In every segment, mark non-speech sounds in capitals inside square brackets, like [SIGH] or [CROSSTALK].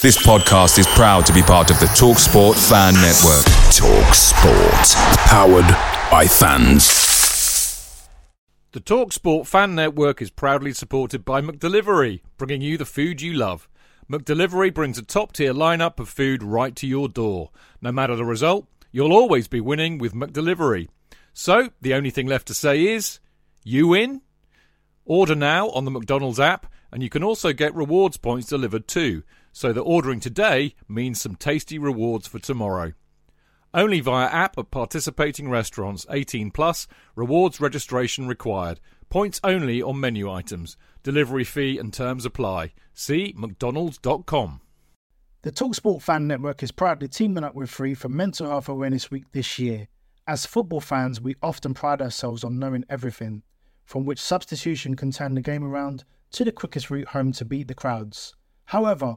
This podcast is proud to be part of the TalkSport Fan Network. TalkSport, powered by fans. The TalkSport Fan Network is proudly supported by McDelivery, bringing you the food you love. McDelivery brings a top-tier lineup of food right to your door. No matter the result, you'll always be winning with McDelivery. So, the only thing left to say is, you win. Order now on the McDonald's app, and you can also get rewards points delivered too so that ordering today means some tasty rewards for tomorrow. Only via app at participating restaurants 18 plus, rewards registration required. Points only on menu items. Delivery fee and terms apply. See mcdonalds.com. The Talksport Fan Network is proudly teaming up with Free for Mental Health Awareness Week this year. As football fans, we often pride ourselves on knowing everything, from which substitution can turn the game around to the quickest route home to beat the crowds. However,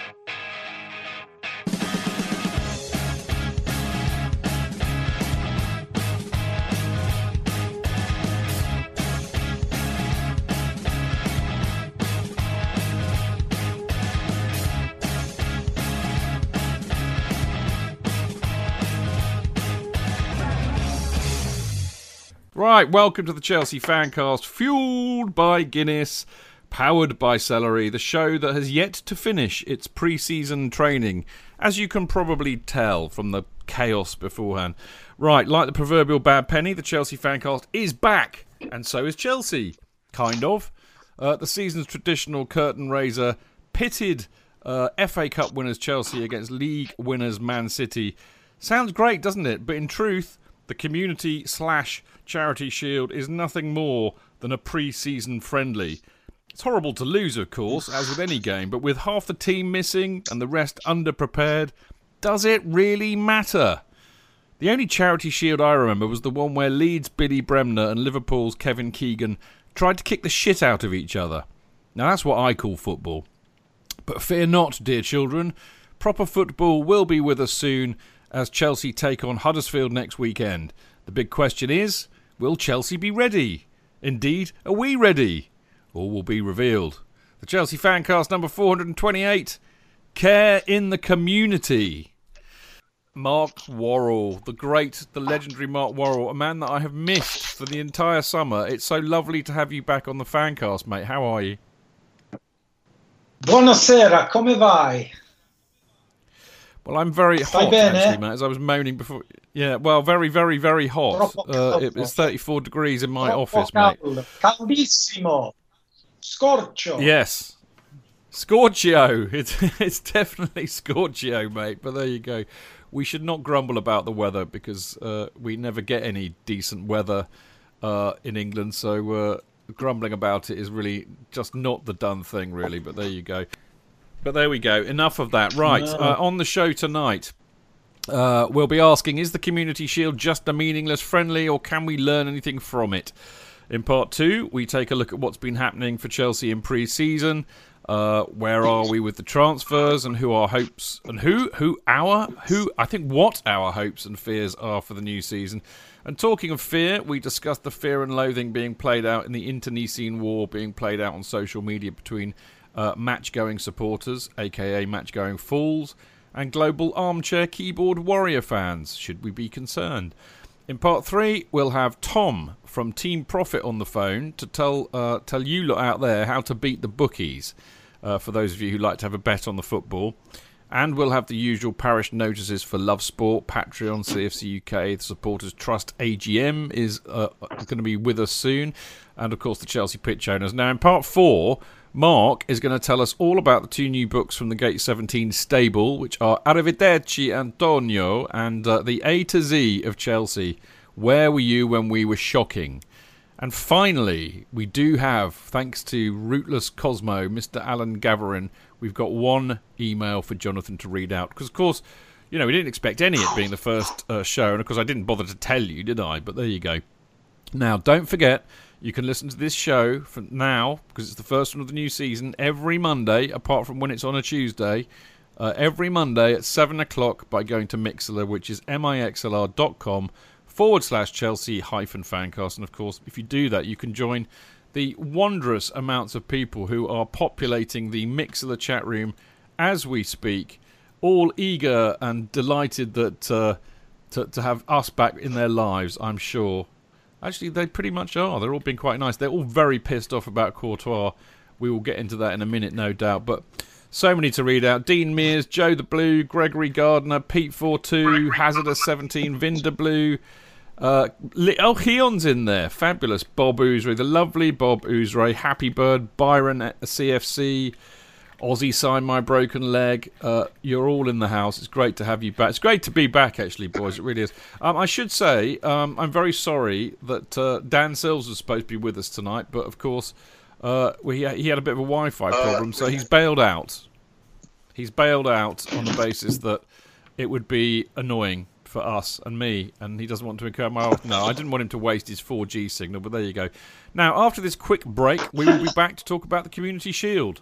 Right, welcome to the Chelsea Fancast, fueled by Guinness, powered by Celery, the show that has yet to finish its pre season training, as you can probably tell from the chaos beforehand. Right, like the proverbial bad penny, the Chelsea Fancast is back, and so is Chelsea. Kind of. Uh, the season's traditional curtain raiser pitted uh, FA Cup winners Chelsea against league winners Man City. Sounds great, doesn't it? But in truth, the community slash charity shield is nothing more than a pre season friendly. It's horrible to lose, of course, as with any game, but with half the team missing and the rest underprepared, does it really matter? The only charity shield I remember was the one where Leeds' Billy Bremner and Liverpool's Kevin Keegan tried to kick the shit out of each other. Now that's what I call football. But fear not, dear children. Proper football will be with us soon, as Chelsea take on Huddersfield next weekend. The big question is will Chelsea be ready? Indeed, are we ready? All will be revealed. The Chelsea Fancast number 428 Care in the Community. Mark Worrall, the great, the legendary Mark Worrall, a man that I have missed for the entire summer. It's so lovely to have you back on the Fancast, mate. How are you? Buonasera, come vai? Well, I'm very Stai hot, bene? actually, Matt, as I was moaning before. Yeah, well, very, very, very hot. Troppo Uh, it was 34 degrees in my Troppo office, mate. caldo. Caldissimo. Scorcio. Yes. Scorchio. [LAUGHS] It's, it's definitely Scorchio, mate. But there you go. We should not grumble about the weather because uh, we never get any decent weather uh, in England. So uh, grumbling about it is really just not the done thing, really. But there you go. But there we go. Enough of that. Right. No. Uh, on the show tonight, uh, we'll be asking Is the Community Shield just a meaningless friendly, or can we learn anything from it? In part two, we take a look at what's been happening for Chelsea in pre season. Uh, where are we with the transfers and who our hopes and who who our who I think what our hopes and fears are for the new season. And talking of fear, we discussed the fear and loathing being played out in the internecine war being played out on social media between uh, match-going supporters, aka match-going fools, and global armchair keyboard warrior fans. Should we be concerned? In part three, we'll have Tom from Team Profit on the phone to tell uh, tell you lot out there how to beat the bookies. Uh, for those of you who like to have a bet on the football, and we'll have the usual parish notices for Love Sport, Patreon, CFC UK, the Supporters Trust AGM is uh, going to be with us soon, and of course the Chelsea pitch owners. Now in part four. Mark is going to tell us all about the two new books from the Gate 17 stable, which are Arrivederci Antonio and uh, The A to Z of Chelsea. Where were you when we were shocking? And finally, we do have, thanks to Rootless Cosmo, Mr. Alan Gaverin, we've got one email for Jonathan to read out. Because, of course, you know, we didn't expect any it being the first uh, show, and of course, I didn't bother to tell you, did I? But there you go. Now, don't forget, you can listen to this show from now because it's the first one of the new season every Monday, apart from when it's on a Tuesday. Uh, every Monday at seven o'clock by going to Mixlr, which is mixlr.com forward slash Chelsea hyphen fancast. And of course, if you do that, you can join the wondrous amounts of people who are populating the Mixlr chat room as we speak, all eager and delighted that uh, to, to have us back in their lives, I'm sure. Actually, they pretty much are. They're all being quite nice. They're all very pissed off about Courtois. We will get into that in a minute, no doubt. But so many to read out. Dean Mears, Joe the Blue, Gregory Gardner, Pete 42, Hazardous 17, Vinder Blue. Uh, oh, Heon's in there. Fabulous. Bob Oozray, the lovely Bob Oozray, Happy Bird, Byron at the CFC, Aussie Sign My Broken Leg. Uh, you're all in the house. It's great to have you back. It's great to be back, actually, boys. It really is. Um, I should say, um, I'm very sorry that uh, Dan Sills was supposed to be with us tonight, but of course, uh, we, he had a bit of a Wi Fi uh, problem, so he's bailed out. He's bailed out on the basis that it would be annoying for us and me, and he doesn't want to incur my. No, I didn't want him to waste his 4G signal, but there you go. Now, after this quick break, we will be back to talk about the Community Shield.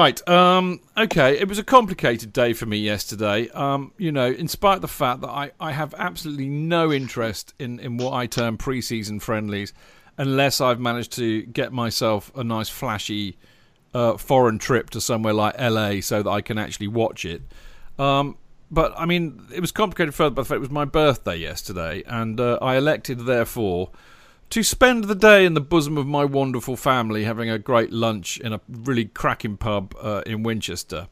Right. Um, okay. It was a complicated day for me yesterday. Um, you know, in spite of the fact that I, I have absolutely no interest in, in what I term pre-season friendlies, unless I've managed to get myself a nice flashy uh, foreign trip to somewhere like LA so that I can actually watch it. Um, but I mean, it was complicated further by the fact it was my birthday yesterday, and uh, I elected, therefore to spend the day in the bosom of my wonderful family, having a great lunch in a really cracking pub uh, in Winchester.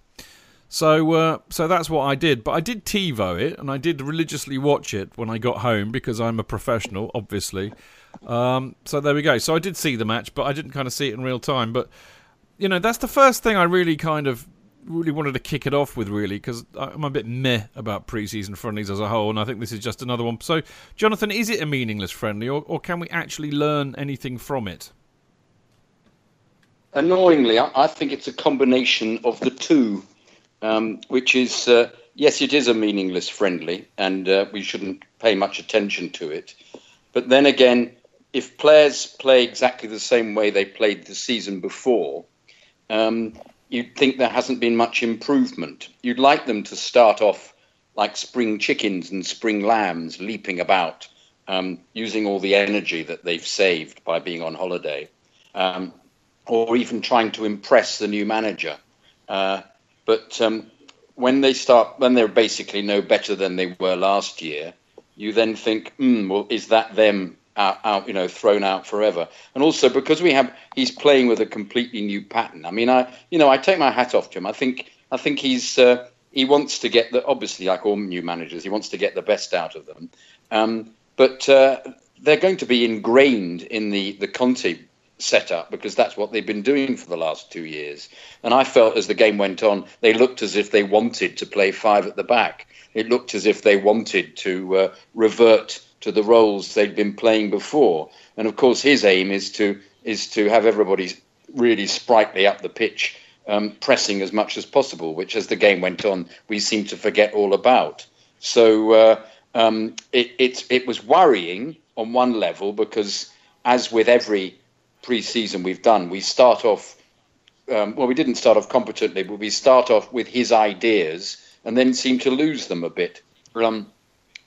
So, uh, so that's what I did. But I did TiVo it, and I did religiously watch it when I got home because I'm a professional, obviously. Um, so there we go. So I did see the match, but I didn't kind of see it in real time. But you know, that's the first thing I really kind of really wanted to kick it off with, really, because I'm a bit meh about preseason friendlies as a whole, and I think this is just another one. So, Jonathan, is it a meaningless friendly, or, or can we actually learn anything from it? Annoyingly, I think it's a combination of the two, um, which is uh, yes, it is a meaningless friendly, and uh, we shouldn't pay much attention to it. But then again, if players play exactly the same way they played the season before, um, you'd think there hasn't been much improvement. You'd like them to start off like spring chickens and spring lambs, leaping about, um, using all the energy that they've saved by being on holiday, um, or even trying to impress the new manager. Uh, but um, when they start, when they're basically no better than they were last year, you then think, mm, well, is that them out, out, you know, thrown out forever. And also because we have, he's playing with a completely new pattern. I mean, I, you know, I take my hat off to him. I think, I think he's, uh, he wants to get the, obviously, like all new managers, he wants to get the best out of them. Um, but uh, they're going to be ingrained in the the Conte setup because that's what they've been doing for the last two years. And I felt as the game went on, they looked as if they wanted to play five at the back. It looked as if they wanted to uh, revert to the roles they'd been playing before. And of course, his aim is to is to have everybody really sprightly up the pitch, um, pressing as much as possible. Which, as the game went on, we seemed to forget all about. So uh, um, it, it it was worrying on one level because, as with every pre-season we've done, we start off. Um, well, we didn't start off competently, but we start off with his ideas and then seem to lose them a bit. Um,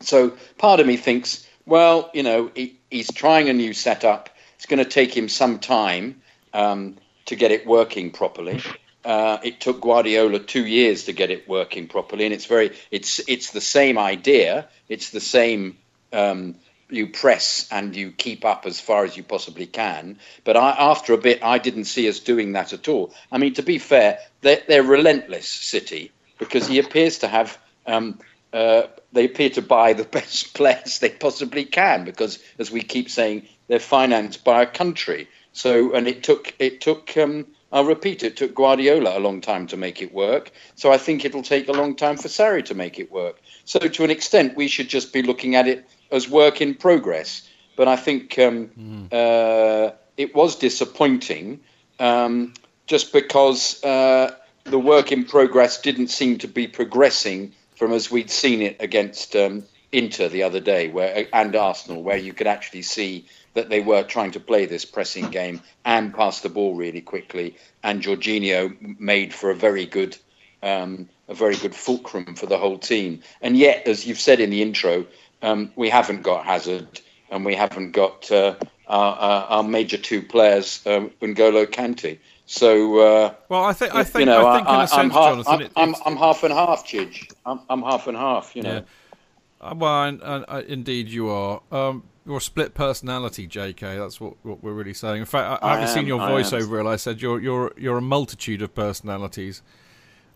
so part of me thinks, well, you know, he, he's trying a new setup. It's going to take him some time um, to get it working properly. Uh, it took Guardiola two years to get it working properly, and it's very it's it's the same idea, it's the same um, you press and you keep up as far as you possibly can. But I, after a bit, I didn't see us doing that at all. I mean, to be fair, they're, they're relentless, City, because he appears to have. Um, uh, they appear to buy the [LAUGHS] best players they possibly can because, as we keep saying, they're financed by a country. So, and it took it took. Um, I'll repeat, it took Guardiola a long time to make it work. So I think it'll take a long time for Sarri to make it work. So to an extent, we should just be looking at it as work in progress. But I think um, mm. uh, it was disappointing um, just because uh, the work in progress didn't seem to be progressing from as we'd seen it against um, Inter the other day, where and Arsenal, where you could actually see that they were trying to play this pressing game and pass the ball really quickly. And Jorginho made for a very good, um, a very good fulcrum for the whole team. And yet, as you've said in the intro, um, we haven't got Hazard and we haven't got uh, our, our, major two players, um, N'Golo Kante. So, uh, well, I think I think you know, I think I, in a sense, I'm half, Jonathan, I'm, I'm, I'm, half and half, Chidge. I'm, I'm half and half. You know. Yeah. Uh, well, and, and, uh, indeed you are. Um, you're a split personality, J.K. That's what, what we're really saying. In fact, I, I haven't am, seen your voiceover reel. I said you're you're you're a multitude of personalities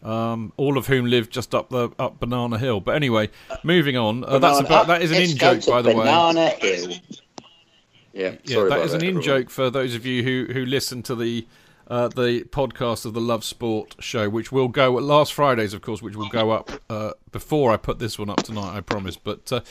um, all of whom live just up the up Banana Hill. But anyway, moving on. Uh, that's about that is an in joke, by the Banana way. Hill. Yeah, yeah, that is an in joke for those of you who who listen to the. Uh, the podcast of the Love Sport show, which will go last Fridays, of course, which will go up uh, before I put this one up tonight, I promise. But uh,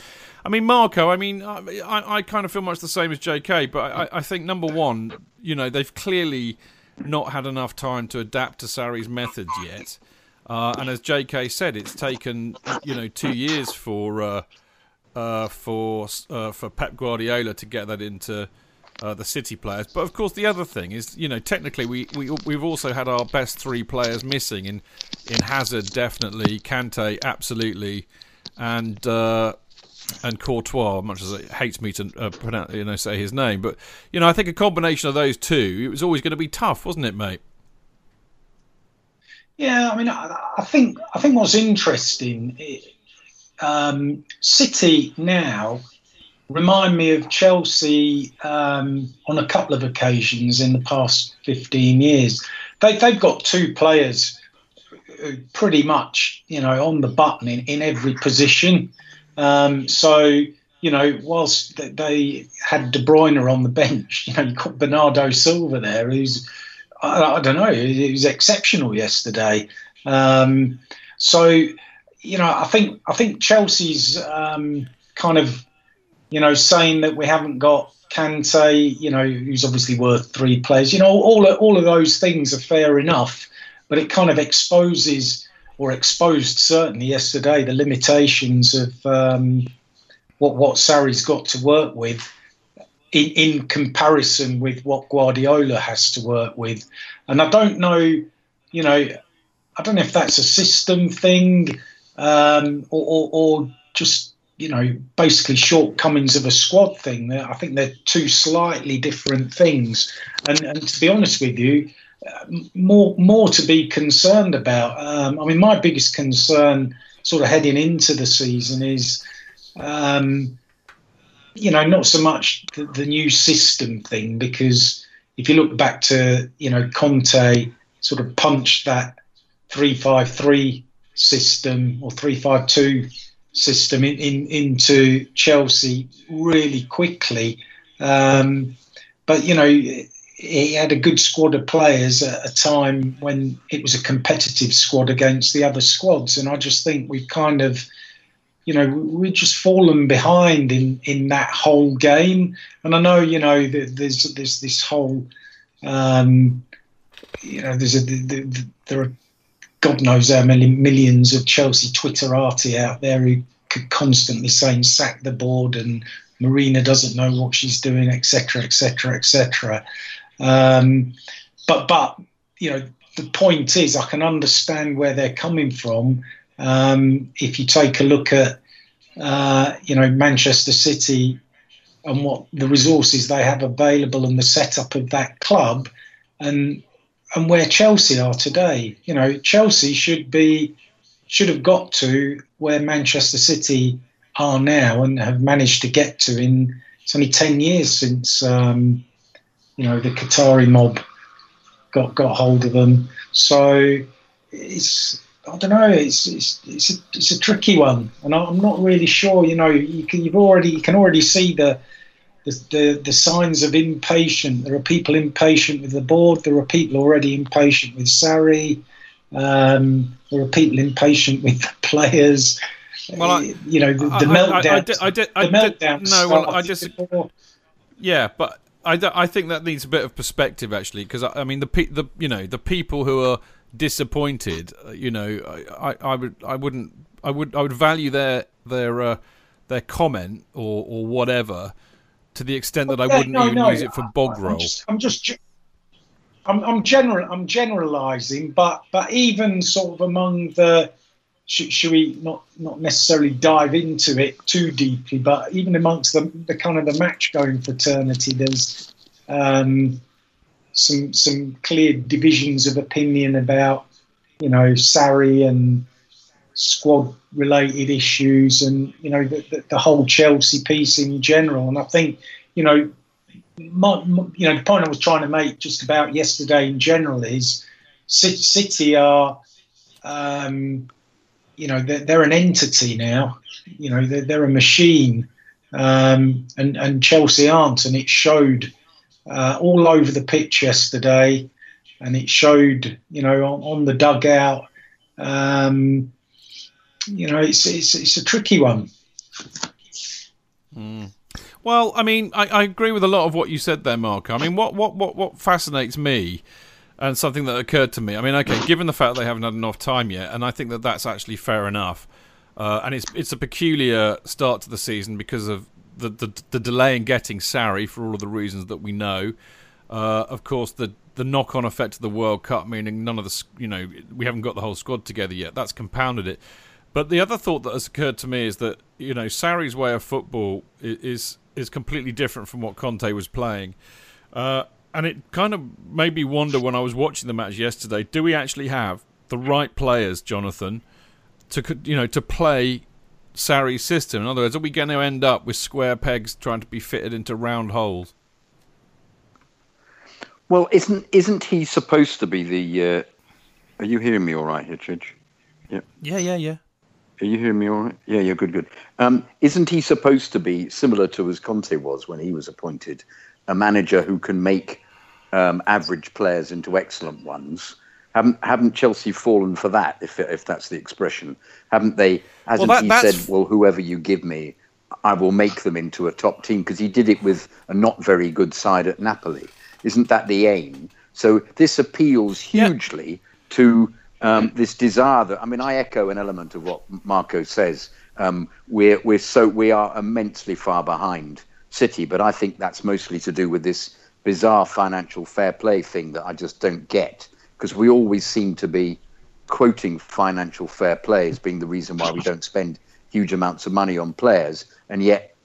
I mean, Marco, I mean, I, I, kind of feel much the same as JK, but I, I think number one, you know, they've clearly not had enough time to adapt to Sarri's methods yet. Uh, and as J.K. said, it's taken you know two years for uh, uh, for for Pep Guardiola to get that into uh, the City players. But of course, the other thing is, you know, technically we, we we've also had our best three players missing in in Hazard, definitely, Kante, absolutely, and. Uh, and Courtois, much as it hates me to uh, pronounce, you know, say his name, but you know, I think a combination of those two, it was always going to be tough, wasn't it, mate? Yeah, I mean, I, I think I think what's interesting, um, City now remind me of Chelsea um, on a couple of occasions in the past 15 years. They, they've got two players pretty much, you know, on the button in, in every position. Um, so, you know, whilst they had De Bruyne on the [LAUGHS] bench, you know, you've got Bernardo Silva there, who's I, I don't know. It was exceptional yesterday. Um, so, you know, I think I think Chelsea's um, kind of, you know, saying that we haven't got Kante, you know, who's obviously worth three players. You know, all all of those things are fair enough, but it kind of exposes or exposed certainly yesterday the limitations of um, what what Sarri's got to work with in, in comparison with what Guardiola has to work with. And I don't know, you know, I don't know if that's a system thing um, or, or, or, just, you know, basically shortcomings of a squad thing. I think they're two slightly different things. And, and to be honest with you, more more to be concerned about. Um, I mean, my biggest concern, sort of heading into the season, is um, you know, not so much the, the, new system thing, because if you look back to, you know, Conte sort of punched that 353 system or 352 system in, in, into Chelsea really quickly. Um, but, you know, he had a good squad of players at a time when it was a competitive squad against the other squads. And I just think we've kind of you know, we've just fallen behind in, in that whole game. And I know, you know, there's there's this whole, um, you know, there's a there are God knows how many millions of Chelsea Twitterati out there who could constantly saying sack the board and Marina doesn't know what she's doing, etc., etc., etc. But but you know, the point is, I can understand where they're coming from um, if you take a look at, uh, you know, Manchester City and what the resources they have available and the setup of that club, and and where Chelsea are today, you know, Chelsea should be should have got to where Manchester City are now and have managed to get to in it's only 10 years since um, you know the Qatari mob got got hold of them. So it's I don't know it's it's it's a, it's a tricky one. And I'm not really sure you know you can you've already you can already see the the, the, the signs of impatient. There are people impatient with the board. There are people already impatient with Sarri. Um, there are people impatient with the players. Well, I, you know, the, the meltdown. I, did, I did, I did, no, well, I just. Before. Yeah, but I, I think that needs a bit of perspective actually, because I, I, mean the pe- the you know the people who are disappointed, uh, you know, I, I would I wouldn't I would I would value their their uh, their comment or or whatever to the extent that I wouldn't no, even no, use it for bog roll. I'm just, I'm just I'm, I'm general I'm generalizing, but but even sort of among the should, should, we not not necessarily dive into it too deeply, but even amongst the, the kind of the match going fraternity, there's um, some some clear divisions of opinion about you know Sarri and squad related issues and you know the, the, the, whole Chelsea piece in general. And I think you know, my, you know, the point I was trying to make just about yesterday in general is City are, um, you know, they're, they're, an entity now. You know, they're, they're a machine, um, and and Chelsea aren't, and it showed uh, all over the pitch yesterday, and it showed, you know, on, on the dugout. Um, you know, it's, it's it's a tricky one. Mm. Well, I mean, I, I, agree with a lot of what you said there, Mark. I mean, what, what, what, what fascinates me, and something that occurred to me. I mean, okay, given the fact they haven't had enough time yet, and I think that that's actually fair enough. Uh, and it's it's a peculiar start to the season because of the, the, the delay in getting Sarri for all of the reasons that we know. Uh, of course, the the knock on effect of the World Cup, meaning none of the you know we haven't got the whole squad together yet. That's compounded it. But the other thought that has occurred to me is that you know Sarri's way of football is is, is completely different from what Conte was playing, uh, and it kind of made me wonder when I was watching the match yesterday: Do we actually have the right players, Jonathan, to you know to play Sarri's system? In other words, are we going to end up with square pegs trying to be fitted into round holes? Well, isn't isn't he supposed to be the? Uh, are you hearing me all right, Hitchridge? Yeah. Yeah, yeah, yeah. Are you hearing me all right? Yeah, yeah, good, good. Um, isn't he supposed to be similar to as Conte was when he was appointed, a manager who can make um, average players into excellent ones? Haven't haven't Chelsea fallen for that? If if that's the expression, haven't they? Hasn't well, that, he said, "Well, whoever you give me, I will make them into a top team"? Because he did it with a not very good side at Napoli. Isn't that the aim? So this appeals hugely yeah. to um, this desire that I mean, I echo an element of what Marco says. Um, we're we're so we are immensely far behind City, but I think that's mostly to do with this bizarre financial fair play thing that I just don't get because we always seem to be quoting financial fair play as being the reason why we don't spend huge amounts of money on players, and yet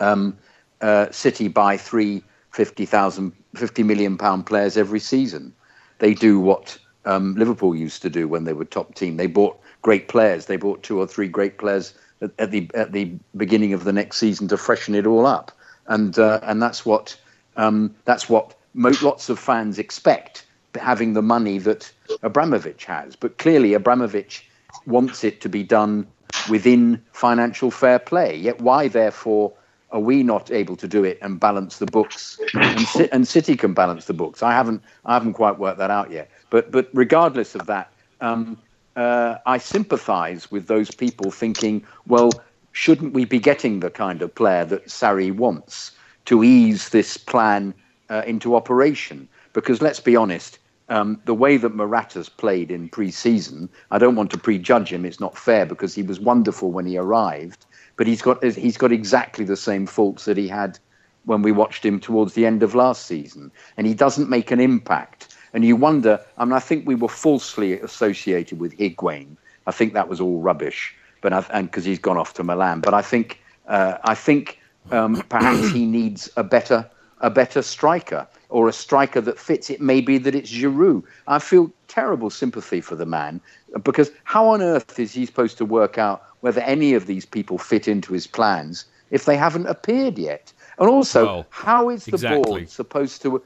um, uh, City buy three 50,000, 50 million pound players every season. They do what um, Liverpool used to do when they were top team. They bought great players. They bought two or three great players at, at the at the beginning of the next season to freshen it all up, and uh, and that's what um, that's what mo- lots of fans expect, having the money that Abramovich has. But clearly, Abramovich wants it to be done within financial fair play. Yet, why therefore? Are we not able to do it and balance the books? And, and City can balance the books. I haven't. I haven't quite worked that out yet. But but regardless of that, um, uh, I sympathise with those people thinking, well, shouldn't we be getting the kind of player that Sarri wants to ease this plan uh, into operation? Because let's be honest, um, the way that Morata's played in pre-season, I don't want to prejudge him. It's not fair because he was wonderful when he arrived, but he's got he's got exactly the same faults that he had when we watched him towards the end of last season, and he doesn't make an impact. And you wonder, I mean, I think we were falsely associated with Higuain. I think that was all rubbish, but I've, and because he's gone off to Milan. But I think, uh, I think um, [COUGHS] perhaps he needs a better a better striker or a striker that fits. It may be that it's Giroud. I feel terrible sympathy for the man because how on earth is he supposed to work out whether any of these people fit into his plans if they haven't appeared yet? And also, well, how is the exactly. board supposed to?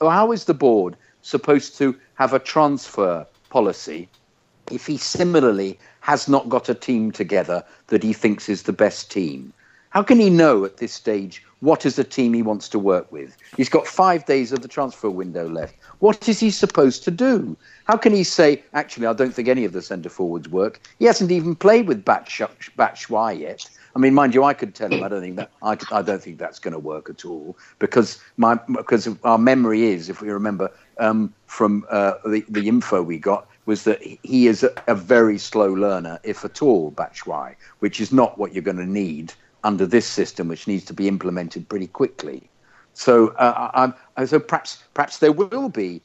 How is the board supposed to have a transfer policy if he similarly has not got a team together that he thinks is the best team? How can he know at this stage what is the team he wants to work with? He's got five days of the transfer window left. What is he supposed to do? How can he say, actually, I don't think any of the centre forwards work? He hasn't even played with Batshuayi yet. I mean, mind you, I could tell him I don't think that I, I don't think that's going to work at all because my because our memory is, if we remember um, from uh, the the info we got, was that he is a, a very slow learner, if at all, Batshuayi, which is not what you're going to need under this system, which needs to be implemented pretty quickly. So, uh, I, so perhaps perhaps there will be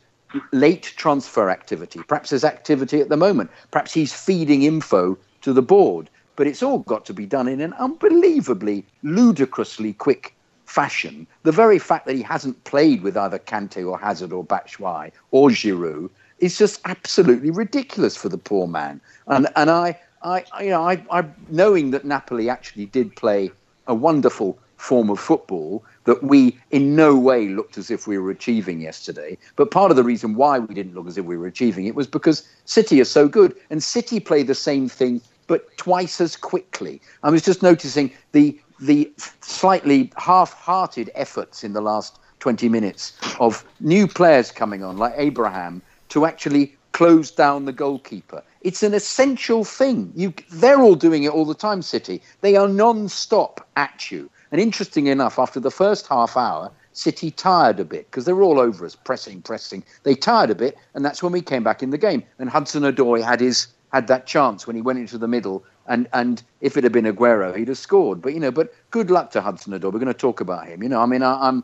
late transfer activity. Perhaps there's activity at the moment. Perhaps he's feeding info to the board. But it's all got to be done in an unbelievably, ludicrously quick fashion. The very fact that he hasn't played with either Kante or Hazard or Batshuayi or Giroud is just absolutely ridiculous for the poor man. And and I, I you know, I, I knowing that Napoli actually did play a wonderful form of football that we in no way looked as if we were achieving yesterday. But part of the reason why we didn't look as if we were achieving it was because City are so good. And City play the same thing, but twice as quickly. I was just noticing the the slightly half-hearted efforts in the last 20 minutes of new players coming on, like Abraham, to actually close down the goalkeeper. It's an essential thing. You, they're all doing it all the time, City. They are non-stop at you. And interesting enough, after the first half hour, City tired a bit because they were all over us, pressing, pressing. They tired a bit, and that's when we came back in the game. And Hudson Odoi had his had that chance when he went into the middle, and and if it had been Aguero, he'd have scored. But you know, but good luck to Hudson Odoi. We're going to talk about him. You know, I mean, I, am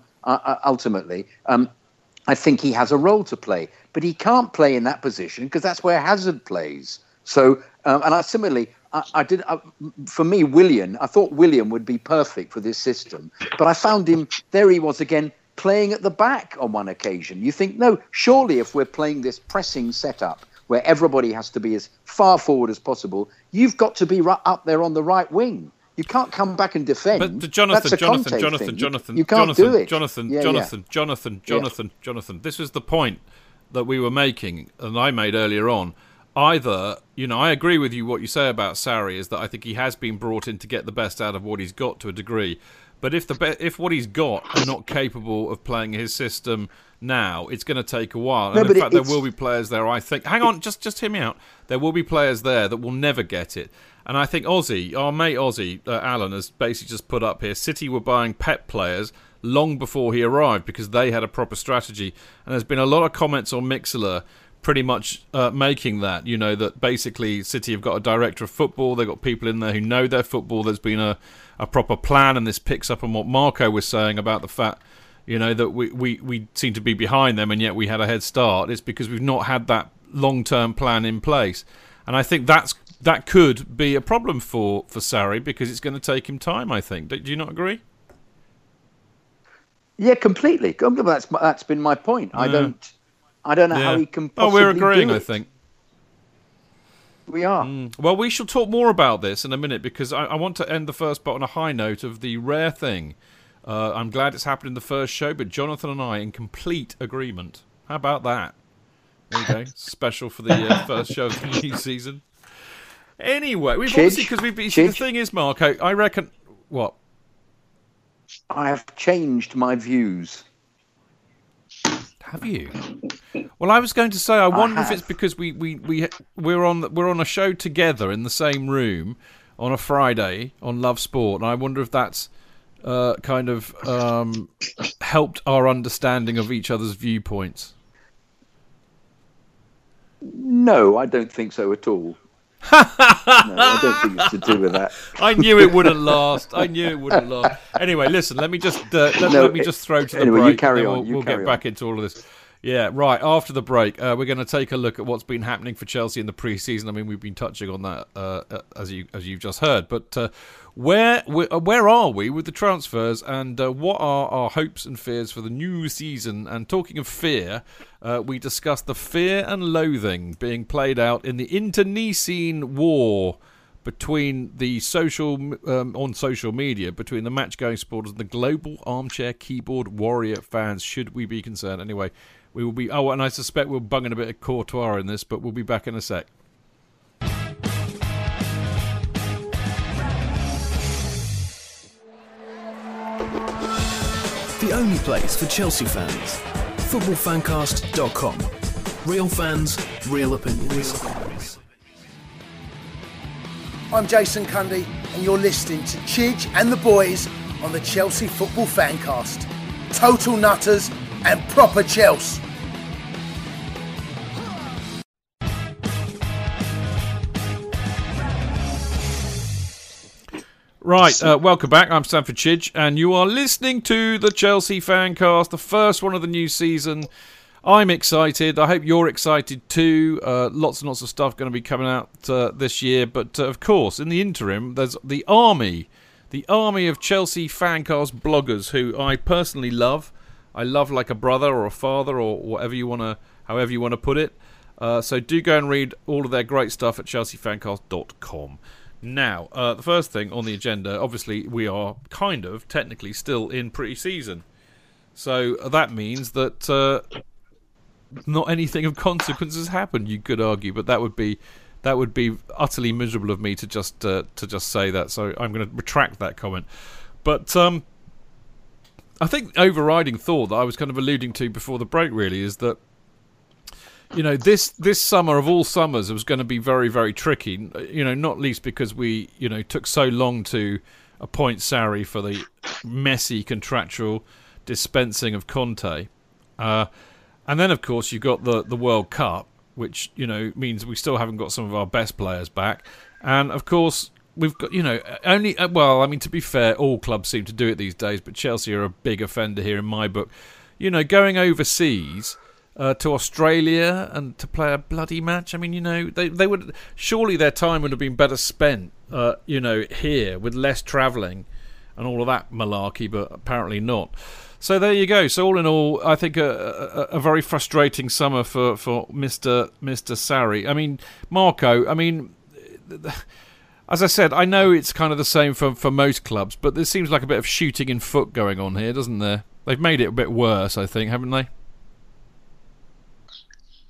ultimately, um, I think he has a role to play, but he can't play in that position because that's where Hazard plays. So, um, and I similarly, I, I did. I, for me, Willian, I thought Willian would be perfect for this system, but I found him. There he was again, playing at the back on one occasion. You think, no, surely if we're playing this pressing setup where everybody has to be as far forward as possible, you've got to be right up there on the right wing. You can't come back and defend. But Jonathan, Jonathan, Jonathan, Jonathan, you, can't Jonathan, do it. Jonathan, Jonathan. Jonathan, Jonathan. Jonathan. This is the point that we were making, and I made earlier on either, you know, I agree with you what you say about Sarri is that I think he has been brought in to get the best out of what he's got to a degree. But if the be- if what he's got are not capable of playing his system now, it's going to take a while. No, and in fact, there will be players there. I think. Hang on, just just hear me out. There will be players there that will never get it. And I think Aussie, our mate Aussie, uh, Alan, has basically just put up here. City were buying Pep players long before he arrived because they had a proper strategy. And there's been a lot of comments on Mixlr pretty much uh, making that. You know that basically City have got a director of football. They've got people in there who know their football. There's been a, a proper plan, and this picks up on what Marco was saying about the fact, you know, that we, we, we seem to be behind them, and yet we had a head start. It's because we've not had that long term plan in place, and I think that's that could be a problem for for Sarri because it's going to take him time. I think. Do you not agree? Yeah, completely. That's that's been my point. Yeah. I don't. I don't know yeah. how he can. oh, we're agreeing. I think we are. Mm. Well, we shall talk more about this in a minute because I, I, want to end the first part on a high note of the rare thing. Uh, I'm glad it's happened in the first show, but Jonathan and I in complete agreement. How about that? There you go. [LAUGHS] Special for the uh, first show of the new [LAUGHS] season. Anyway, we've Chidge, obviously because we've. See, the thing is, Marco, I reckon what. I have changed my views. Have you? Well, I was going to say, I wonder I if it's because we we we we're on we're on a show together in the same room on a Friday on Love Sport, and I wonder if that's uh, kind of um, helped our understanding of each other's viewpoints. No, I don't think so at all. [LAUGHS] no, I don't think it's to do with that. I knew it wouldn't last. I knew it wouldn't last. Anyway, listen. Let me just uh, let, no, let, me just throw to the anyway, break. You carry on. We'll, you we'll carry get back into all of this. Yeah, right. After the break, uh, we're going to take a look at what's been happening for Chelsea in the pre-season. I mean, we've been touching on that uh, uh as you as you've just heard. But uh, where uh, where are we with the transfers, and uh, what are our hopes and fears for the new season? And talking of fear, we discussed the fear and loathing being played out in the internecine war between the social um, on social media between the match going supporters and the global armchair keyboard warrior fans. Should we be concerned? Anyway, we will be. Oh, and I suspect we're bunging a bit of Courtois in this, but we'll be back in a sec. The only place for Chelsea fans. FootballFancast.com. Real fans, real opinions. I'm Jason Cundy, and you're listening to Chidge and the boys on the Chelsea Football Fancast. Total nutters and proper Chelsea. Right, uh, welcome back. I'm Stamford Chidge, and you are listening to the Chelsea Fancast, the first one of the new season. I'm excited. I hope you're excited too. Uh, lots and lots of stuff going to be coming out uh, this year, but uh, of course, in the interim, there's the army, the army of Chelsea Fancast bloggers who I personally love. I love like a brother or a father or whatever you want to, however you want to put it. Uh, so do go and read all of their great stuff at chelseafancast.com. Now, uh, the first thing on the agenda, obviously, we are kind of technically still in pre-season, so that means that uh, not anything of consequence has happened. You could argue, but that would be that would be utterly miserable of me to just uh, to just say that. So I'm going to retract that comment. But um, I think overriding thought that I was kind of alluding to before the break really is that you know this this summer of all summers was going to be very very tricky you know not least because we you know took so long to appoint Sarri for the messy contractual dispensing of Conte. Uh, and then of course you've got the the World Cup which you know means we still haven't got some of our best players back. And of course we've got you know only uh, well I mean to be fair all clubs seem to do it these days but Chelsea are a big offender here in my book you know going overseas uh, to Australia and to play a bloody match. I mean, you know, they they would surely their time would have been better spent, uh, you know, here with less travelling and all of that malarkey, but apparently not. So there you go. So all in all, I think a, a, a very frustrating summer for for Mister Mister Sarri. I mean, Marco. I mean. As I said, I know it's kind of the same for, for most clubs, but there seems like a bit of shooting in foot going on here, doesn't there? They've made it a bit worse, I think, haven't they?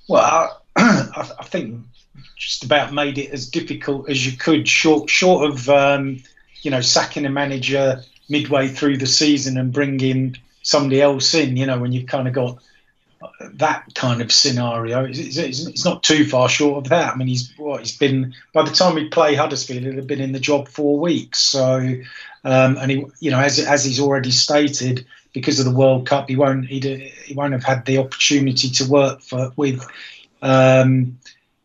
Well, I, [CLEARS THROAT] I, think just about made it as difficult as you could, short short of um, you know sacking a manager midway through the season and bringing somebody else in. You know, when you've kind of got that kind of scenario, it's, it's, it's, not too far short of that. I mean, he's what he's been by the time he play Huddersfield, he'd have been in the job four weeks. So, um, and he, you know, as as he's already stated, because of the World Cup, he won't he, he won't have had the opportunity to work for with um,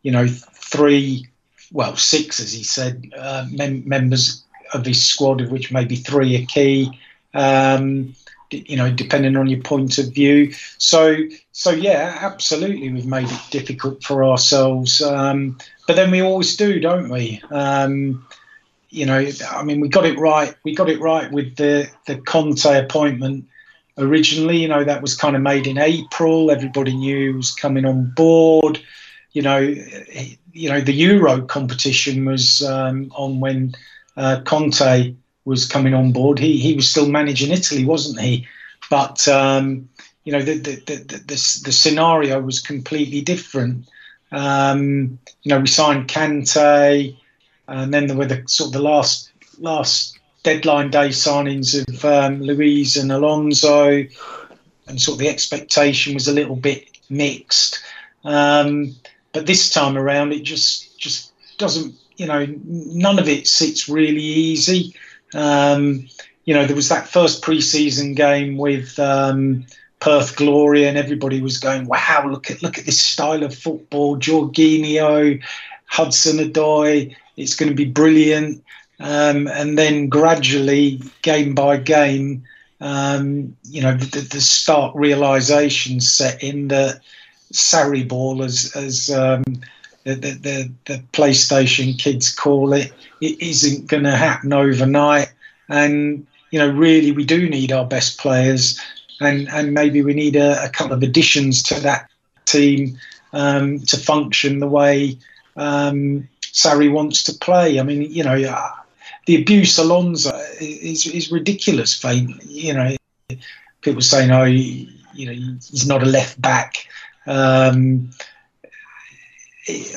you know three well six as he said uh, mem- members of his squad of which maybe three are key um, you know depending on your point of view so so yeah absolutely we've made it difficult for ourselves um, but then we always do don't we um, you know I mean we got it right we got it right with the the Conte appointment originally. You know, that was kind of made in April. Everybody knew was coming on board. You know, you know the Euro competition was um, on when uh, Conte was coming on board. He he was still managing Italy, wasn't he? But um, you know, the the, the the, the scenario was completely different. Um, you know, we signed Kante, and then there were the sort of the last last deadline day signings of um, Luiz and Alonso, and sort of the expectation was a little bit mixed. Um, but this time around, it just just doesn't. You know, none of it sits really easy. Um, you know, there was that first preseason game with um, Perth Glory, and everybody was going, "Wow, look at look at this style of football, Jorginho, Hudson Odoi. It's going to be brilliant." Um, and then gradually, game by game, um, you know, the, the stark realization set in that Sarri ball, as as um, the, the, the PlayStation kids call it, it isn't going to happen overnight. And you know, really, we do need our best players, and and maybe we need a, a couple of additions to that team um, to function the way um, wants to play. I mean, you know, uh, the abuse Alonso is is ridiculous. You know, people saying, "Oh, you, you know, he's not a left back." Um,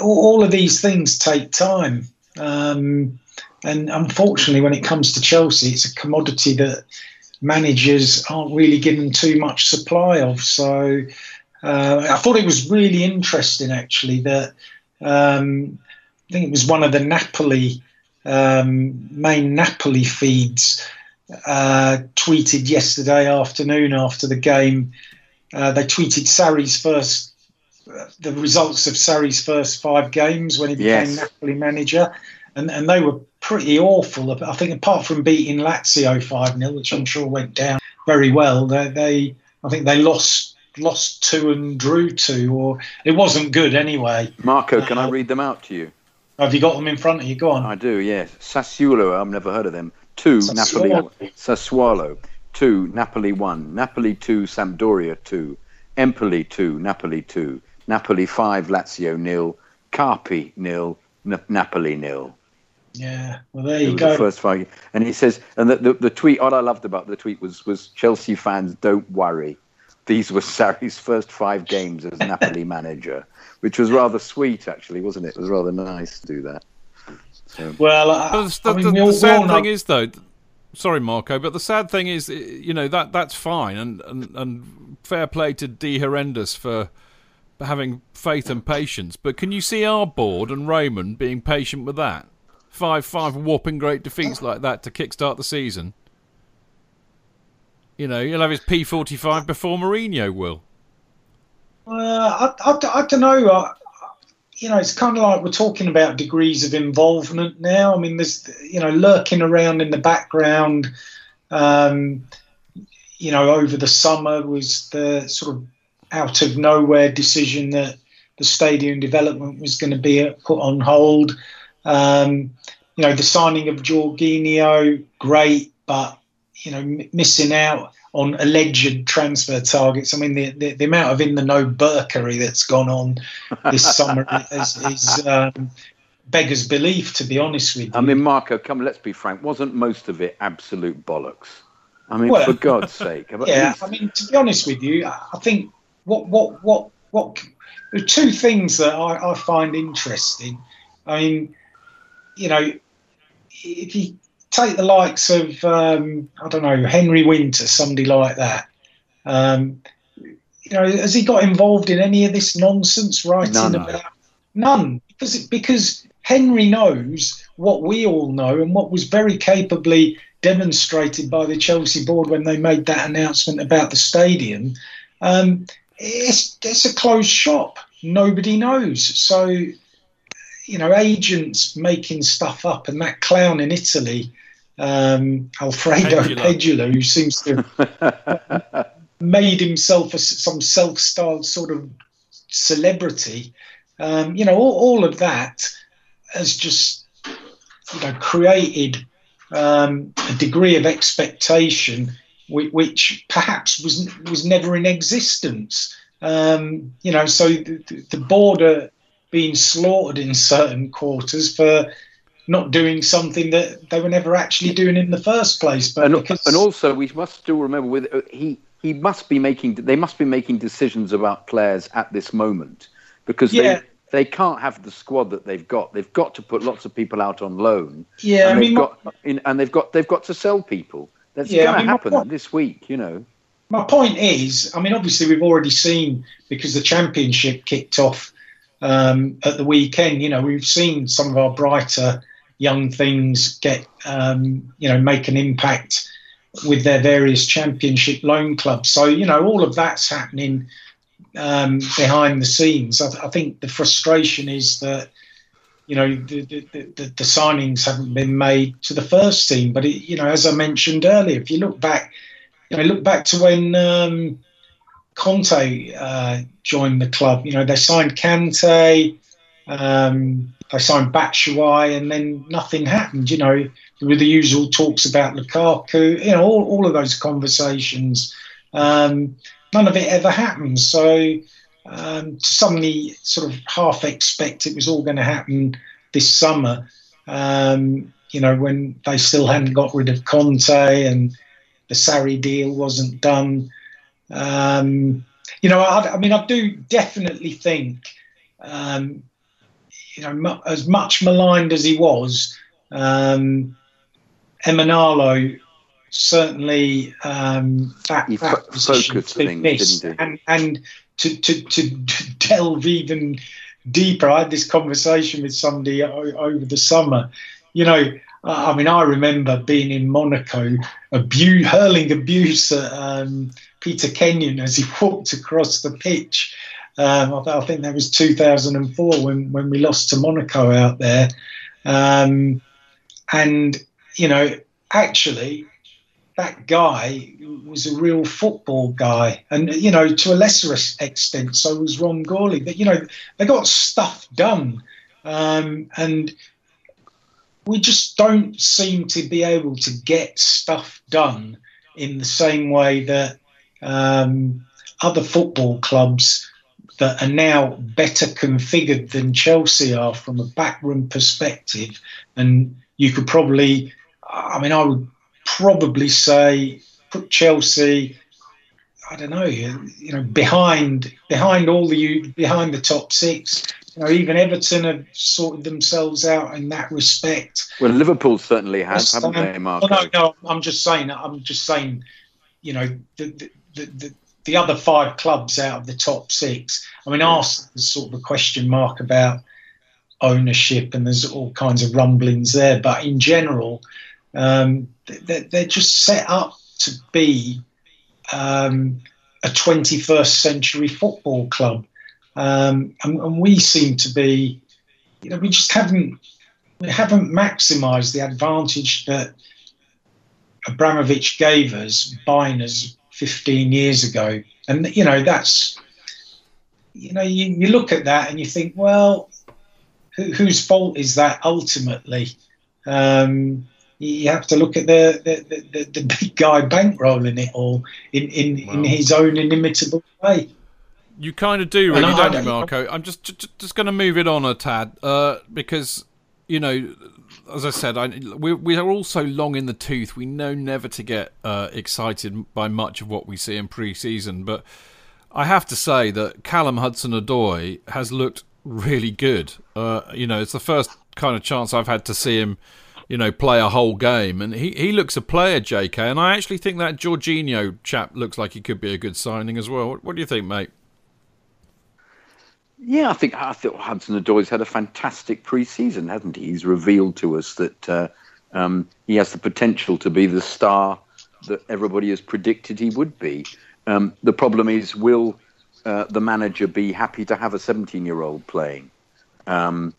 all of these things take time. Um, and unfortunately, when it comes to Chelsea, it's a commodity that managers aren't really given too much supply of. So uh, I thought it was really interesting, actually, that um, I think it was one of the Napoli um, main Napoli feeds uh, tweeted yesterday afternoon after the game. Uh, they tweeted Sarri's first, the results of Sarri's first five games when he became yes. Napoli manager, and, and they were pretty awful. I think apart from beating Lazio five 0 which I'm sure went down very well, they, they I think they lost lost two and drew two, or it wasn't good anyway. Marco, can uh, I read them out to you? Have you got them in front of you? Go on. I do. Yes, Sassuolo. I've never heard of them. Two Sassuolo. Napoli. Sassuolo. Two Napoli. One Napoli. Two Sampdoria. Two Empoli. Two Napoli. Two Napoli. Five Lazio. Nil. Carpi. Nil. N- Napoli. Nil. Yeah, well there you go. The first five, and he says, and the, the, the tweet. All I loved about the tweet was was Chelsea fans don't worry. These were Sarri's first five games as Napoli [LAUGHS] manager, which was rather sweet, actually, wasn't it? It was rather nice to do that. So. Well, uh, I, the, I mean, the, the sad thing is, though, sorry, Marco, but the sad thing is, you know, that that's fine, and, and, and fair play to De Laurentiis for having faith and patience. But can you see our board and Raymond being patient with that? Five five whopping great defeats like that to kickstart the season. You know, he'll have his P45 before Mourinho will. Uh, I, I, I don't know. I, you know, it's kind of like we're talking about degrees of involvement now. I mean, there's, you know, lurking around in the background, um, you know, over the summer was the sort of out of nowhere decision that the stadium development was going to be put on hold. Um, you know, the signing of Jorginho, great, but you know, missing out on alleged transfer targets. I mean, the, the, the amount of in the know burkery that's gone on this [LAUGHS] summer is, is um, beggars belief, to be honest with you. I mean, Marco, come, let's be frank. Wasn't most of it absolute bollocks? I mean, well, for God's sake. [LAUGHS] Yeah, least... I mean, to be honest with you, I think what what what what there are two things that I, I find interesting. I mean, you know, if you take the likes of um, I don't know Henry Winter, somebody like that. Um, you know, has he got involved in any of this nonsense writing none, about? None, because because Henry knows what we all know and what was very capably demonstrated by the Chelsea board when they made that announcement about the stadium. Um, it's it's a closed shop. Nobody knows. So, you know, agents making stuff up, and that clown in Italy um, Alfredo Pedulla, who seems to have made himself a, some self-styled sort of celebrity. Um, you know, all, all, of that has just you know created um, a degree of expectation which, which, perhaps was was never in existence. Um, you know, so the, the border being slaughtered in certain quarters for not doing something that they were never actually doing in the first place. But and, because... and also, we must still remember with uh, he he must be making they must be making decisions about players at this moment because yeah. they they can't have the squad that they've got. They've got to put lots of people out on loan. Yeah, I mean, got, in, and they've got they've got to sell people. That's yeah, going to I mean, happen point, this week, you know. My point is, I mean, obviously we've already seen because the championship kicked off um, at the weekend. You know, we've seen some of our brighter young things get um, you know make an impact with their various championship loan clubs. So you know all of that's happening um, behind the scenes. I, th- I, think the frustration is that you know the, the, the, the, signings haven't been made to the first team. But it, you know, as I mentioned earlier, if you look back you know, look back to when um, Conte uh, joined the club. You know, they signed Kante, um, they signed Batshuayi, and then nothing happened. You know, with the usual talks about Lukaku. You know, all, all of those conversations. Um, none of it ever happened. So um, to suddenly sort of half expect it was all going to happen this summer. Um, you know, when they still hadn't got rid of Conte and the Sarri deal wasn't done. Um, you know, I, I, mean, I do definitely think, um, you know, as much maligned as he was, um, Emenalo certainly um, that, that focused things, missed. And, and to, to, to [LAUGHS] delve even deeper, I had this conversation with somebody over the summer. You know, I mean, I remember being in Monaco, abuse, hurling abuse at um, Peter Kenyon as he [LAUGHS] walked across the pitch. Um, I, I, think that was 2004 when, when we lost to Monaco out there. Um, and, you know, actually, that guy was a real football guy. And, you know, to a lesser extent, so was Ron Gourlay. But, you know, they got stuff done. Um, and we just don't seem to be able to get stuff done in the same way that um, other football clubs that are now better configured than Chelsea are from a backroom perspective. And you could probably, I mean, I would probably say put Chelsea. I don't know, you know, behind behind all the behind the top six. You know, even Everton have sorted themselves out in that respect. Well, Liverpool certainly has, haven't they, Mark? no, no, I'm just saying. I'm just saying. You know, the the, the, the other five clubs out of the top six. I mean, Arsenal is sort of a question mark about ownership, and there's all kinds of rumblings there. But in general, um, they're, they're just set up to be um, a 21st century football club. Um, and, and, we seem to be, you know, we just haven't we haven't maximised the advantage that Abramovich gave us buying us 15 years ago. And you know, that's you know, you, you look at that and you think, well, who, whose fault is that ultimately? Um, you have to look at the the, the, the big guy bankrolling it all in, in, in his own inimitable way. You kind of do, really, don't you, Marco? I'm just just, just going to move it on a tad uh, because you know, as I said, I, we we are all so long in the tooth. We know never to get uh, excited by much of what we see in pre-season, but I have to say that Callum Hudson-Odoi has looked really good. Uh, you know, it's the first kind of chance I've had to see him you know, play a whole game. And he, he looks a player, JK. And I actually think that Jorginho chap looks like he could be a good signing as well. What, what do you think, mate? Yeah, I think I thought Hudson Odoi's had a fantastic pre-season, hasn't he? He's revealed to us that uh, um, he has the potential to be the star that everybody has predicted he would be. Um, the problem is, will uh, the manager be happy to have a 17-year-old playing, um,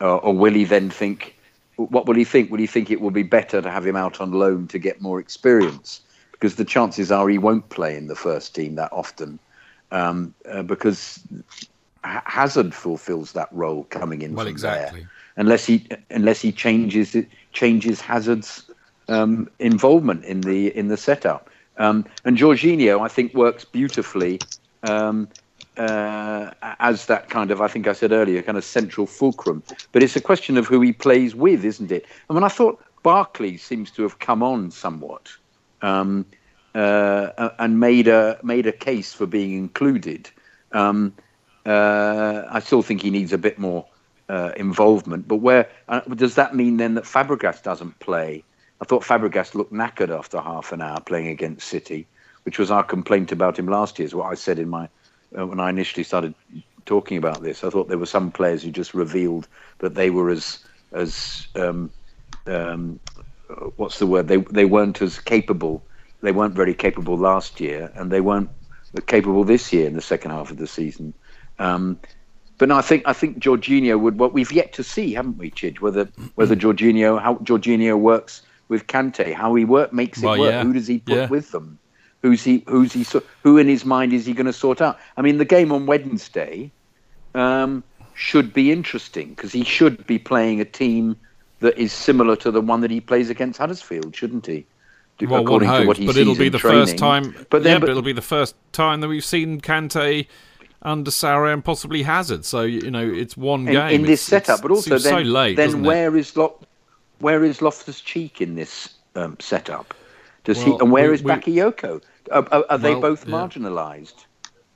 or, or will he then think what will he think? Will he think it will be better to have him out on loan to get more experience? Because the chances are he won't play in the first team that often, um, uh, because Hazard fulfills that role coming in well, exactly. there. Unless he unless he changes it, changes Hazard's um, involvement in the in the setup. Um, and Jorginho, I think, works beautifully um, uh, as that kind of, I think I said earlier, kind of central fulcrum. But it's a question of who he plays with, isn't it? I mean, I thought Barkley seems to have come on somewhat um, uh, and made a made a case for being included. Um, uh, I still think he needs a bit more uh, involvement. But where uh, does that mean then that Fabregas doesn't play? I thought Fabregas looked knackered after half an hour playing against City, which was our complaint about him last year. Is what I said in my when I initially started talking about this. I thought there were some players who just revealed that they were as as um, um, what's the word? They they weren't as capable. They weren't very capable last year, and they weren't capable this year in the second half of the season. Um, but no, I think I think Jorginho would. What we've yet to see, haven't we, Chidge? Whether whether Jorginho how Jorginho works with Kante, how he work makes it well, work. Yeah. Who does he put yeah. with them? Who's he? Who's he? Who in his mind is he going to sort out? I mean, the game on Wednesday um, should be interesting because he should be playing a team that is similar to the one that he plays against Huddersfield, shouldn't he? Well, according hopes, to what he but it'll be the training. first time. But then, yeah, but, but, it'll be the first time that we've seen Kante under Sarri and possibly Hazard. So you know, it's one game in this it's, setup. But also, then, so late, then where is Lo- where is Loftus Cheek in this um, setup? Does well, he? And where we, is Bakayoko? Are, are, are they both marginalised?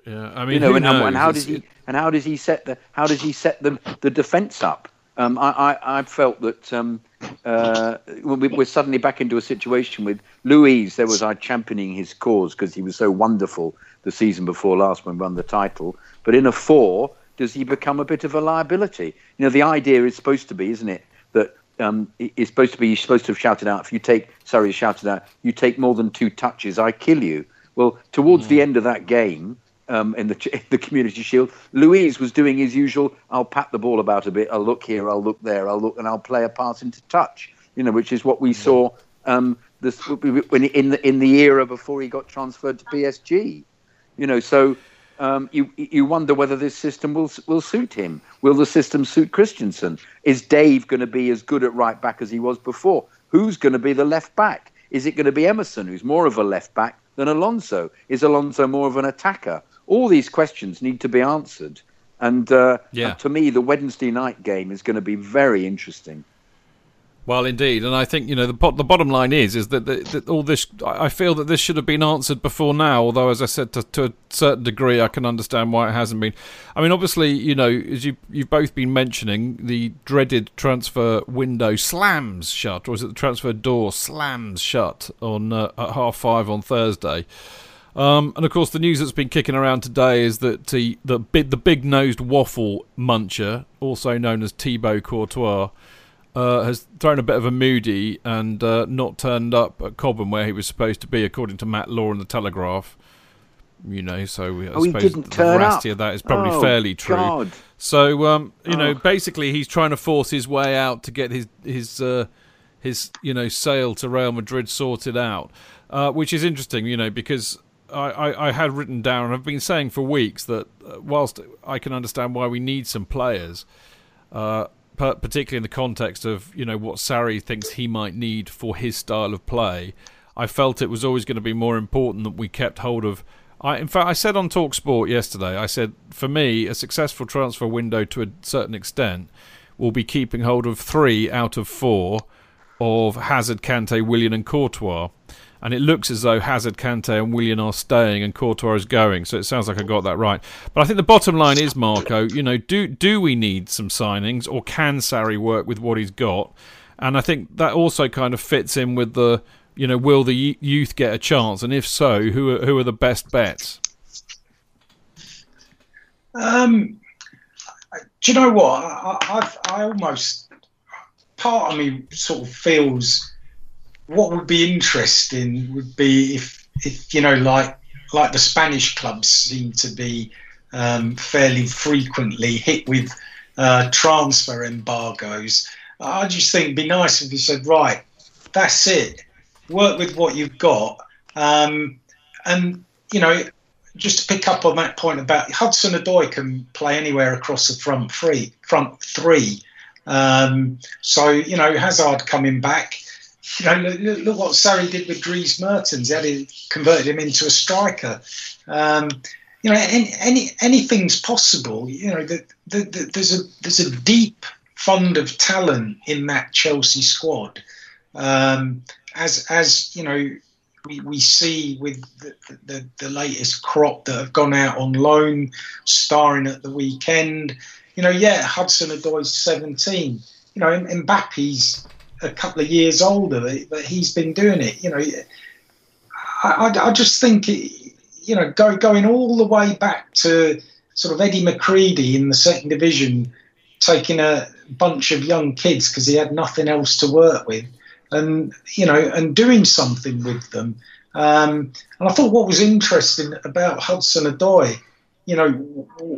Yeah, I mean, you know, and, and, how does he? And how does he set the? How does he set the the defence up? Um, I, I, I, felt that um, uh, we're suddenly back into a situation with Luiz. There was I championing his cause because he was so wonderful the season before last when we won the title. But in a four, does he become a bit of a liability? You know, the idea is supposed to be, isn't it, that um, it's supposed to be you're supposed to have shouted out. If you take, sorry, shouted out, you take more than two touches, I kill you. Well, towards mm. the end of that game, um, in the in [LAUGHS] the Community Shield. Luiz was doing his usual. I'll pat the ball about a bit. I'll look here. I'll look there. I'll look and I'll play a pass into touch. You know, which is what we saw um, this when in the in the era before he got transferred to PSG. You know, so um, you you wonder whether this system will will suit him. Will the system suit Christensen? Is Dave going to be as good at right back as he was before? Who's going to be the left back? Is it going to be Emerson, who's more of a left back than Alonso? Is Alonso more of an attacker? all these questions need to be answered. And, uh, yeah. and to me, the Wednesday night game is going to be very interesting. Well, indeed, and I think you know the the bottom line is is that, that, all this. I feel that this should have been answered before now. Although, as I said, to, to, a certain degree, I can understand why it hasn't been. I mean, obviously, you know, as you you've both been mentioning, the dreaded transfer window slams shut, or is it the transfer door slams shut on uh, at half five on Thursday? Um, and of course, the news that's been kicking around today is that the the big, the big nosed waffle muncher, also known as Thibaut Courtois, uh, has thrown a bit of a moody and uh, not turned up at Cobham where he was supposed to be, according to Matt Law in the Telegraph. You know, so I oh, suppose the veracity of that is probably oh, fairly true. God. So, um, you oh. know, basically, he's trying to force his way out to get his his uh, his you know sale to Real Madrid sorted out, uh, which is interesting. You know, because I, I, I, had written down, and I've been saying for weeks that uh, whilst I can understand why we need some players, uh, particularly in the context of you know what Sarri thinks he might need for his style of play, I felt it was always going to be more important that we kept hold of. I, in fact, I said on Talksport yesterday, I said for me a successful transfer window to a certain extent will be keeping hold of three out of four of Hazard, Kante, Willian, and Courtois and it looks as though Hazard, Kante, and Willian are staying, and Courtois is going. So it sounds like I got that right. But I think the bottom line is, Marco, you know, do do we need some signings, or can Sarri work with what he's got? And I think that also kind of fits in with the, you know, will the youth get a chance, and if so, who are, who are the best bets? Um, do you know what? I, I've, I almost part of me sort of feels what would be interesting would be if, if you know, like like the Spanish clubs seem to be um, fairly frequently hit with uh, transfer embargoes. I just think it'd be nice if you said, right, that's it. Work with what you've got, um, and you know, just to pick up on that point about Hudson Odoi can play anywhere across the front three. Front three. Um, so you know, Hazard coming back you know, look, look, what Sarri did with Dries Mertens. He converted him into a striker. Um, you know, any, any, anything's possible. You know, the, the, the, there's a there's a deep fund of talent in that Chelsea squad. Um, as as you know, we, we see with the, the, the latest crop that have gone out on loan, starring at the weekend. You know, yeah, Hudson Odoi's 17. You know, Mbappe's a couple of years older, but he's been doing it. You know, I, I, I just think, you know, go, going all the way back to sort of Eddie McCreadie in the second division, taking a bunch of young kids because he had nothing else to work with, and you know, and doing something with them. Um, and I thought what was interesting about Hudson Odoi, you know,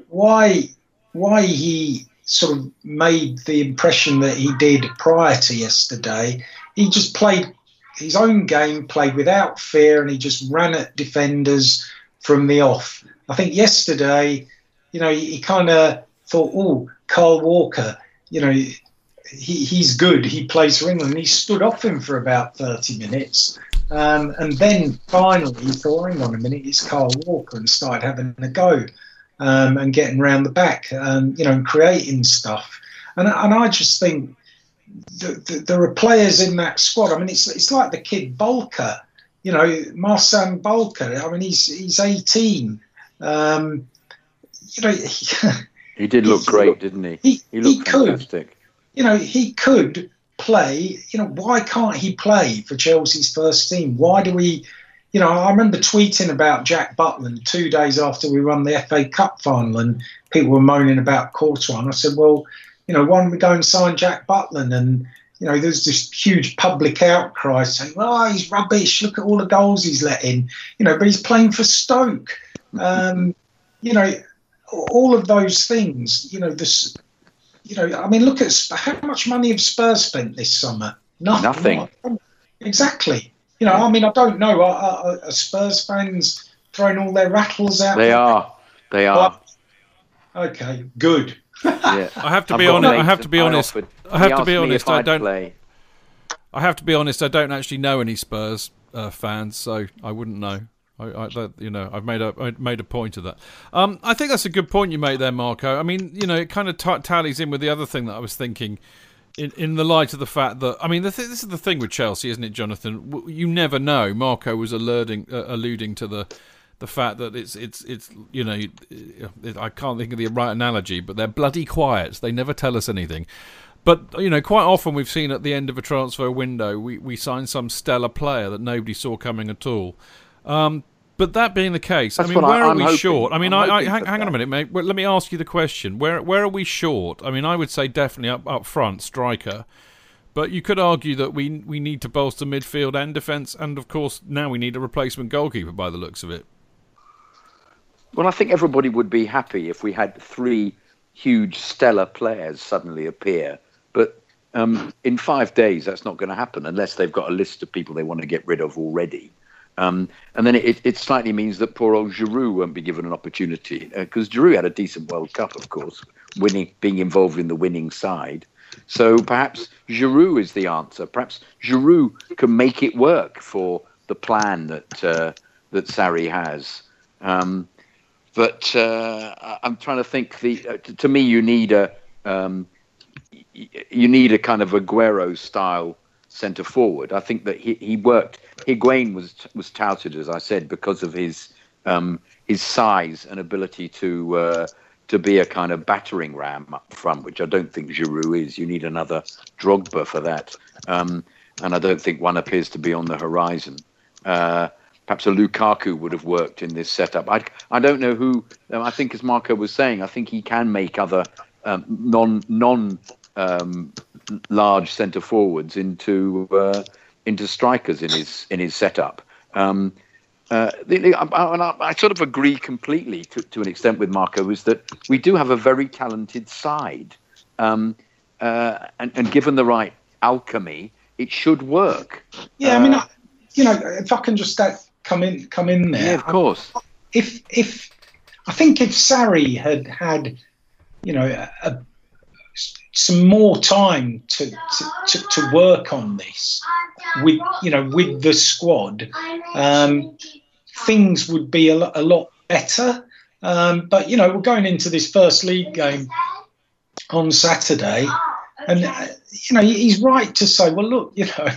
why why he sort of made the impression that he did prior to yesterday. He just played his own game, played without fear, and he just ran at defenders from the off. I think yesterday, you know, he, he kind of thought, oh, Kyle Walker, you know, he, he's good. He plays for England. He stood off him for about 30 minutes. Um, and then finally he thought, hang on a minute, it's Kyle Walker and started having a go um, and getting round the back, um, you know, and creating stuff. And, and I just think the, the, there are players in that squad. I mean, it's, it's like the kid Bolker, you know, Marcin Bolker. I mean, he's, he's 18. Um, you know, he, [LAUGHS] he did look great, didn't he? He, he looked he could, fantastic. You know, he could play. You know, why can't he play for Chelsea's first team? Why do we? You know, I remember tweeting about Jack Butland two days after we won the FA Cup final, and people were moaning about Courtois. And I said, well, you know, why don't we go and sign Jack Butland? And you know, there's this huge public outcry saying, "Oh, he's rubbish. Look at all the goals he's let in." You know, but he's playing for Stoke. Um, you know, all of those things. You know, this you know, I mean, look at how much money have Spurs spent this summer? Nothing. Nothing. Exactly. You know, I mean, I don't know. Are, are, are Spurs fans throwing all their rattles out? They are. They are. okay, good. yeah. [LAUGHS] I have to be honest. I have to be honest. I have to be honest. I don't. Play. I have to be honest. I don't actually know any Spurs uh, fans, so I wouldn't know. I, I, that, you know, I've made a I made a point of that. Um, I think that's a good point you make there, Marco. I mean, you know, it kind of t- tallies in with the other thing that I was thinking. In, in the light of the fact that I mean, th- this is the thing with Chelsea, isn't it, Jonathan? You never know. Marco was alerting, uh, alluding to the the fact that it's it's it's you know it, I can't think of the right analogy, but they're bloody quiet. They never tell us anything. But you know, quite often we've seen at the end of a transfer window, we we sign some stellar player that nobody saw coming at all. Um, but that being the case, That's I mean, where I, are we hoping, short? I mean, I, I, hang, hang on a minute, mate. Let me ask you the question: where where are we short? I mean, I would say definitely up up front, striker. But you could argue that we we need to bolster midfield and defence, and of course now we need a replacement goalkeeper by the looks of it. Well, I think everybody would be happy if we had three huge stellar players suddenly appear. But um, in five days, that's not going to happen unless they've got a list of people they want to get rid of already. Um, and then it, it slightly means that poor old Giroud won't be given an opportunity because uh, Giroud had a decent World Cup, of course, winning, being involved in the winning side. So perhaps Giroud is the answer. Perhaps Giroud can make it work for the plan that uh, that Sarri has. Um, but uh, I'm trying to think. The uh, to me, you need a um, you need a kind of Aguero style centre forward. I think that he, he worked. Higuain was was touted, as I said, because of his um, his size and ability to uh, to be a kind of battering ram up front, which I don't think Giroud is. You need another Drogba for that, um, and I don't think one appears to be on the horizon. Uh, perhaps a Lukaku would have worked in this setup. I I don't know who. Um, I think, as Marco was saying, I think he can make other um, non non um, large centre forwards into uh, into strikers in his in his setup. Um, uh, the, the, I, I, I, sort of agree completely to, to an extent with Marco is that we do have a very talented side, um, uh, and, and, given the right alchemy, it should work. Yeah, I mean, uh, you know, if I can just come in come in there. Yeah, of course. If if I think if Sarri had had, you know, a, some more time to, to, to, to, work on this with you know with the squad. Um, things would be a lot, a lot better. Um, but you know we're going into this first league game on Saturday and uh, you know he's right to say well look you know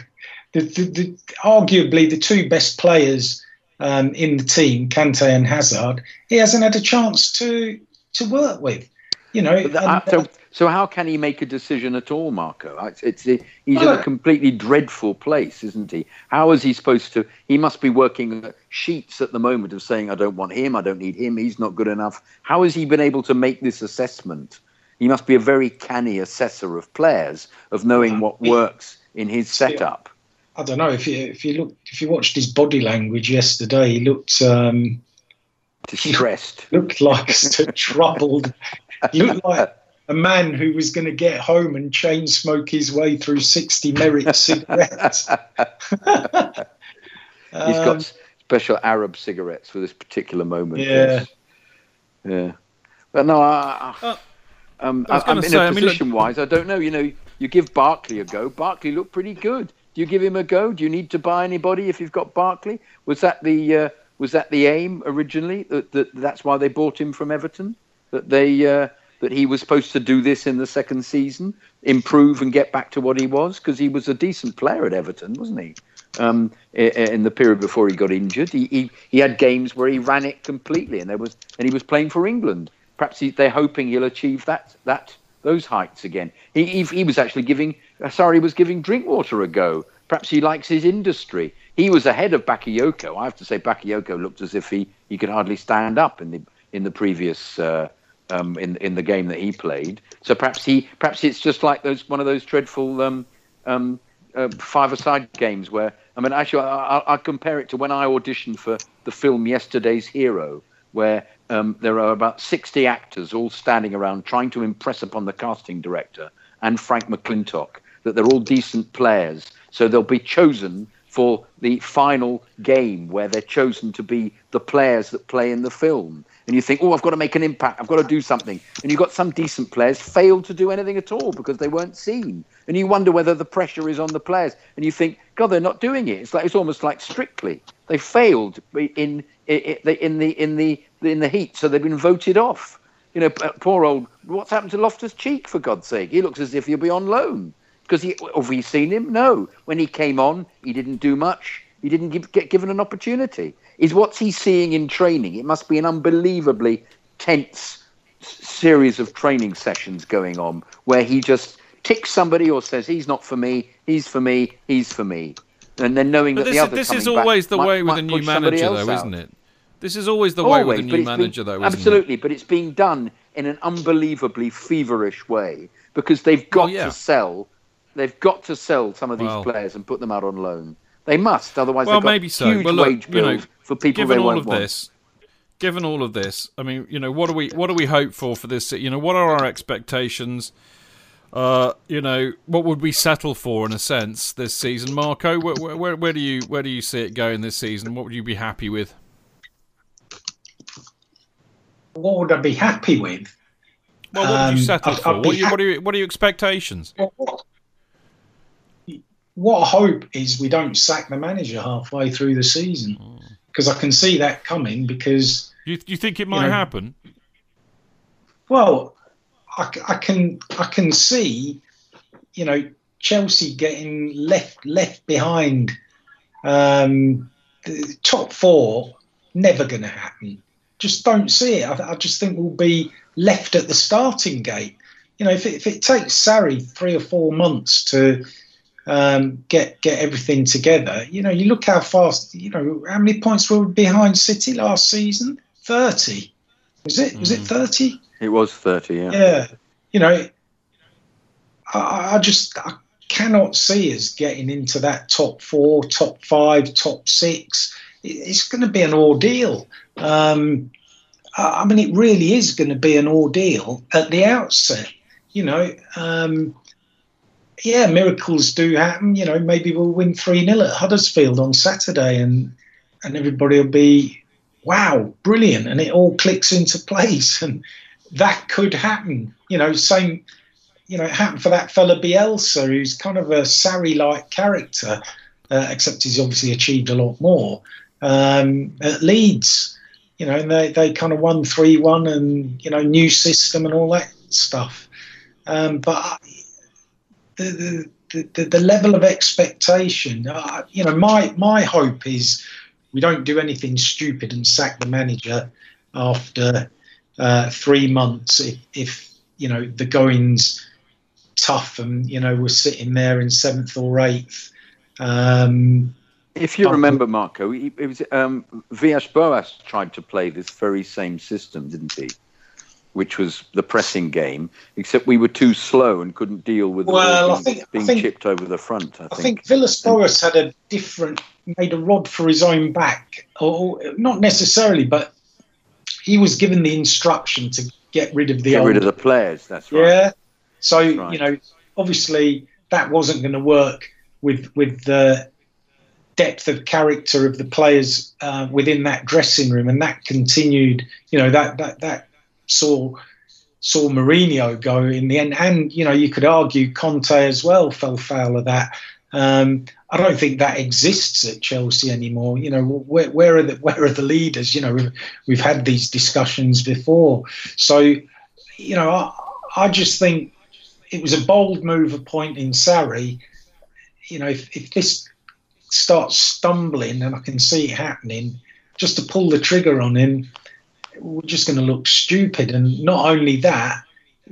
the, the, the arguably the two best players um, in the team Kante and Hazard he hasn't had a chance to to work with you know and, uh, so how can he make a decision at all, Marco? It's, it's he's in a completely dreadful place, isn't he? How is he supposed to? He must be working sheets at the moment of saying, "I don't want him. I don't need him. He's not good enough." How has he been able to make this assessment? He must be a very canny assessor of players, of knowing what works in his setup. I don't know if you if you look if you watched his body language yesterday, he looked um, distressed. He [LAUGHS] looked like [LAUGHS] troubled. He looked like a man who was going to get home and chain smoke his way through 60 merit [LAUGHS] cigarettes. [LAUGHS] He's got um, special Arab cigarettes for this particular moment. Yeah. Yeah. But no, I, I, uh, um, I, am in say, a position I mean, wise, I don't know. You know, you give Barkley a go. Barkley looked pretty good. Do you give him a go? Do you need to buy anybody if you've got Barkley? Was that the uh, was that the aim originally? That, that that's why they bought him from Everton. That they uh, that he was supposed to do this in the second season, improve and get back to what he was because he was a decent player at Everton, wasn't he? Um, in the period before he got injured, he, he he had games where he ran it completely, and there was and he was playing for England. Perhaps he, they're hoping he'll achieve that that those heights again. He, he, he was actually giving sorry, he was giving Drinkwater a go. Perhaps he likes his industry. He was ahead of Bakayoko. I have to say, Bakayoko looked as if he, he could hardly stand up in the in the previous uh, um, in in the game that he played. So perhaps he perhaps it's just like those one of those dreadful um, um, uh, five-a-side games where I mean, actually, I, I, I compare it to when I auditioned for the film Yesterday's Hero, where um, there are about 60 actors all standing around trying to impress upon the casting director and Frank McLintock that they're all decent players. So they'll be chosen for the final game where they're chosen to be the players that play in the film. And you think, oh, I've got to make an impact. I've got to do something. And you've got some decent players fail to do anything at all because they weren't seen. And you wonder whether the pressure is on the players. And you think, God, they're not doing it. It's like it's almost like strictly. They failed in in the in the in the in the heat, so they've been voted off. You know, poor old. What's happened to Loftus Cheek? For God's sake, he looks as if he'll be on loan. Because he have we seen him? No. When he came on, he didn't do much. He didn't give, get given an opportunity. Is what's he seeing in training? It must be an unbelievably tense series of training sessions going on where he just ticks somebody or says he's not for me, he's for me, he's for me, and then knowing but that this, the other this is always the might, way with a new manager, though, out. isn't it? This is always the way with a new manager, though. absolutely, it? but it's being done in an unbelievably feverish way because they've got well, yeah. to sell. They've got to sell some of these well, players and put them out on loan. They must, otherwise well, they've got maybe so. huge well, look, wage bills you know, for people given they all won't of want. this, given all of this, I mean, you know, what do we what do we hope for for this? You know, what are our expectations? Uh, you know, what would we settle for in a sense this season, Marco? Where, where, where do you where do you see it going this season? What would you be happy with? What would I be happy with? Well, what would you settle um, for? I'd, I'd what, are you, what, are you, what are your expectations? What, what I hope is we don't sack the manager halfway through the season because I can see that coming. Because you, you think it might you know, happen? Well, I, I can I can see, you know, Chelsea getting left left behind. Um, the top four never going to happen. Just don't see it. I, I, just think we'll be left at the starting gate. You know, if it, if it takes Sarri three or four months to um, get get everything together, you know, you look how fast. You know, how many points were behind City last season? Thirty. Was it? Was it mm. thirty? It was 30, yeah. Yeah. You know, I, I just I cannot see us getting into that top four, top five, top six. It's going to be an ordeal. Um, I mean, it really is going to be an ordeal at the outset. You know, um, yeah, miracles do happen. You know, maybe we'll win 3 0 at Huddersfield on Saturday and, and everybody will be, wow, brilliant. And it all clicks into place. [LAUGHS] And that could happen. You know, same, you know, it happened for that fella Bielsa, who's kind of a Sarri like character, uh, except he's obviously achieved a lot more. Um, at Leeds, you know, and they, they kind of won 3 1 and, you know, new system and all that stuff. Um, but the, the, the, the, level of expectation, uh, you know, my, my hope is we don't do anything stupid and sack the manager after uh, three months if, if you know the going's tough and you know we're sitting there in seventh or eighth. Um, if you remember, Marco, it was um, Villas-Boas tried to play this very same system, didn't he? Which was the pressing game, except we were too slow and couldn't deal with well, being, think, being think, chipped over the front. I, I think, think Villas-Boas had a different, made a rod for his own back, or not necessarily, but he was given the instruction to get rid of the Get old rid of the players. That's right. Yeah. So right. you know, obviously that wasn't going to work with with the depth of character of the players uh, within that dressing room, and that continued. You know that that that saw saw Mourinho go in the end, and you know you could argue Conte as well fell foul of that. Um, I don't think that exists at Chelsea anymore. You know, where, where are the where are the leaders? You know, we've, we've had these discussions before. So, you know, I, I just think it was a bold move appointing Sarri. You know, if, if this starts stumbling, and I can see it happening, just to pull the trigger on him, we're just going to look stupid. And not only that,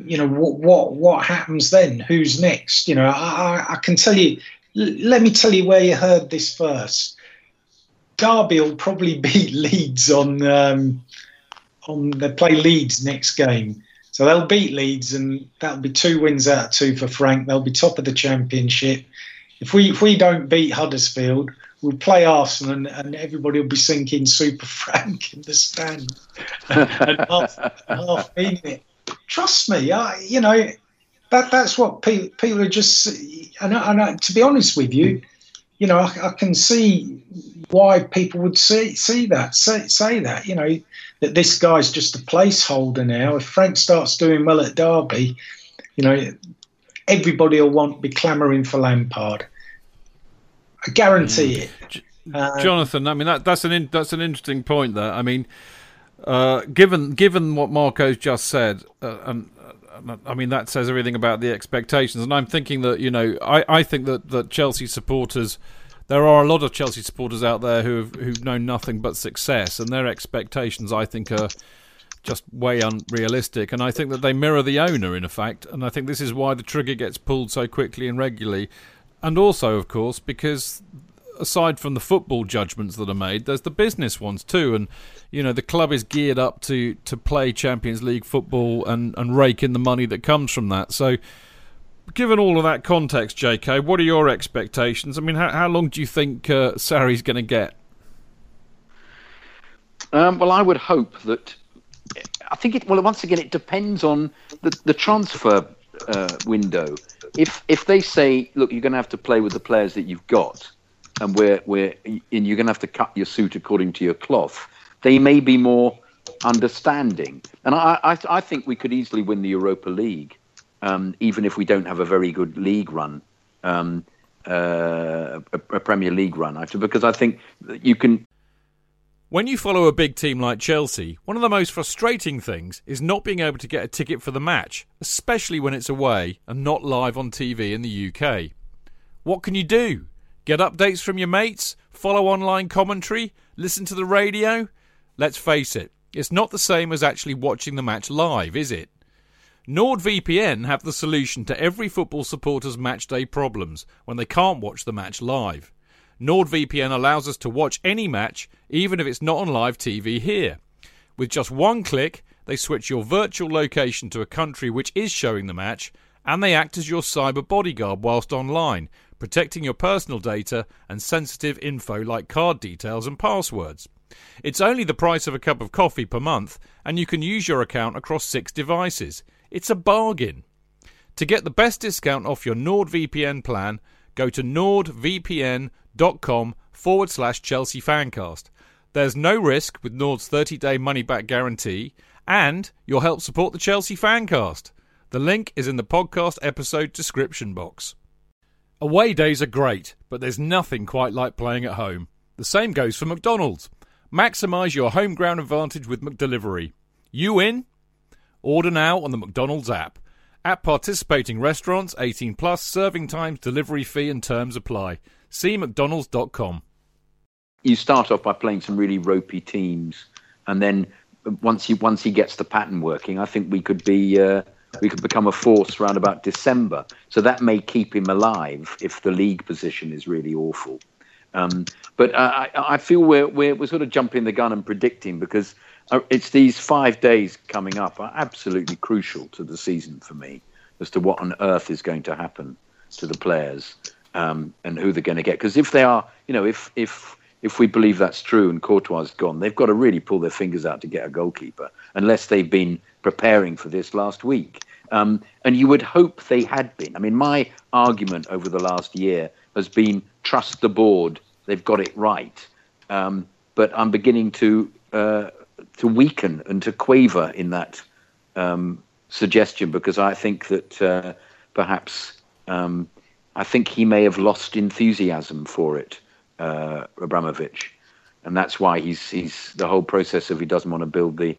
you know, what what what happens then? Who's next? You know, I, I can tell you. Let me tell you where you heard this first. Derby will probably beat [LAUGHS] Leeds on um, on they play Leeds next game. So they'll beat Leeds, and that'll be two wins out of two for Frank. They'll be top of the championship. If we if we don't beat Huddersfield, we'll play Arsenal, and, and everybody will be sinking Super Frank in the stand and half, [LAUGHS] half meaning it. Trust me, I, you know that that's what people people are just. And, I, and I, to be honest with you, you know, I, I, can see why people would see see that say say that. You know, that this guy's just a placeholder now. If Frank starts doing well at Derby, you know, everybody will want to be clamouring for Lampard. I guarantee mm. it. Uh, Jonathan, I mean that that's an in, that's an interesting point there. I mean, uh, given given what Marco's just said, uh, and I mean, that says everything about the expectations. And I'm thinking that, you know, I, I think that, that Chelsea supporters, there are a lot of Chelsea supporters out there who have, who've known nothing but success, and their expectations, I think, are just way unrealistic. And I think that they mirror the owner, in effect. And I think this is why the trigger gets pulled so quickly and regularly. And also, of course, because aside from the football judgments that are made, there's the business ones too. And you know, the club is geared up to to play Champions League football and and rake in the money that comes from that. So. Given all of that context, JK, what are your expectations? I mean, how, how long do you think uh, Sarri's going to get? Um, well, I would hope that. I think it. Well, once again, it depends on the the transfer uh, window. If if they say, look, you're going to have to play with the players that you've got, and we're, we're and you're going to have to cut your suit according to your cloth, they may be more understanding. And I, I, I think we could easily win the Europa League, um, even if we don't have a very good league run, um, uh, a, a, Premier League run, actually, because I think you can. When you follow a big team like Chelsea, one of the most frustrating things is not being able to get a ticket for the match, especially when it's away and not live on TV in the UK. What can you do? Get updates from your mates, follow online commentary, listen to the radio. Let's face it, it's not the same as actually watching the match live, is it? NordVPN have the solution to every football supporter's matchday problems when they can't watch the match live. NordVPN allows us to watch any match, even if it's not on live TV here. With just one click, they switch your virtual location to a country which is showing the match, and they act as your cyber bodyguard whilst online, protecting your personal data and sensitive info like card details and passwords. It's only the price of a cup of coffee per month, and you can use your account across six devices. It's a bargain. To get the best discount off your NordVPN plan, go to nordvpn.com forward slash Chelsea Fancast. There's no risk with Nord's 30 day money back guarantee, and you'll help support the Chelsea Fancast. The link is in the podcast episode description box. Away days are great, but there's nothing quite like playing at home. The same goes for McDonald's. Maximise your home ground advantage with McDelivery. You in? Order now on the McDonald's app. At participating restaurants, 18 plus, serving times, delivery fee and terms apply. See mcdonalds.com. You start off by playing some really ropey teams, and then once he once he gets the pattern working, I think we could be uh, we could become a force around about December. So that may keep him alive if the league position is really awful. Um, but I, I, feel we're, we're, we're sort of jumping the gun and predicting because it's these five days coming up are absolutely crucial to the season for me as to what on earth is going to happen to the players um, and who they're going to get. Because if they are, you know, if if if we believe that's true and Courtois is gone, they've got to really pull their fingers out to get a goalkeeper, unless they've been preparing for this last week. Um, and you would hope they had been. I mean, my argument over the last year has been trust the board; they've got it right. Um, but I'm beginning to uh, to weaken and to quaver in that um, suggestion because I think that uh, perhaps um, I think he may have lost enthusiasm for it, uh, Abramovich, and that's why he's he's the whole process of he doesn't want to build the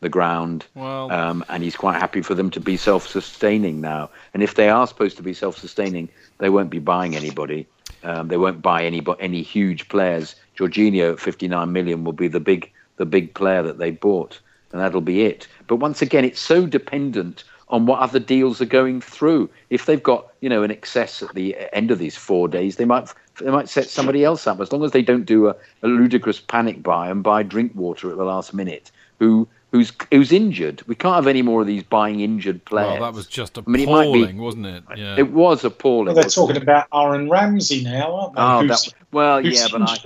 the ground, well, um, and he's quite happy for them to be self-sustaining now. And if they are supposed to be self-sustaining, they won't be buying anybody. Um, they won't buy any any huge players. Jorginho at 59 million will be the big the big player that they bought, and that'll be it. But once again, it's so dependent on what other deals are going through. If they've got you know an excess at the end of these four days, they might they might set somebody else up. As long as they don't do a, a ludicrous panic buy and buy Drinkwater at the last minute, who who's who's injured. We can't have any more of these buying injured players. Well, that was just I mean, appalling, it be- wasn't it? Yeah. It was appalling. Well, they're wasn't talking about Aaron Ramsey now, aren't they? Oh, Who's- that, well, who's yeah, but I,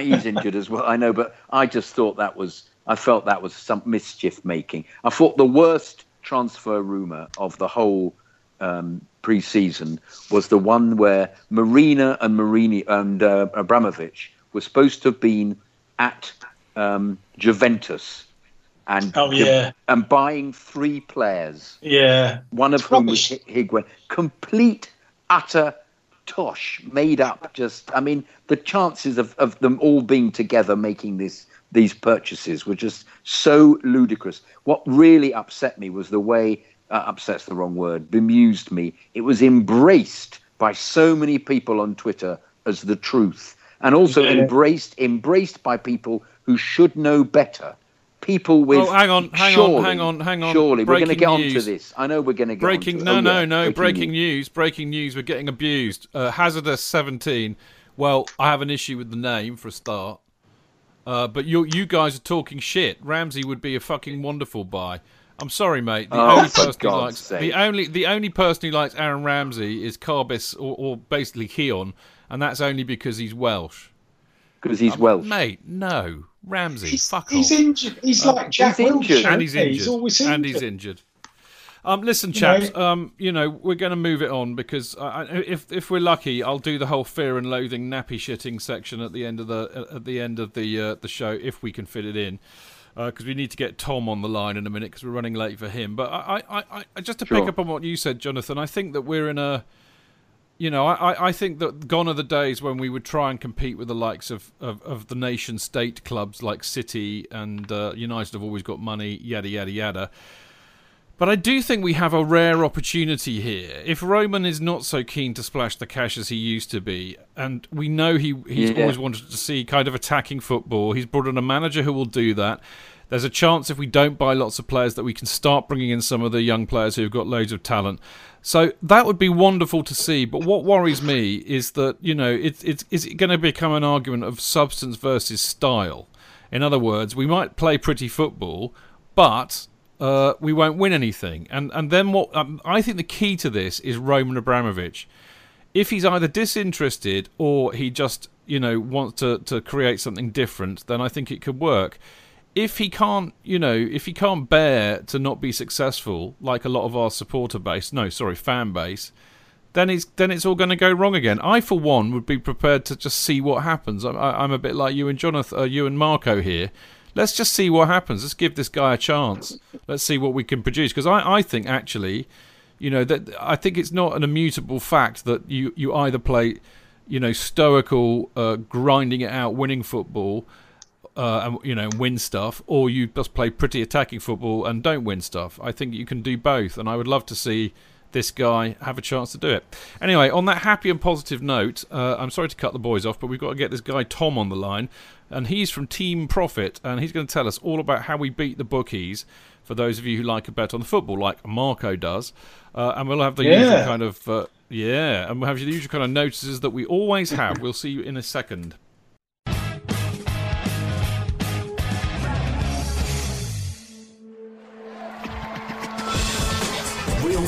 he's injured as well. I know, but I just thought that was, I felt that was some mischief making. I thought the worst transfer rumor of the whole um, pre-season was the one where Marina and Marini and uh, Abramovich were supposed to have been at um, Juventus and Oh, yeah. and buying three players Yeah. one of It's whom was rubbish. Hi- Higuain. Complete, utter tosh, made up. Just, I mean, the chances of, of them all being together making this these purchases were just so ludicrous. What really upset me was the way uh, upset's the wrong word, bemused me. It was embraced by so many people on Twitter as the truth, and also Yeah. embraced embraced by people who should know better. People with Oh, hang on, hang surely, on, hang on, hang on. Surely, we're going to Breaking get onto news. this. I know we're going to get breaking onto no. Oh, no yeah, no breaking, news. news breaking news we're getting abused uh, hazardous 17 well i have an issue with the name for a start uh, but you you guys are talking shit ramsey would be a fucking wonderful buy i'm sorry mate the Oh, only [LAUGHS] person who likes sake. the only the only person who likes aaron ramsey is carbis or, or basically keon and that's only because he's welsh because he's Welsh. mate no ramsey He's, fuck he's off injured. He's like Jack he's injured. Wilshere, and he's injured. He's always injured. And he's injured. Um, listen, You chaps. know- Um, you know we're going to move it on because I, I- if if we're lucky, I'll do the whole fear and loathing nappy shitting section at the end of the at the end of the uh, the show if we can fit it in. Because we need to get Tom on the line in a minute because we're running late for him. But I, I, I, I just to pick up on what you said, Jonathan, I think that we're in a you know, I, I- think that gone are the days when we would try and compete with the likes of, of, of the nation state clubs like City and uh, United have always got money, yada, yada, yada. But I do think we have a rare opportunity here. If Roman is not so keen to splash the cash as he used to be, and we know he he's Yeah. always wanted to see kind of attacking football, he's brought in a manager who will do that. There's a chance if we don't buy lots of players that we can start bringing in some of the young players who've got loads of talent. So that would be wonderful to see. But what worries me is that you know it's it's is it going to become an argument of substance versus style? In other words, we might play pretty football, but uh, we won't win anything. And and then what? Um, I think the key to this is Roman Abramovich. If he's either disinterested or he just you know wants to to create something different, then I think it could work. If he can't, you know, if he can't bear to not be successful, like a lot of our supporter base, no, sorry, fan base, then it's then it's all going to go wrong again. I, for one, would be prepared to just see what happens. I'm, I- I'm a bit like you and Jonathan, uh, you and Marco here. Let's just see what happens. Let's give this guy a chance. Let's see what we can produce. Because I, I think actually, you know, that I think it's not an immutable fact that you you either play, you know, stoical, uh, grinding it out, winning football, uh, and you know win stuff, or you just play pretty attacking football and don't win stuff. I think you can do both, and I would love to see this guy have a chance to do it. Anyway, on that happy and positive note, uh, I'm sorry to cut the boys off, but we've got to get this guy Tom on the line, and he's from Team Profit, and he's going to tell us all about how we beat the bookies. For those of you who like a bet on the football, like Marco does, uh, and we'll have the usual kind of uh, yeah, and we'll have the usual kind of notices that we always have. We'll see you in a second.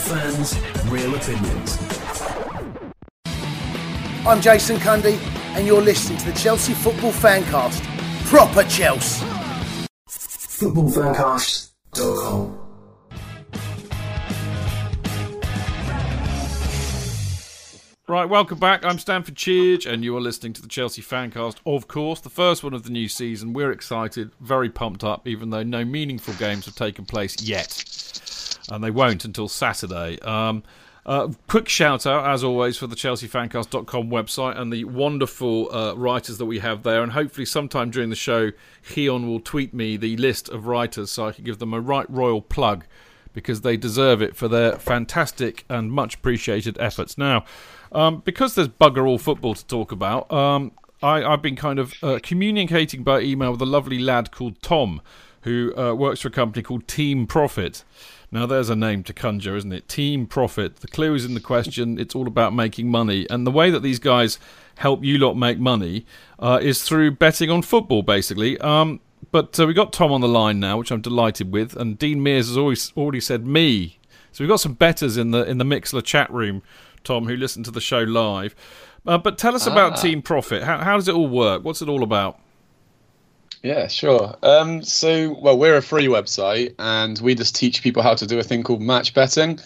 fans, real opinions. I'm Jason Cundy, and you're listening to the Chelsea Football Fancast. Proper Chelsea. Footballfancast.com. Right, welcome back. I'm Stamford Chidge, and you are listening to the Chelsea Fancast, of course, the first one of the new season. We're excited, very pumped up, even though no meaningful games have taken place yet. And they won't until Saturday. Um, uh, quick shout out, as always, for the ChelseaFancast.com website and the wonderful uh, writers that we have there. And hopefully, sometime during the show, Heon will tweet me the list of writers so I can give them a right royal plug because they deserve it for their fantastic and much appreciated efforts. Now, um, because there's bugger all football to talk about, um, I, have been kind of uh, communicating by email with a lovely lad called Tom, who uh, works for a company called Team Profit. Now, there's a name to conjure, isn't it? Team Profit. The clue is in the question. It's all about making money. And the way that these guys help you lot make money uh, is through betting on football, basically. Um, but uh, we got Tom on the line now, which I'm delighted with. And Dean Mears has always already said me. So we've got some betters in the in the Mixlr chat room Tom, who listened to the show live. Uh, but tell us about ah. Team Profit. How, how does it all work? What's it all about? Yeah, sure. Um, so, well, we're a free website and we just teach people how to do a thing called match betting.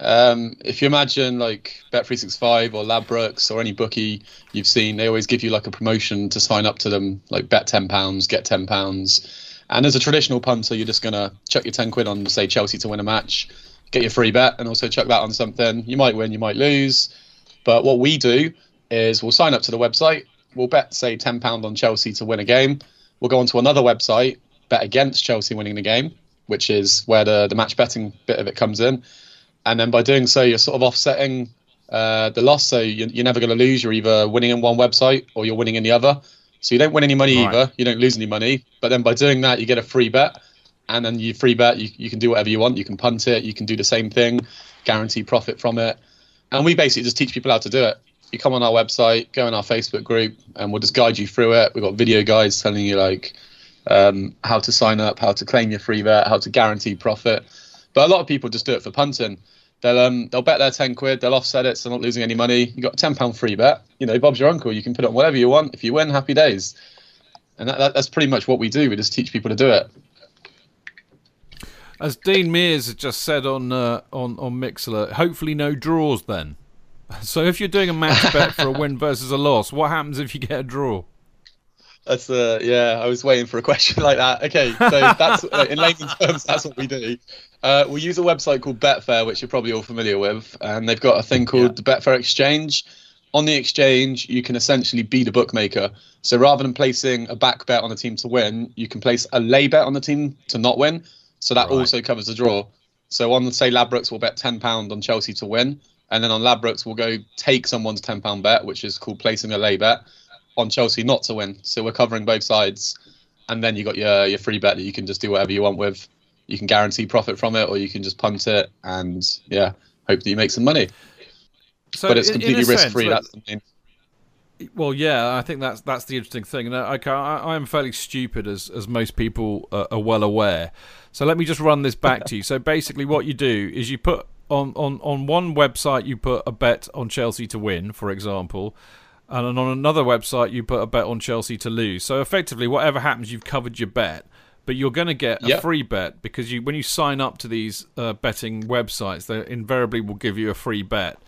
Um, if you imagine like Bet365 or Ladbrokes or any bookie you've seen, they always give you like a promotion to sign up to them, like bet £10, get £10. And as a traditional punter, you're just going to chuck your 10 quid on, say, Chelsea to win a match get your free bet and also chuck that on something. You might win, you might lose. But what we do is we'll sign up to the website. We'll bet, say, £10 on Chelsea to win a game. We'll go onto another website, bet against Chelsea winning the game, which is where the, the match betting bit of it comes in. And then by doing so, you're sort of offsetting uh, the loss. So you're, you're never going to lose. You're either winning in one website or you're winning in the other. So you don't win any money right. either. You don't lose any money. But then by doing that, you get a free bet and then you free bet. You, you can do whatever you want. You can punt it. You can do the same thing, guarantee profit from it. And we basically just teach people how to do it. You come on our website, go in our Facebook group, and we'll just guide you through it. We've got video guides telling you like um, how to sign up, how to claim your free bet, how to guarantee profit. But a lot of people just do it for punting. They'll um, they'll bet their ten quid, they'll offset it, so not losing any money. You got a ten pound free bet. You know, Bob's your uncle. You can put on whatever you want. If you win, happy days. And that, that, that's pretty much what we do. We just teach people to do it as Dean Mears has just said on uh, on on Mixlr, hopefully no draws then. [LAUGHS] So if you're doing a match bet for a win [LAUGHS] versus a loss, what happens if you get a draw? That's uh yeah, I was waiting for a question like that. Okay, so that's [LAUGHS] in layman's terms, that's what we do. Uh, we use a website called Betfair, which you're probably all familiar with, and they've got a thing called yeah. the Betfair Exchange. On the exchange, you can essentially be the bookmaker. So rather than placing a back bet on the team to win, you can place a lay bet on the team to not win. So that right. also covers the draw. So on say Ladbrokes will bet ten pound on Chelsea to win, and then on Ladbrokes we'll go take someone's ten pound bet, which is called placing a lay bet on Chelsea not to win. So we're covering both sides, and then you got your your free bet that you can just do whatever you want with. You can guarantee profit from it, or you can just punt it, and yeah, hope that you make some money. So but it's completely risk free. That's the main. Well, yeah, I think that's that's the interesting thing. And uh, I, I, I am fairly stupid, as as most people are, are well aware. So let me just run this back to you. So basically, what you do is you put on, on, on one website you put a bet on Chelsea to win, for example, and on another website you put a bet on Chelsea to lose. So effectively, whatever happens, you've covered your bet. But you're going to get a yep. free bet because you when you sign up to these uh, betting websites, they invariably will give you a free bet,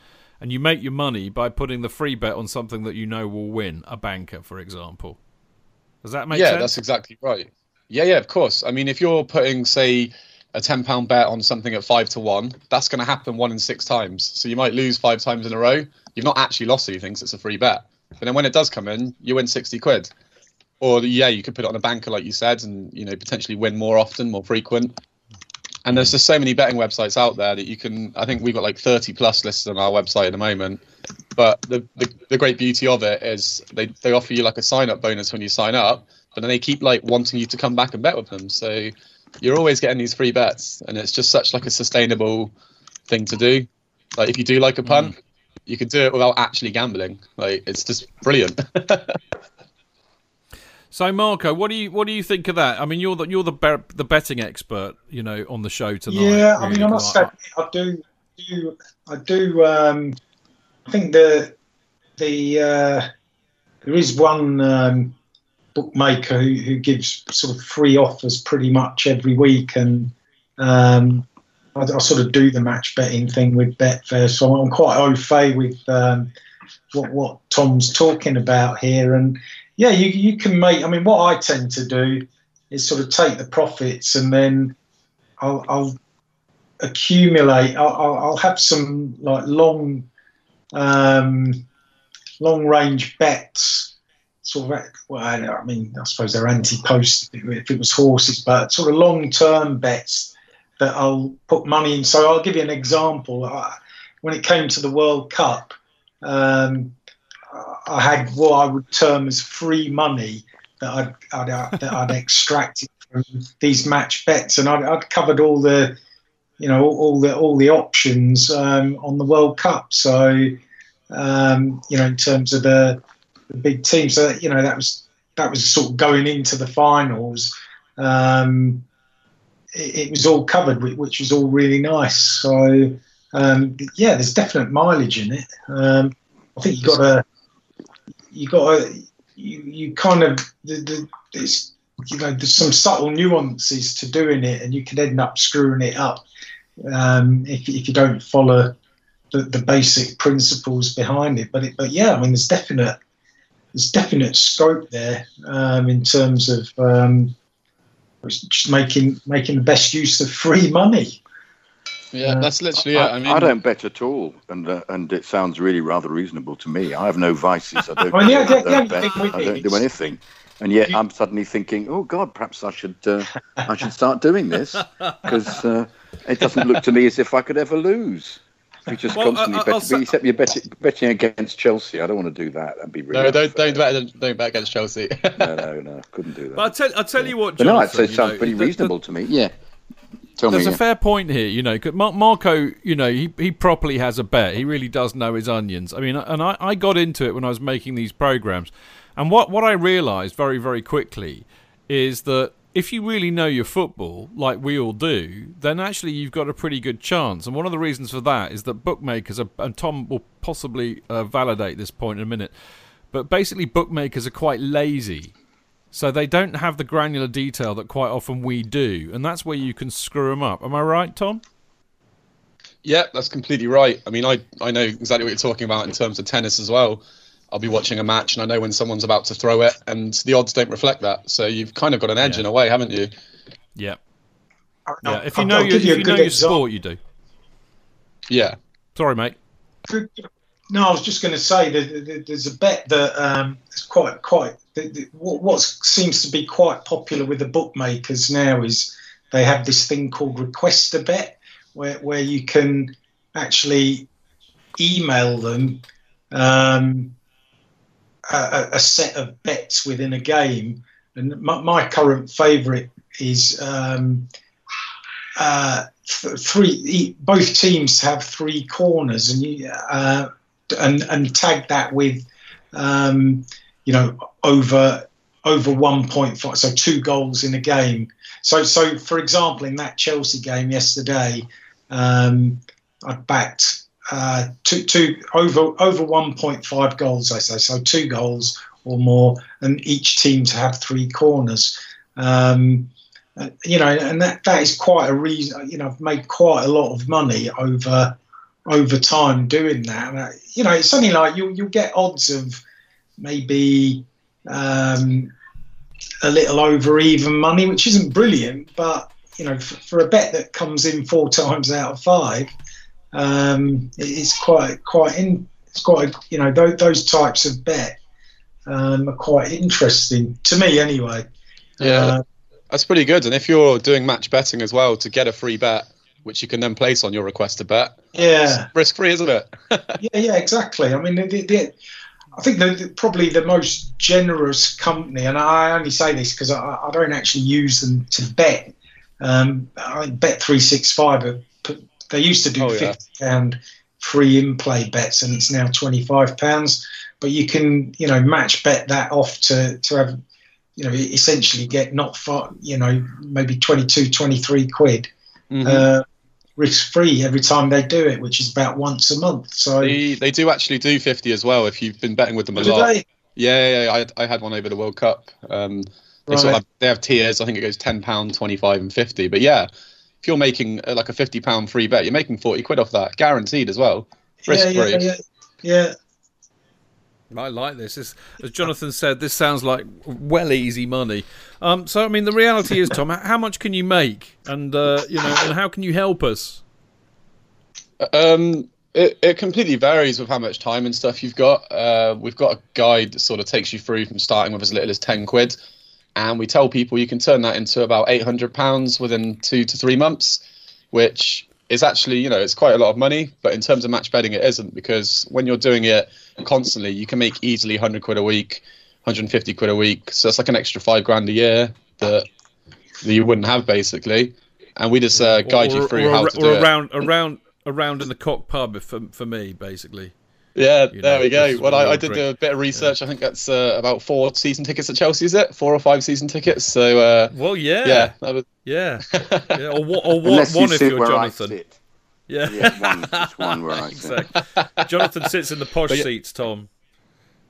and you make your money by putting the free bet on something that you know will win, a banker, for example. Does that make yeah, sense? Yeah, that's exactly right. Yeah, yeah, of course. I mean, if you're putting, say, a ten pound bet on something at five to one, that's going to happen one in six times. So you might lose five times in a row. You've not actually lost anything, so it's a free bet. But then when it does come in, you win sixty quid. Or yeah, you could put it on a banker like you said, and you know potentially win more often, more frequent. And there's just so many betting websites out there that you can. I think we've got like 30 plus listed on our website at the moment. But the, the, the great beauty of it is they, they offer you like a sign up bonus when you sign up, but then they keep like wanting you to come back and bet with them. So you're always getting these free bets, and it's just such like a sustainable thing to do. Like if you do like a punt, mm. you can do it without actually gambling. Like it's just brilliant. [LAUGHS] so Marco, what do you what do you think of that? I mean, you're the you're the be- the betting expert, you know, on the show tonight. Yeah, I mean, I must say, I do do I do. Um, I think the the uh, there is one um, bookmaker who, who gives sort of free offers pretty much every week, and um, I, I, sort of do the match betting thing with Betfair, so I'm quite au fait with um, what what Tom's talking about here, and yeah, you you can make. I mean, what I tend to do is sort of take the profits and then I'll, I'll accumulate. I'll, I'll, have some like long, um, long range bets. Sort of, well, I mean, I suppose they're anti-post if it was horses, but sort of long-term bets that I'll put money in. So I'll give you an example. When it came to the World Cup, um, I had what I would term as free money that I'd, I'd, uh, that I'd extracted from these match bets, and I'd, I'd covered all the, you know, all the all the options um, on the World Cup. So, um, you know, in terms of the, the big team. so you know that was that was sort of going into the finals. Um, it, it, was all covered, which was all really nice. So, um, yeah, there's definite mileage in it. Um, I think you got to you got to you, you kind of the, the, you know there's some subtle nuances to doing it, and you can end up screwing it up um, if if you don't follow the, the basic principles behind it. But it, but yeah, I mean there's definite there's definite scope there um, in terms of um, just making making the best use of free money. Yeah, uh, that's literally I, it. I mean, I don't bet at all, and uh, and it sounds really rather reasonable to me. I have no vices. I don't, [LAUGHS] well, yeah, I don't yeah, bet. I don't do anything, and yet I'm suddenly thinking, oh God, perhaps I should uh, I should start doing this because uh, it doesn't look to me as if I could ever lose. You just well, constantly uh, uh, bet, say, except you're betting, betting against Chelsea. I don't want to do that. That'd be really no. Don't don't bet, don't bet against Chelsea. no, no, no. Couldn't do that. But I tell I tell you what, Jonathan, but no, I'd say it sounds know, pretty reasonable the, to me. Yeah. Tell There's me, a yeah. fair point here, you know. Because Marco, you know, he he properly has a bet. He really does know his onions. I mean, and I, I got into it when I was making these programs, and what what I realised very very quickly is that if you really know your football, like we all do, then actually you've got a pretty good chance. And one of the reasons for that is that bookmakers are, and Tom will possibly uh, validate this point in a minute, but basically bookmakers are quite lazy so they don't have the granular detail that quite often we do, and that's where you can screw them up. Am I right, Tom? Yeah, that's completely right. I mean, I I know exactly what you're talking about in terms of tennis as well. I'll be watching a match and I know when someone's about to throw it, and the odds don't reflect that. So you've kind of got an edge yeah. in a way, haven't you? Yeah. Yeah. If you know, your, if you know your sport, you do. Yeah. Sorry, mate. No, I was just going to say that there's a bet that um, is quite quite the, the, what, what seems to be quite popular with the bookmakers now is they have this thing called request a bet, where where you can actually email them um, a, a, set of bets within a game. And my, my current favourite is um, uh, th- three. Both teams have three corners, and you uh, and and tag that with um, you know over over 1.5 so two goals in a game so so for example in that chelsea game yesterday um, i backed uh, two, two over over 1.5 goals i say so two goals or more and each team to have three corners um, uh, you know and that that is quite a reason you know i've made quite a lot of money over over time doing that. You know, it's something like you you'll get odds of maybe um, a little over even money, which isn't brilliant, but you know, for, for a bet that comes in four [LAUGHS] times out of five, um, it's quite quite in. It's quite you know those, those types of bet um, are quite interesting to me anyway. Yeah, uh, that's pretty good. And if you're doing match betting as well, to get a free bet which you can then place on your request to bet. Yeah, risk free, isn't it? [LAUGHS] yeah, yeah, exactly. I mean, the, the, I think the, probably the most generous company, and I only say this because I, I, don't actually use them to bet. Um, I bet three six five. They used to do oh, fifty pound yeah. free in play bets, and it's now twenty five pounds. But you can, you know, match bet that off to to have, you know, essentially get not far, you know, maybe 22, 23 quid. Mm-hmm. Uh, risk free every time they do it, which is about once a month. So they, they do actually do fifty as well if you've been betting with them a lot. They? Yeah, yeah, I, I had one over the World Cup. Um, they right. sort of have, they have tiers. I think it goes ten pound, twenty five, and fifty. But yeah, if you're making uh, like a fifty pound free bet, you're making forty quid off that, guaranteed as well, risk yeah, free. Yeah, yeah, yeah. I like this. this. As Jonathan said, this sounds like well easy money. Um, so, I mean, the reality is, Tom, how much can you make, and uh, you know, and how can you help us? Um, it, it completely varies with how much time and stuff you've got. Uh, we've got a guide that sort of takes you through from starting with as little as ten quid, and we tell people you can turn that into about eight hundred pounds within two to three months, which is actually you know it's quite a lot of money. But in terms of match betting, it isn't because when you're doing it constantly, you can make easily hundred quid a week, hundred and fifty quid a week. So it's like an extra five grand a year that, that you wouldn't have basically. And we just uh, guide or, you through or, how or to do it. around, around, around in the cock pub for for me, basically. Yeah, You there know, we go. Well, I, I did do a bit of research. I think that's uh, about four season tickets at Chelsea, is it? Four or five season tickets. So, uh, Well, yeah, yeah, that was, yeah, [LAUGHS] yeah. Or, what, or what, Unless one you if you're Jonathan. Yeah, Yeah, one, one where I [LAUGHS] sit. exactly. Jonathan sits in the posh yeah- seats, Tom.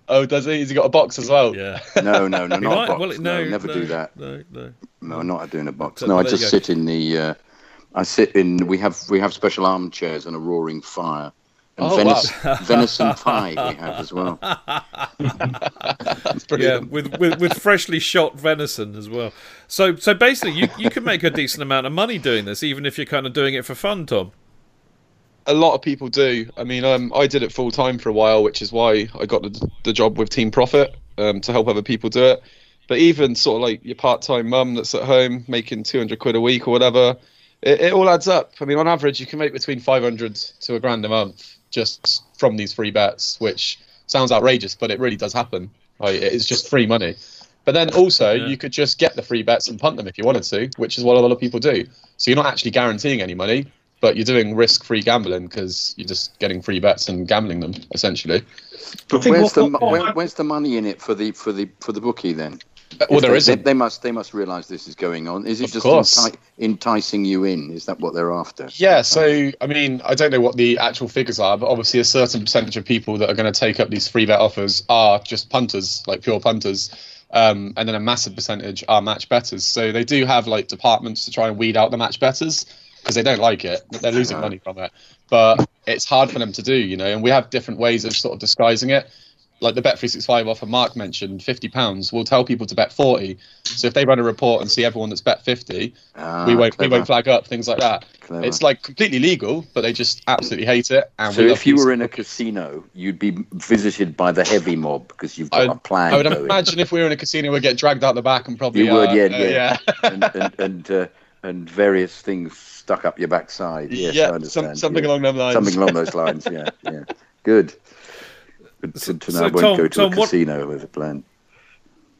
oh, does he? Has he got a box as well? Yeah. [LAUGHS] No, no, no, not might- a box. well, no, never no, do that. No, no. No, not doing a box. So No, I just sit in the. Uh, I sit in. We have we have special armchairs and a roaring fire. And Oh, venison, venison pie we have as well. That's [LAUGHS] Yeah, with, with with freshly shot venison as well. So so basically, you you can make a decent amount of money doing this, even if you're kind of doing it for fun, Tom. A lot of people do. I mean, um, I did it full time for a while, which is why I got the, the job with Team Profit um, to help other people do it. But even sort of like your part time mum that's at home making 200 quid a week or whatever, it, it all adds up. I mean, on average, you can make between 500 to a grand a month just from these free bets, which sounds outrageous, but it really does happen. Like, it's just free money. But then also, Yeah. you could just get the free bets and punt them if you wanted to, which is what a lot of people do. So you're not actually guaranteeing any money, but you're doing risk-free gambling because you're just getting free bets and gambling them essentially. But where's the what- mo- what- where, where's the money in it for the for the for the bookie then? Well, there they, isn't. They, they must they must realise this is going on. Is it Of just enti- enticing you in? Is that what they're after? Yeah, so I mean, I don't know what the actual figures are, but obviously a certain percentage of people that are going to take up these free bet offers are just punters, like pure punters, um, and then a massive percentage are match betters. So they do have like departments to try and weed out the match betters because they don't like it. They're losing money from it, but it's hard for them to do, you know. And we have different ways of sort of disguising it. Like the Bet three six five offer Mark mentioned, fifty pounds. We'll tell people to bet forty. So if they run a report and see everyone that's bet fifty, Ah, we won't we won't flag up things like that. Clever. It's like completely legal, but they just absolutely hate it. And So if you were in a casino, you'd be visited by the heavy mob because you've got I, a plan. I would going. imagine if we were in a casino, we'd get dragged out the back and probably You would, uh, yeah, uh, yeah, and and and, uh, and various things stuck up your backside. Yes, Yeah, I some- something yeah. along them lines. Something along those [LAUGHS] lines. Yeah, yeah. Good. Good So- to, to I won't Tom- go to Tom, a what- casino with a plan.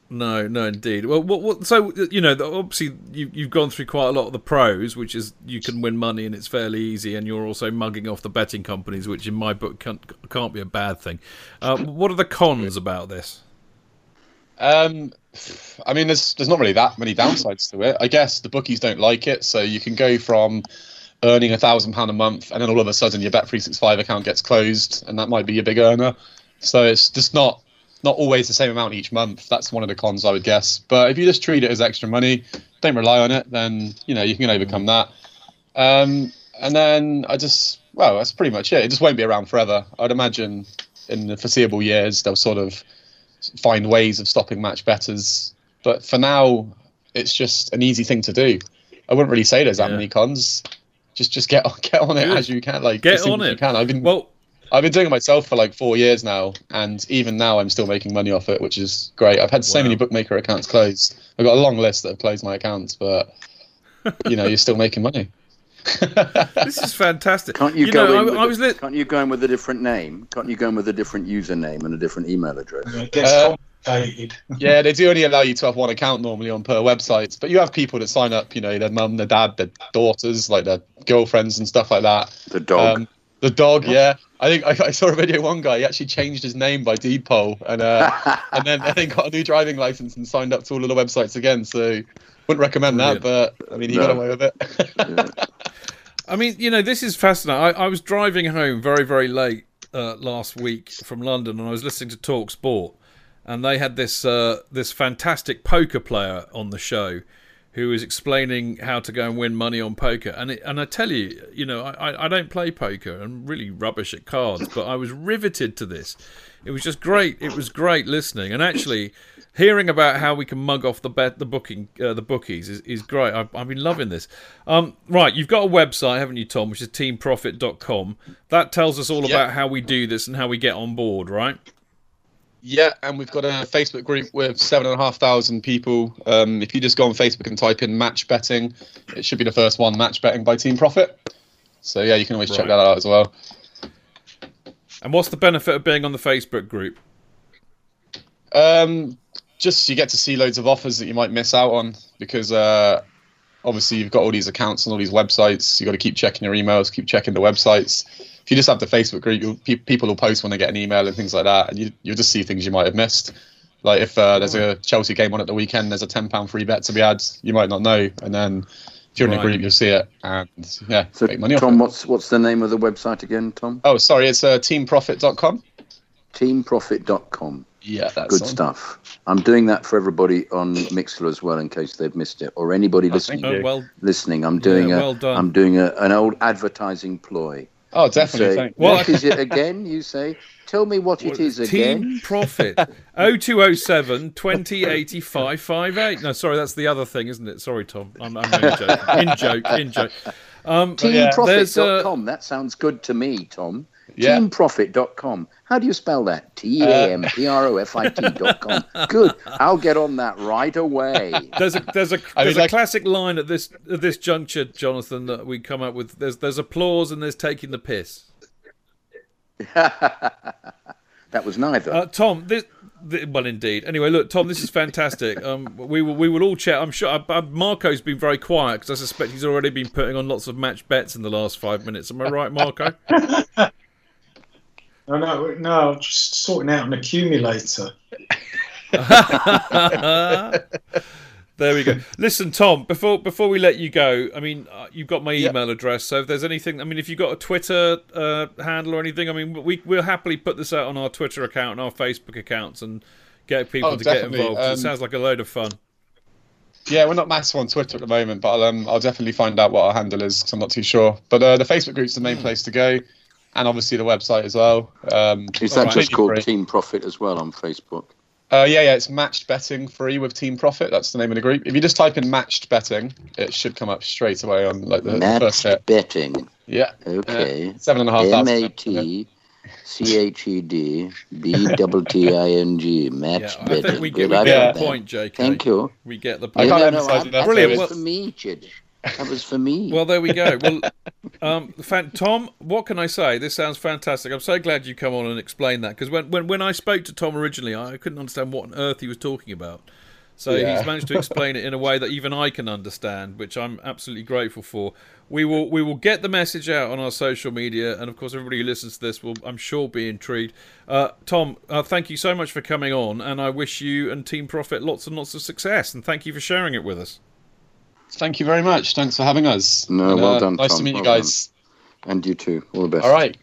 No, no, indeed. Well, what, what, so you know, obviously you, you've gone through quite a lot of the pros, which is you can win money and it's fairly easy, and you're also mugging off the betting companies, which in my book can't, can't be a bad thing. Uh, what are the cons about this? Um, I mean, there's there's not really that many downsides to it. I guess the bookies don't like it, so you can go from earning a thousand pound a month, and then all of a sudden your Bet three six five account gets closed, and that might be your big earner. So it's just not not always the same amount each month. That's one of the cons, I would guess. But if you just treat it as extra money, don't rely on it, then you know you can overcome that. Um, and then I just well, that's pretty much it. It just won't be around forever. I'd imagine in the foreseeable years they'll sort of find ways of stopping match betters. But for now, it's just an easy thing to do. I wouldn't really say there's that Yeah. many cons. Just just get on, [LAUGHS] get on it Good. as you can. Like Get on as it. You can. I've been Well, I've been doing it myself for like four years now, and even now I'm still making money off it, which is great. I've had so Wow. many bookmaker accounts closed. I've got a long list that have closed my accounts, but you know you're still making money. [LAUGHS] this is fantastic. Can't you, you go know, in? I, with I a- was li- Can't you go in with a different name? Can't you go in with a different username and a different email address? It gets Uh, complicated. [LAUGHS] yeah, they do only allow you to have one account normally on per website, but you have people that sign up. You know, their mum, their dad, their daughters, like their girlfriends and stuff like that. The dog. Um, the dog, yeah. I think I, I saw a video. One guy he actually changed his name by deed poll, and uh, and then I think got a new driving license and signed up to all of the websites again. So wouldn't recommend that, but I mean he got away with it. [LAUGHS] I mean, you know, this is fascinating. I, I was driving home very, very late uh, last week from London, and I was listening to Talk Sport, and they had this uh, this fantastic poker player on the show who was explaining how to go and win money on poker. And it, and I tell you, you know, I, I- I don't play poker. I'm really rubbish at cards, but I was riveted to this. It was just great. It was great listening, and actually hearing about how we can mug off the bet the booking uh, the bookies is, is great. I've, I've been loving this. Um, right, you've got a website, haven't you, Tom? Which is teamprofit.com. That tells us all Yep. about how we do this and how we get on board, right? Yeah, and we've got a Facebook group with seven and a half thousand people. Um, if you just go on Facebook and type in match betting, it should be the first one, match betting by Team Profit. So yeah, you can always check that out as well. And what's the benefit of being on the Facebook group? Um, just you get to see loads of offers that you might miss out on because uh, obviously you've got all these accounts and all these websites. You have got to keep checking your emails, keep checking the websites. If you just have the Facebook group, you'll, pe- people will post when they get an email and things like that, and you you'll just see things you might have missed. Like if uh, there's a Chelsea game on at the weekend, there's a ten pound free bet to be had. You might not know, and then if you're in Right. a group, you'll see it, and yeah, So, make money off Tom, it. what's what's the name of the website again, Tom? Oh, sorry, it's uh, teamprofit.com. Teamprofit.com. Yeah, that's Good on. stuff. I'm doing that for everybody on Mixlr as well, in case they've missed it, or anybody listening. thank Oh, well, Listening, I'm doing Yeah, a, well done. am doing a, an old advertising ploy. Oh, definitely. say, thank you. Well, what is it again? You say, tell me what it is again. Team Profit [LAUGHS] 0207 20 85 58. No, sorry, that's the other thing, isn't it? Sorry, Tom. I'm, I'm only joking. In joke, in joke. Um, yeah. Teamprofit.com. That sounds good to me, Tom. Yeah. Teamprofit.com. How do you spell that? T A M P R O F I T.com. [LAUGHS] Good. I'll get on that right away. There's a there's a [LAUGHS] I there's mean, a like- classic line at this at this juncture, Jonathan, that we come up with. There's there's applause and there's taking the piss. [LAUGHS] That was neither. Uh, Tom, this, well, indeed. Anyway, look, Tom, this is fantastic. Um, we will we will all chat. I'm sure. Uh, uh, Marco's been very quiet because I suspect he's already been putting on lots of match bets in the last five minutes. Am I right, Marco? No, no, no, just sorting out an accumulator. [LAUGHS] There we go. Listen, Tom. Before before we let you go, I mean, uh, you've got my Yeah. email address. So if there's anything, I mean, if you've got a Twitter uh, handle or anything, I mean, we we'll happily put this out on our Twitter account and our Facebook accounts and get people Oh, to get involved. involved. 'cause it Um, sounds like a load of fun. Yeah, we're not massive on Twitter at the moment, but I'll, um, I'll definitely find out what our handle is because I'm not too sure. But uh, the Facebook group's the Hmm. main place to go, and obviously the website as well. Um, is that right. just called free. Team Profit as well on Facebook? Uh, yeah, yeah, it's matched betting free with Team Profit. That's the name of the group. If you just type in matched betting, it should come up straight away on like the first Match hit. betting. Yeah, Okay. seven and a half M thousand. A T C H E D B double T I N G. Match [LAUGHS] Yeah, I betting. think we get, Good, we get the that. point, JK. Thank you. We get the point. I point. can't no, no, emphasize I- enough. Brilliant. Well- for me, Chidge. That was for me. Well, there we go. Well, um, fan- Tom, what can I say? This sounds fantastic. I'm so glad you come on and explain that because when, when when I spoke to Tom originally, I couldn't understand what on earth he was talking about. So Yeah. he's managed to explain it in a way that even I can understand, which I'm absolutely grateful for. We will we will get the message out on our social media, and of course, everybody who listens to this will, I'm sure, be intrigued. Uh, Tom, uh, thank you so much for coming on, and I wish you and Team Profit lots and lots of success, and thank you for sharing it with us. Thank you very much. Thanks for having us. No, And, well uh, done, Nice Tom. to meet you Well guys. and you too. All the best. All right.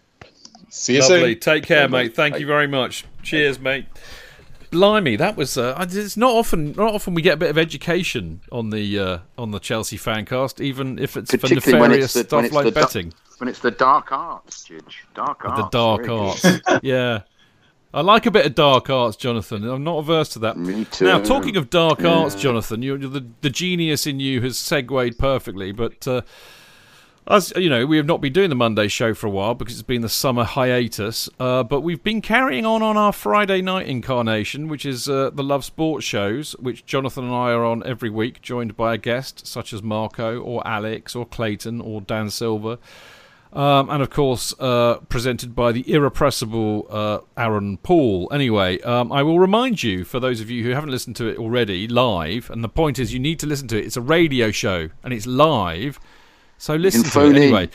See you Lovely. soon. Take care, Bye-bye. mate. Thank Bye. you very much. Cheers, mate. Blimey, that was. Uh, it's not often. Not often we get a bit of education on the uh, on the Chelsea fancast, even if it's for Particularly when nefarious it's the- stuff like the du- betting. When it's the dark arts, Chidge. Dark arts. the dark very arts. [LAUGHS] yeah. I like a bit of dark arts, Jonathan. I'm not averse to that. Me too. Now, talking of dark Yeah. arts, Jonathan, you the the genius in you has segued perfectly. But uh, as you know, we have not been doing the Monday show for a while because it's been the summer hiatus. Uh, but we've been carrying on on our Friday night incarnation, which is uh, the Love Sports shows, which Jonathan and I are on every week, joined by a guest such as Marco or Alex or Clayton or Dan Silver. Um, and of course, uh, presented by the irrepressible uh, Aaron Paul. Anyway, um, I will remind you, for those of you who haven't listened to it already, live, and the point is you need to listen to it. It's a radio show and it's live, so listen to it anyway.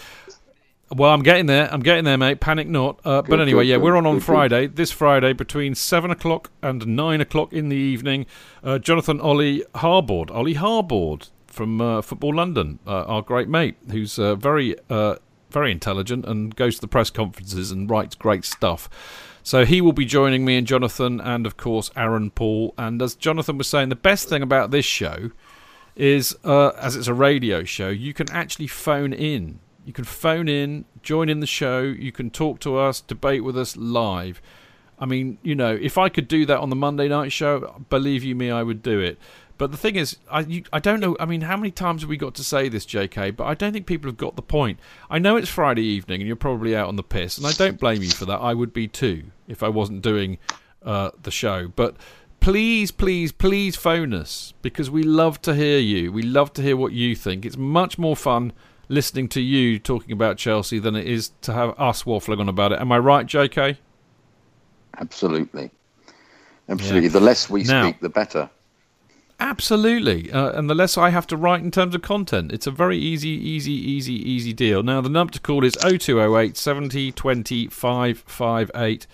Well, I'm getting there. I'm getting there, mate. Panic not. Uh, but anyway, yeah, we're on on. Friday, this Friday, between seven o'clock and nine o'clock in the evening. Uh, Jonathan Ollie Harbord, Ollie Harbord from uh, Football London, uh, our great mate, who's uh, very, uh, very intelligent and goes to the press conferences and writes great stuff. So he will be joining me and Jonathan, and of course Aaron Paul. And as Jonathan was saying, the best thing about this show is, uh, as it's a radio show, you can actually phone in. You can phone in, join in the show. You can talk to us, debate with us live. I mean, you know, if I could do that on the Monday night show, believe you me, I would do it. But the thing is, I you, I don't know. I mean, how many times have we got to say this, J.K.? But I don't think people have got the point. I know it's Friday evening and you're probably out on the piss, and I don't blame you for that. I would be too if I wasn't doing uh, the show. But please, please, please phone us because we love to hear you. We love to hear what you think. It's much more fun listening to you talking about Chelsea than it is to have us waffling on about it. Am I right, J.K.? Absolutely. Absolutely. Yeah. The less we now, speak, the better. Absolutely. Uh, and the less I have to write in terms of content. It's a very easy, easy, easy, easy deal. Now, the number to call is 0208 70 20 558.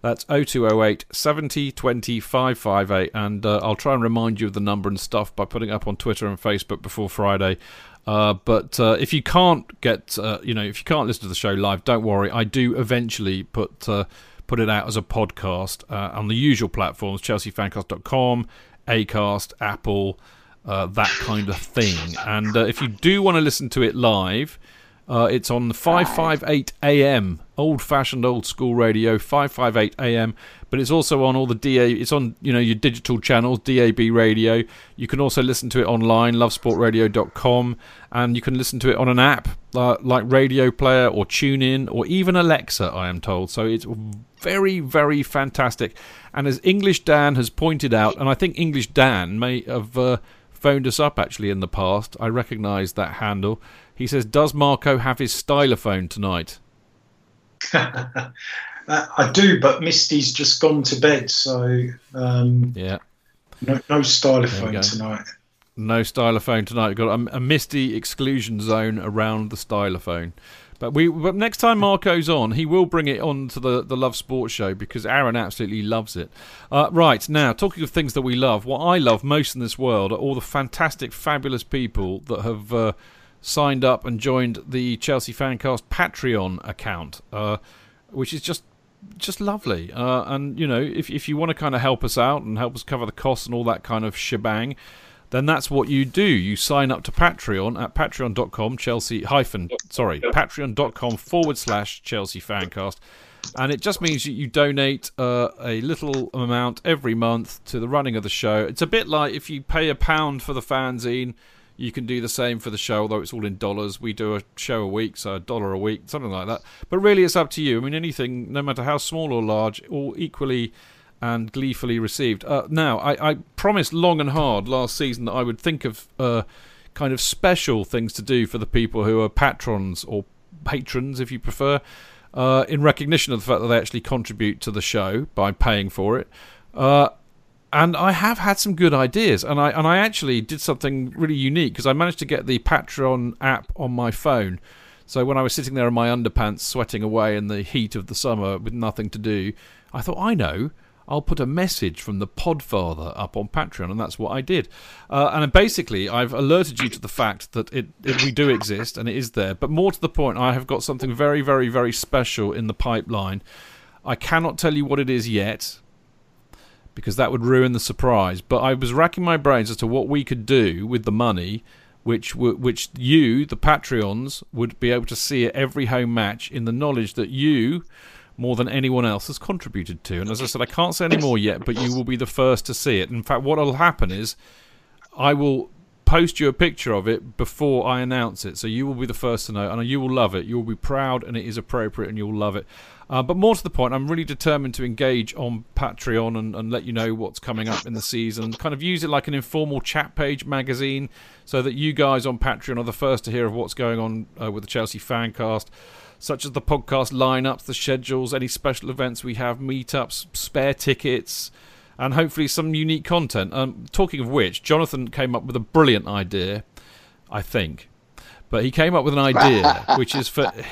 That's 0208 70 20 558. And uh, I'll try and remind you of the number and stuff by putting it up on Twitter and Facebook before Friday. Uh, but uh, if you can't get, uh, you know, if you can't listen to the show live, don't worry. I do eventually put uh, put it out as a podcast uh, on the usual platforms: chelseafancast.com, Acast, Apple, uh, that kind of thing. And uh, if you do want to listen to it live, uh, it's on 558 AM, old fashioned, old school radio, 558 AM. But it's also on all the DA. It's on you know your digital channels, DAB radio. You can also listen to it online, lovesportradio.com, and you can listen to it on an app uh, like Radio Player or TuneIn or even Alexa. I am told. So it's very, very fantastic. And as English Dan has pointed out, and I think English Dan may have uh, phoned us up actually in the past. I recognise that handle. He says, "Does Marco have his stylophone tonight?" [LAUGHS] uh, I do, but Misty's just gone to bed, so um, yeah, no, no stylophone tonight. No stylophone tonight. We've got a, a misty exclusion zone around the stylophone. But we, but next time Marco's on, he will bring it on to the, the Love Sports show because Aaron absolutely loves it. Uh, right now, talking of things that we love, what I love most in this world are all the fantastic, fabulous people that have uh, signed up and joined the Chelsea Fancast Patreon account, uh, which is just just lovely. Uh, and you know, if if you want to kind of help us out and help us cover the costs and all that kind of shebang then that's what you do. You sign up to Patreon at patreon.com Chelsea hyphen sorry patreon.com forward slash Chelsea Fancast, and it just means that you donate uh, a little amount every month to the running of the show. It's a bit like if you pay a pound for the fanzine. You can do the same for the show, although it's all in dollars. We do a show a week, so a dollar a week, something like that. But really, it's up to you. I mean, anything, no matter how small or large, all equally and gleefully received. Uh, now, I, I, promised long and hard last season that I would think of uh, kind of special things to do for the people who are patrons or patrons, if you prefer, uh, in recognition of the fact that they actually contribute to the show by paying for it. And I have had some good ideas, and I and I actually did something really unique because I managed to get the Patreon app on my phone. So when I was sitting there in my underpants, sweating away in the heat of the summer with nothing to do, I thought, I know. I'll put a message from the Podfather up on Patreon, and that's what I did. Uh, and basically, I've alerted you to the fact that it, it, we do exist and it is there. But more to the point, I have got something very, very, very special in the pipeline. I cannot tell you what it is yet because that would ruin the surprise. But I was racking my brains as to what we could do with the money. Which, which you, the Patreons, would be able to see at every home match in the knowledge that you more than anyone else has contributed to. And as I said, I can't say any more yet, but you will be the first to see it. In fact, what will happen is I will post you a picture of it before I announce it, so you will be the first to know, and you will love it. You will be proud, and it is appropriate, and you'll love it. Uh, but more to the point, I'm really determined to engage on Patreon and, and let you know what's coming up in the season. Kind of use it like an informal chat page magazine, so that you guys on Patreon are the first to hear of what's going on uh, with the Chelsea Fancast such as the podcast lineups, the schedules, any special events we have, meetups, spare tickets, and hopefully some unique content. Um, talking of which, Jonathan came up with a brilliant idea, I think. But he came up with an idea which is for. [LAUGHS]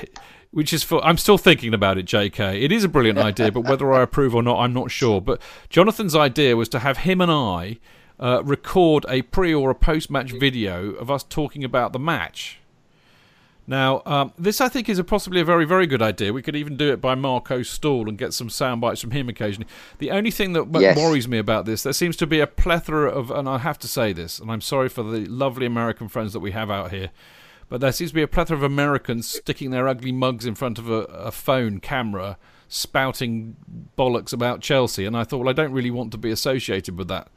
Which is for. I'm still thinking about it, JK. It is a brilliant idea, but whether I approve or not, I'm not sure. But Jonathan's idea was to have him and I uh, record a pre or a post match video of us talking about the match. Now, um, this I think is a possibly a very, very good idea. We could even do it by Marco Stall and get some sound bites from him occasionally. The only thing that yes. worries me about this, there seems to be a plethora of, and I have to say this, and I'm sorry for the lovely American friends that we have out here, but there seems to be a plethora of Americans sticking their ugly mugs in front of a, a phone camera spouting bollocks about Chelsea, and I thought, well, I don't really want to be associated with that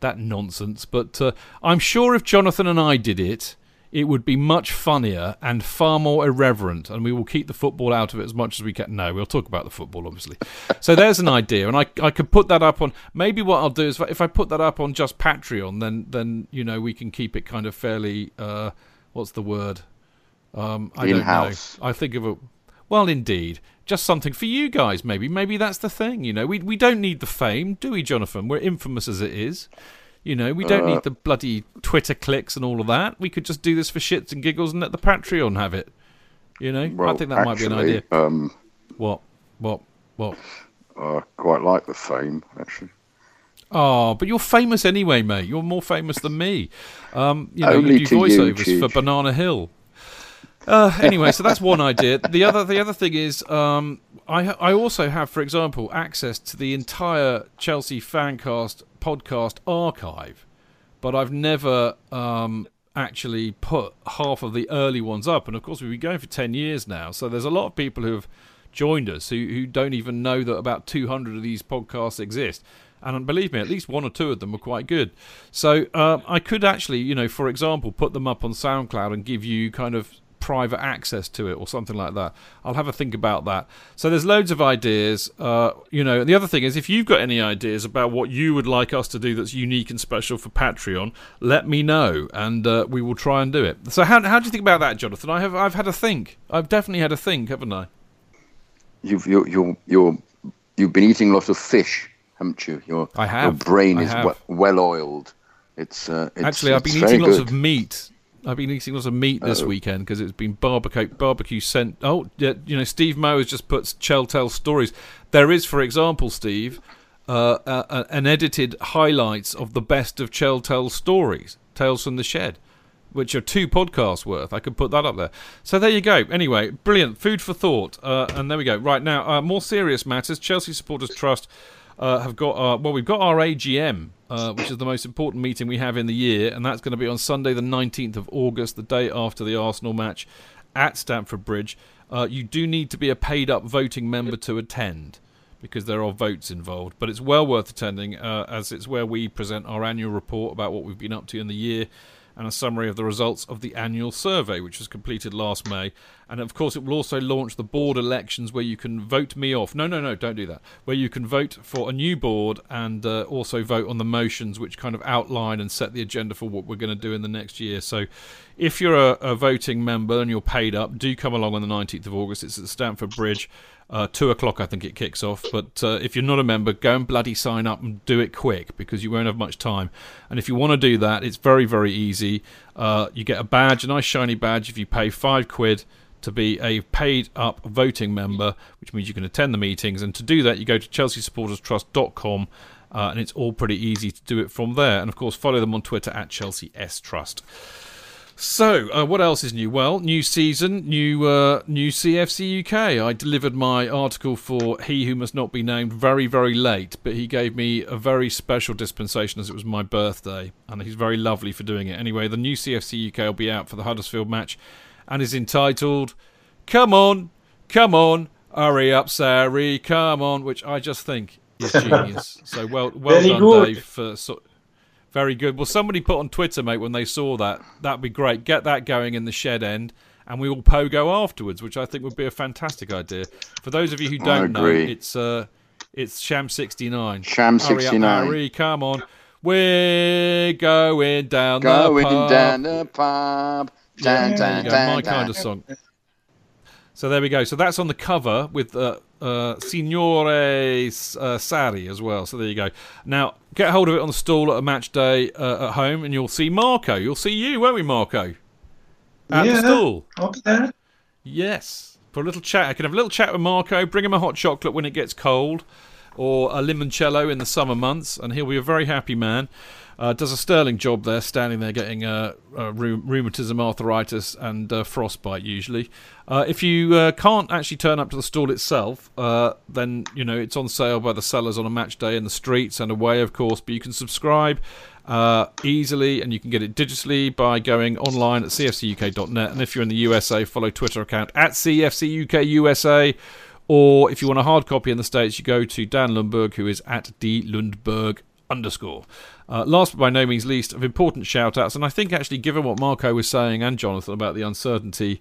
that nonsense. But uh, I'm sure if Jonathan and I did it, it would be much funnier and far more irreverent, and we will keep the football out of it as much as we can. No, we'll talk about the football, obviously. So there's an idea, and I, I could put that up on. Maybe what I'll do is if I put that up on just Patreon, then then you know we can keep it kind of fairly. Uh, what's the word? Um, I In-house. don't know. I think of it. Well, indeed, just something for you guys. Maybe maybe that's the thing. You know, we we don't need the fame, do we, Jonathan? We're infamous as it is. You know, we don't Uh, need the bloody Twitter clicks and all of that. We could just do this for shits and giggles and let the Patreon have it. You know, I think that might be an idea. Um, What? What? What? I quite like the fame, actually. Oh, but you're famous anyway, mate. You're more famous than me. Um, you know, Only you do to you, voiceovers for Banana Hill. Uh, anyway, so that's one idea. The other, the other thing is, um, I I also have, for example, access to the entire Chelsea Fancast podcast archive, but I've never um, actually put half of the early ones up. And of course, we've been going for ten years now, so there's a lot of people who have joined us who who don't even know that about 200 of these podcasts exist. And believe me, at least one or two of them are quite good. So um, I could actually, you know, for example, put them up on SoundCloud and give you kind of private access to it or something like that. I'll have a think about that. So there's loads of ideas. Uh, you know, And the other thing is if you've got any ideas about what you would like us to do that's unique and special for Patreon, let me know and uh, we will try and do it. So how how do you think about that, Jonathan? I have I've had a think. I've definitely had a think, haven't I? You've you're you're, you're you've been eating lots of fish, haven't you? Your I have. Your brain I is have. well oiled. It's, uh, it's Actually, I've been eating lots good. of meat. I've been eating lots of meat this Oh. weekend because it's been barbecue. Barbecue sent. Oh, yeah, you know, Steve Moe has just put Cheltel stories. There is, for example, Steve, uh, uh, uh, an edited highlights of the best of Cheltel stories, Tales from the Shed, which are two podcasts worth. I could put that up there. So there you go. Anyway, brilliant. Food for thought. Uh, and there we go. Right now, uh, more serious matters. Chelsea Supporters Trust uh, have got our, well, we've got our AGM, uh, which is the most important meeting we have in the year, and that's going to be on Sunday, the 19th of August, the day after the Arsenal match at Stamford Bridge. Uh, you do need to be a paid up voting member to attend because there are votes involved, but it's well worth attending uh, as it's where we present our annual report about what we've been up to in the year and a summary of the results of the annual survey, which was completed last May. And of course, it will also launch the board elections where you can vote me off. No, no, no, don't do that. Where you can vote for a new board and uh, also vote on the motions which kind of outline and set the agenda for what we're going to do in the next year. So if you're a, a voting member and you're paid up, do come along on the 19th of August. It's at Stamford Bridge. Uh, two o'clock, I think it kicks off. But uh, if you're not a member, go and bloody sign up and do it quick because you won't have much time. And if you want to do that, it's very, very easy. Uh, you get a badge, a nice shiny badge, if you pay five quid to be a paid up voting member, which means you can attend the meetings. And to do that, you go to chelseasupporterstrust.com. Uh, and it's all pretty easy to do it from there. And of course, follow them on Twitter at Chelsea S Trust. So, uh, what else is new? Well, new season, new uh, new CFC UK. I delivered my article for He Who Must Not Be Named very, very late, but he gave me a very special dispensation as it was my birthday, and he's very lovely for doing it. Anyway, the new CFC UK will be out for the Huddersfield match, and is entitled "Come On, Come On, Hurry Up, Sarri, Come On," which I just think is genius. so well, well Very done, good. Dave. For so- very good. Well, somebody put on Twitter, mate, when they saw that. That'd be great. Get that going in the shed end, and we will pogo afterwards, which I think would be a fantastic idea. For those of you who don't know, it's uh, it's Sham sixty nine. Sham 69. Come on. We're going down Going the pub. down the pub. There dun, you go, my dun. kind of song. So there we go. So that's on the cover with uh, uh, Signore uh, Sarri as well. So there you go. Now get hold of it on the stall at a match day uh, at home, and you'll see Marco. You'll see you, won't we, Marco? At Yeah. the stall. Be there. Yes. For a little chat. I can have a little chat with Marco, bring him a hot chocolate when it gets cold, or a limoncello in the summer months, and he'll be a very happy man. Uh, does a sterling job there, standing there getting uh, uh, rheum- rheumatism, arthritis, and uh, frostbite usually. Uh, if you uh, can't actually turn up to the stall itself, then you know it's on sale by the sellers on a match day in the streets and away, of course. But you can subscribe easily, and you can get it digitally by going online at cfcuk.net. And if you're in the USA, follow Twitter account at cfcukusa Or if you want a hard copy in the States, you go to Dan Lundberg, who is at D Lundberg underscore. Uh, last but by no means least, of important shout outs, and I think actually, given what Marco was saying and Jonathan about the uncertainty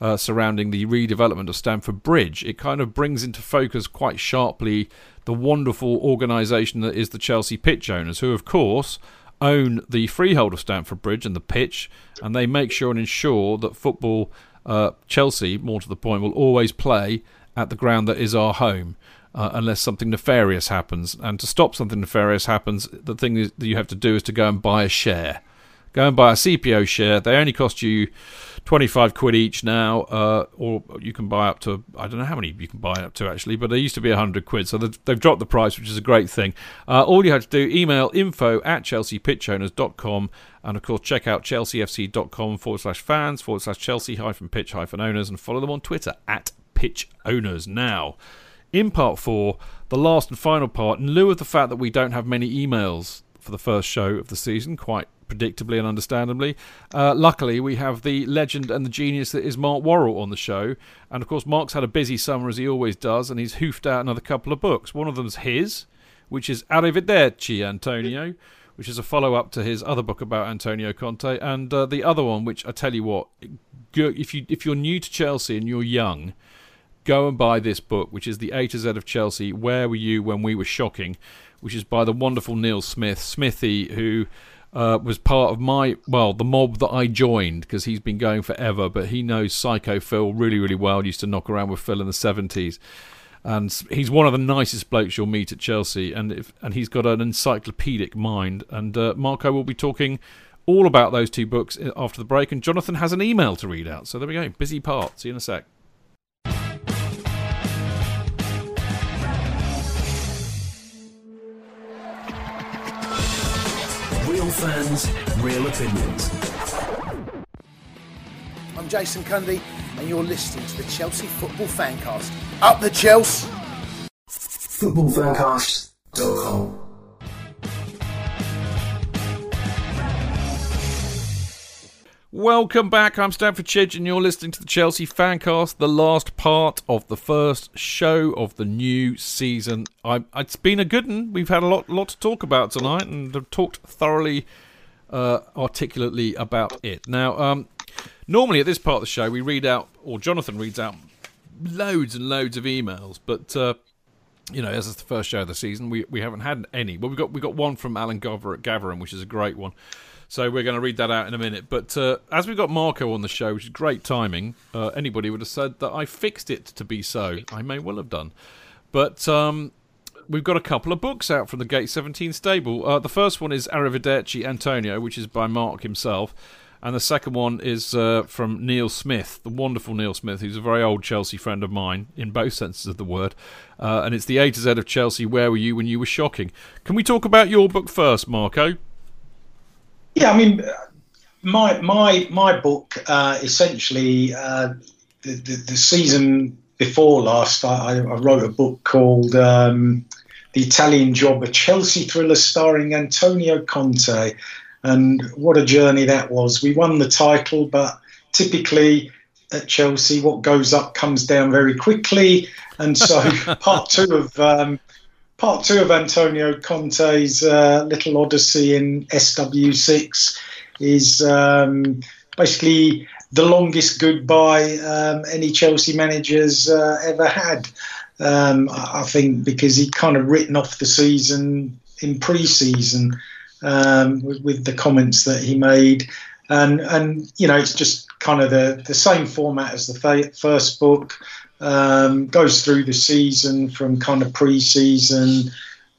uh, surrounding the redevelopment of Stamford Bridge, it kind of brings into focus quite sharply the wonderful organisation that is the Chelsea Pitch Owners, who, of course, own the freehold of Stamford Bridge and the pitch, and they make sure and ensure that football, uh, Chelsea, more to the point, will always play at the ground that is our home. Uh, unless something nefarious happens, and to stop something nefarious happens, the thing that you have to do is to go and buy a share. Go and buy a CPO share. They only cost you 25 quid each now, uh, or you can buy up to, I don't know how many you can buy up to actually, but they used to be 100 quid, so they've, they've dropped the price, which is a great thing. Uh, all you have to do, email info at chelseapitchowners.com, and of course, check out chelseafc.com forward slash fans forward slash chelsea hyphen pitch hyphen owners, and follow them on Twitter at pitch owners. Now, in part four, the last and final part, in lieu of the fact that we don't have many emails for the first show of the season, quite predictably and understandably. Uh, luckily, we have the legend and the genius that is Mark Worrall on the show. And of course, Mark's had a busy summer as he always does, and he's hoofed out another couple of books. One of them's his, which is Arrivederci, Antonio, which is a follow up to his other book about Antonio Conte. And uh, the other one, which I tell you what, if, you, if you're new to Chelsea and you're young, go and buy this book, which is The A to Z of Chelsea Where Were You When We Were Shocking, which is by the wonderful Neil Smith, Smithy, who uh, was part of my well the mob that I joined because he's been going forever, but he knows Psycho Phil really really well. Used to knock around with Phil in the seventies, and he's one of the nicest blokes you'll meet at Chelsea, and if, and he's got an encyclopedic mind. And uh, Marco will be talking all about those two books uh, after the break, and Jonathan has an email to read out. So there we go, busy part. See you in a sec. Real fans, real opinions. I'm Jason Cundy, and you're listening to the Chelsea Football Fancast. Up the Chelsea! Footballfancast.com. Welcome back. I'm Stamford Chidge, and you're listening to the Chelsea Fancast, the last part of the first show of the new season. I, it's been a good one. We've had a lot, lot to talk about tonight, and have talked thoroughly, uh, articulately about it. Now, um, normally at this part of the show, we read out, or Jonathan reads out, loads and loads of emails, but. Uh, you know, as it's the first show of the season, we, we haven't had any. Well, we got we got one from Alan Gover at Gatherum, which is a great one. So we're going to read that out in a minute. But uh, as we've got Marco on the show, which is great timing, uh, anybody would have said that I fixed it to be so. I may well have done. But um, we've got a couple of books out from the Gate 17 stable. Uh, the first one is Arrivederci Antonio, which is by Mark himself. And the second one is uh, from Neil Smith, the wonderful Neil Smith, who's a very old Chelsea friend of mine, in both senses of the word. Uh, and it's the A to Z of Chelsea. Where were you when you were shocking? Can we talk about your book first, Marco? Yeah, I mean, my my my book uh, essentially uh, the, the, the season before last, I, I wrote a book called um, "The Italian Job: A Chelsea Thriller starring Antonio Conte," and what a journey that was. We won the title, but typically at Chelsea, what goes up comes down very quickly, and so [LAUGHS] part two of um, part two of Antonio Conte's uh, little odyssey in SW6 is um, basically the longest goodbye um, any Chelsea managers uh, ever had. Um, I think because he kind of written off the season in pre-season um, with, with, the comments that he made, and and you know it's just kind of the the same format as the first book um, goes through the season from kind of pre-season,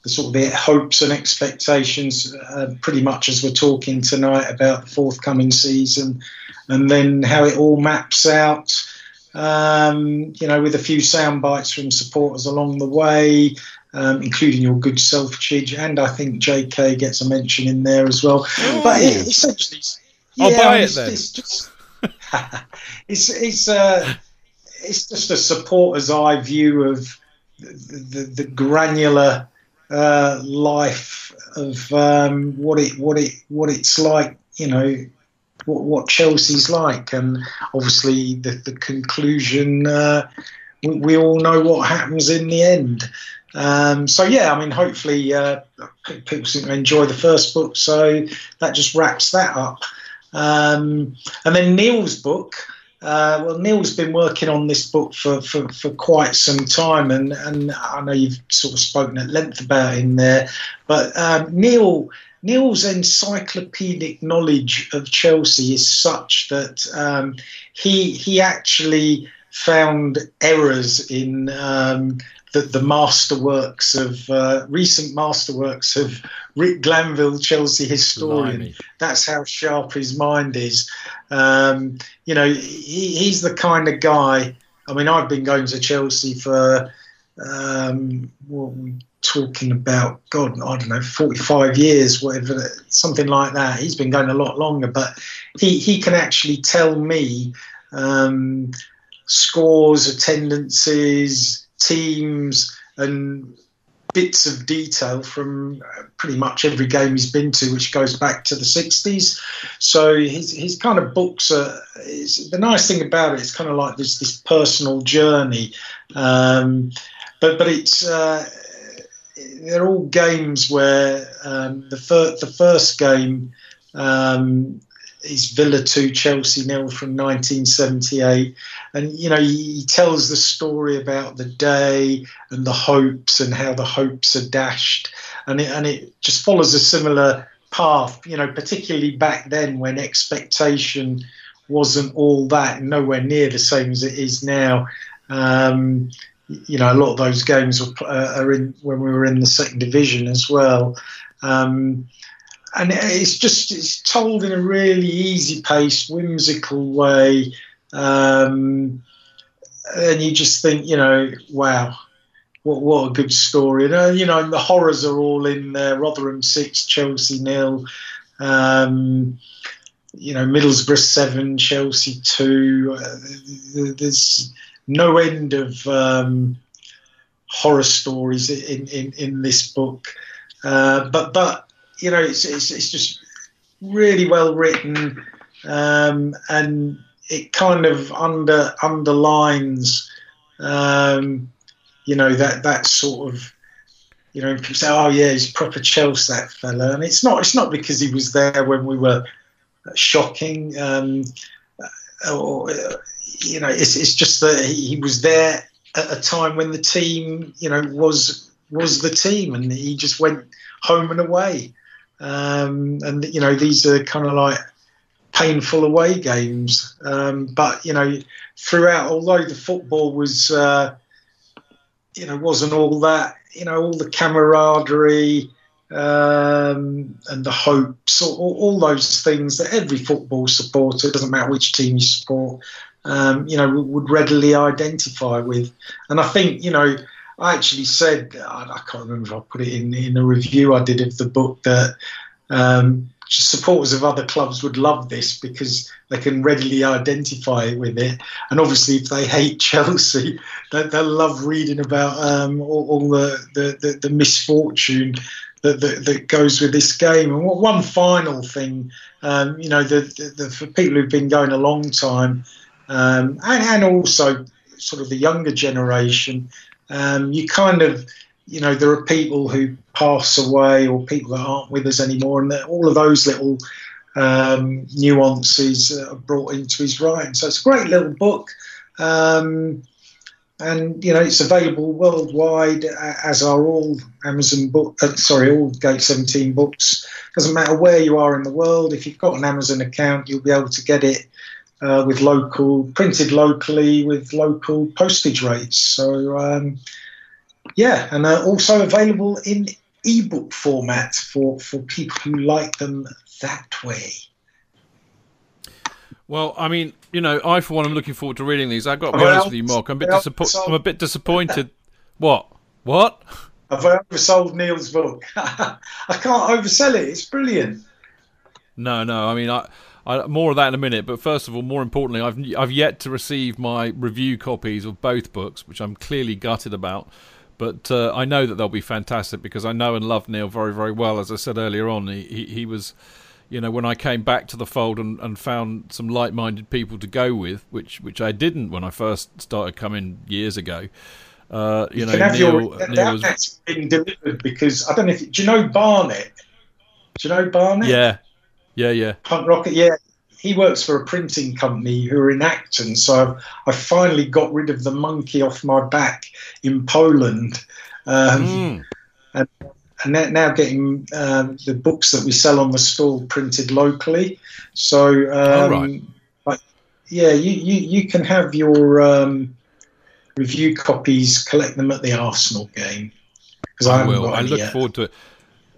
the sort of the hopes and expectations, uh, pretty much as we're talking tonight about the forthcoming season, and then how it all maps out. Um, you know, with a few sound bites from supporters along the way, um, including your good self, Chidge, and I think JK gets a mention in there as well. Oh. But it, essentially, I'll buy it it's, then. It's, just, [LAUGHS] it's, it's uh, it's just a supporter's eye view of the, the, the granular uh, life of um, what it what it what it's like, you know, what, what Chelsea's like, and obviously the, the conclusion uh, we, we all know what happens in the end. Um, so yeah, I mean, hopefully uh, people seem to enjoy the first book, so that just wraps that up. Um, and then Neil's book. Uh, well, Neil's been working on this book for, for, for quite some time, and, and I know you've sort of spoken at length about him there. But um, Neil Neil's encyclopedic knowledge of Chelsea is such that um, he he actually found errors in um, the, the masterworks of uh, recent masterworks of Rick Glanvill, Chelsea historian. Blimey. That's how sharp his mind is. Um, you know, he, he's the kind of guy. I mean, I've been going to Chelsea for um, what we talking about? God, I don't know, forty-five years, whatever, something like that. He's been going a lot longer, but he he can actually tell me. Um, scores, attendances, teams, and bits of detail from pretty much every game he's been to, which goes back to the 60s. So his, his kind of books are, the nice thing about it is kind of like this, this personal journey. Um, but, but it's, uh, they're all games where um, the, fir- the first game um, is Villa 2, Chelsea nil from 1978 and you know he tells the story about the day and the hopes and how the hopes are dashed. And it, and it just follows a similar path you know particularly back then when expectation wasn't all that nowhere near the same as it is now. Um, you know a lot of those games were, uh, are in when we were in the second division as well. Um, and it's just it's told in a really easy paced whimsical way um, and you just think, you know, wow, what what a good story. And, uh, you know, the horrors are all in there. Rotherham six, Chelsea nil. Um, you know, Middlesbrough seven, Chelsea two. Uh, there's no end of um, horror stories in, in, in this book. Uh, but but you know, it's, it's, it's just really well written, um, and it kind of under underlines, um, you know, that that sort of, you know, people say, oh yeah, he's proper Chelsea that fella, and it's not it's not because he was there when we were shocking, um, or you know, it's it's just that he, was there at a time when the team, you know, was was the team, and he just went home and away. Um, and you know, these are kind of like painful away games. Um, but you know, throughout, although the football was, uh, you know, wasn't all that, you know, all the camaraderie um, and the hopes, all, all, those things that every football supporter, doesn't matter which team you support, um, you know, would readily identify with. And I think, you know. I actually said I can't remember if I put it in in a review I did of the book that um, supporters of other clubs would love this because they can readily identify with it. And obviously, if they hate [LAUGHS] Chelsea, they, they'll love reading about um, all, all the, the, the, the, misfortune that, that, that, goes with this game. And one final thing, um, you know, the, the, for people who've been going a long time, um, and, and also sort of the younger generation, um, you kind of you know, there are people who pass away or people that aren't with us anymore, and all of those little um, nuances are brought into his writing. So it's a great little book. Um, and you know it's available worldwide as are all Amazon book. Uh, sorry, all Gate 17 books. Doesn't matter where you are in the world. If you've got an Amazon account, you'll be able to get it uh, with local, printed locally with local postage rates. So um, yeah, and also available in ebook format for, for people who like them that way. Well, I mean, you know, I for one am looking forward to reading these. I've got to be honest with you, Mark. I'm a bit, I'm a bit disappointed. what? What? Have I oversold Neil's book? [LAUGHS] I can't oversell it. It's brilliant. No, no. I mean, I, I, more of that in a minute. But first of all, more importantly, I've I've yet to receive my review copies of both books, which I'm clearly gutted about. But uh, I know that they'll be fantastic because I know and love Neil very, very well. As I said earlier on, he, he, he was, you know, when I came back to the fold and, and found some like-minded people to go with, which which I didn't when I first started coming years ago. Uh, you, You know, can have Neil, your Neil that, was, that's been delivered because I don't know if do you know Barnett? Do you know Barnett? yeah, yeah, yeah. Punk Rocket, yeah. He works for a printing company who are in Acton, so I've, I finally got rid of the monkey off my back in Poland, um, Mm. and and now getting um, the books that we sell on the stall printed locally. So, um, right. like, yeah, you, you, you can have your um, review copies, collect them at the Arsenal game because I, I will. I look yet. forward to it.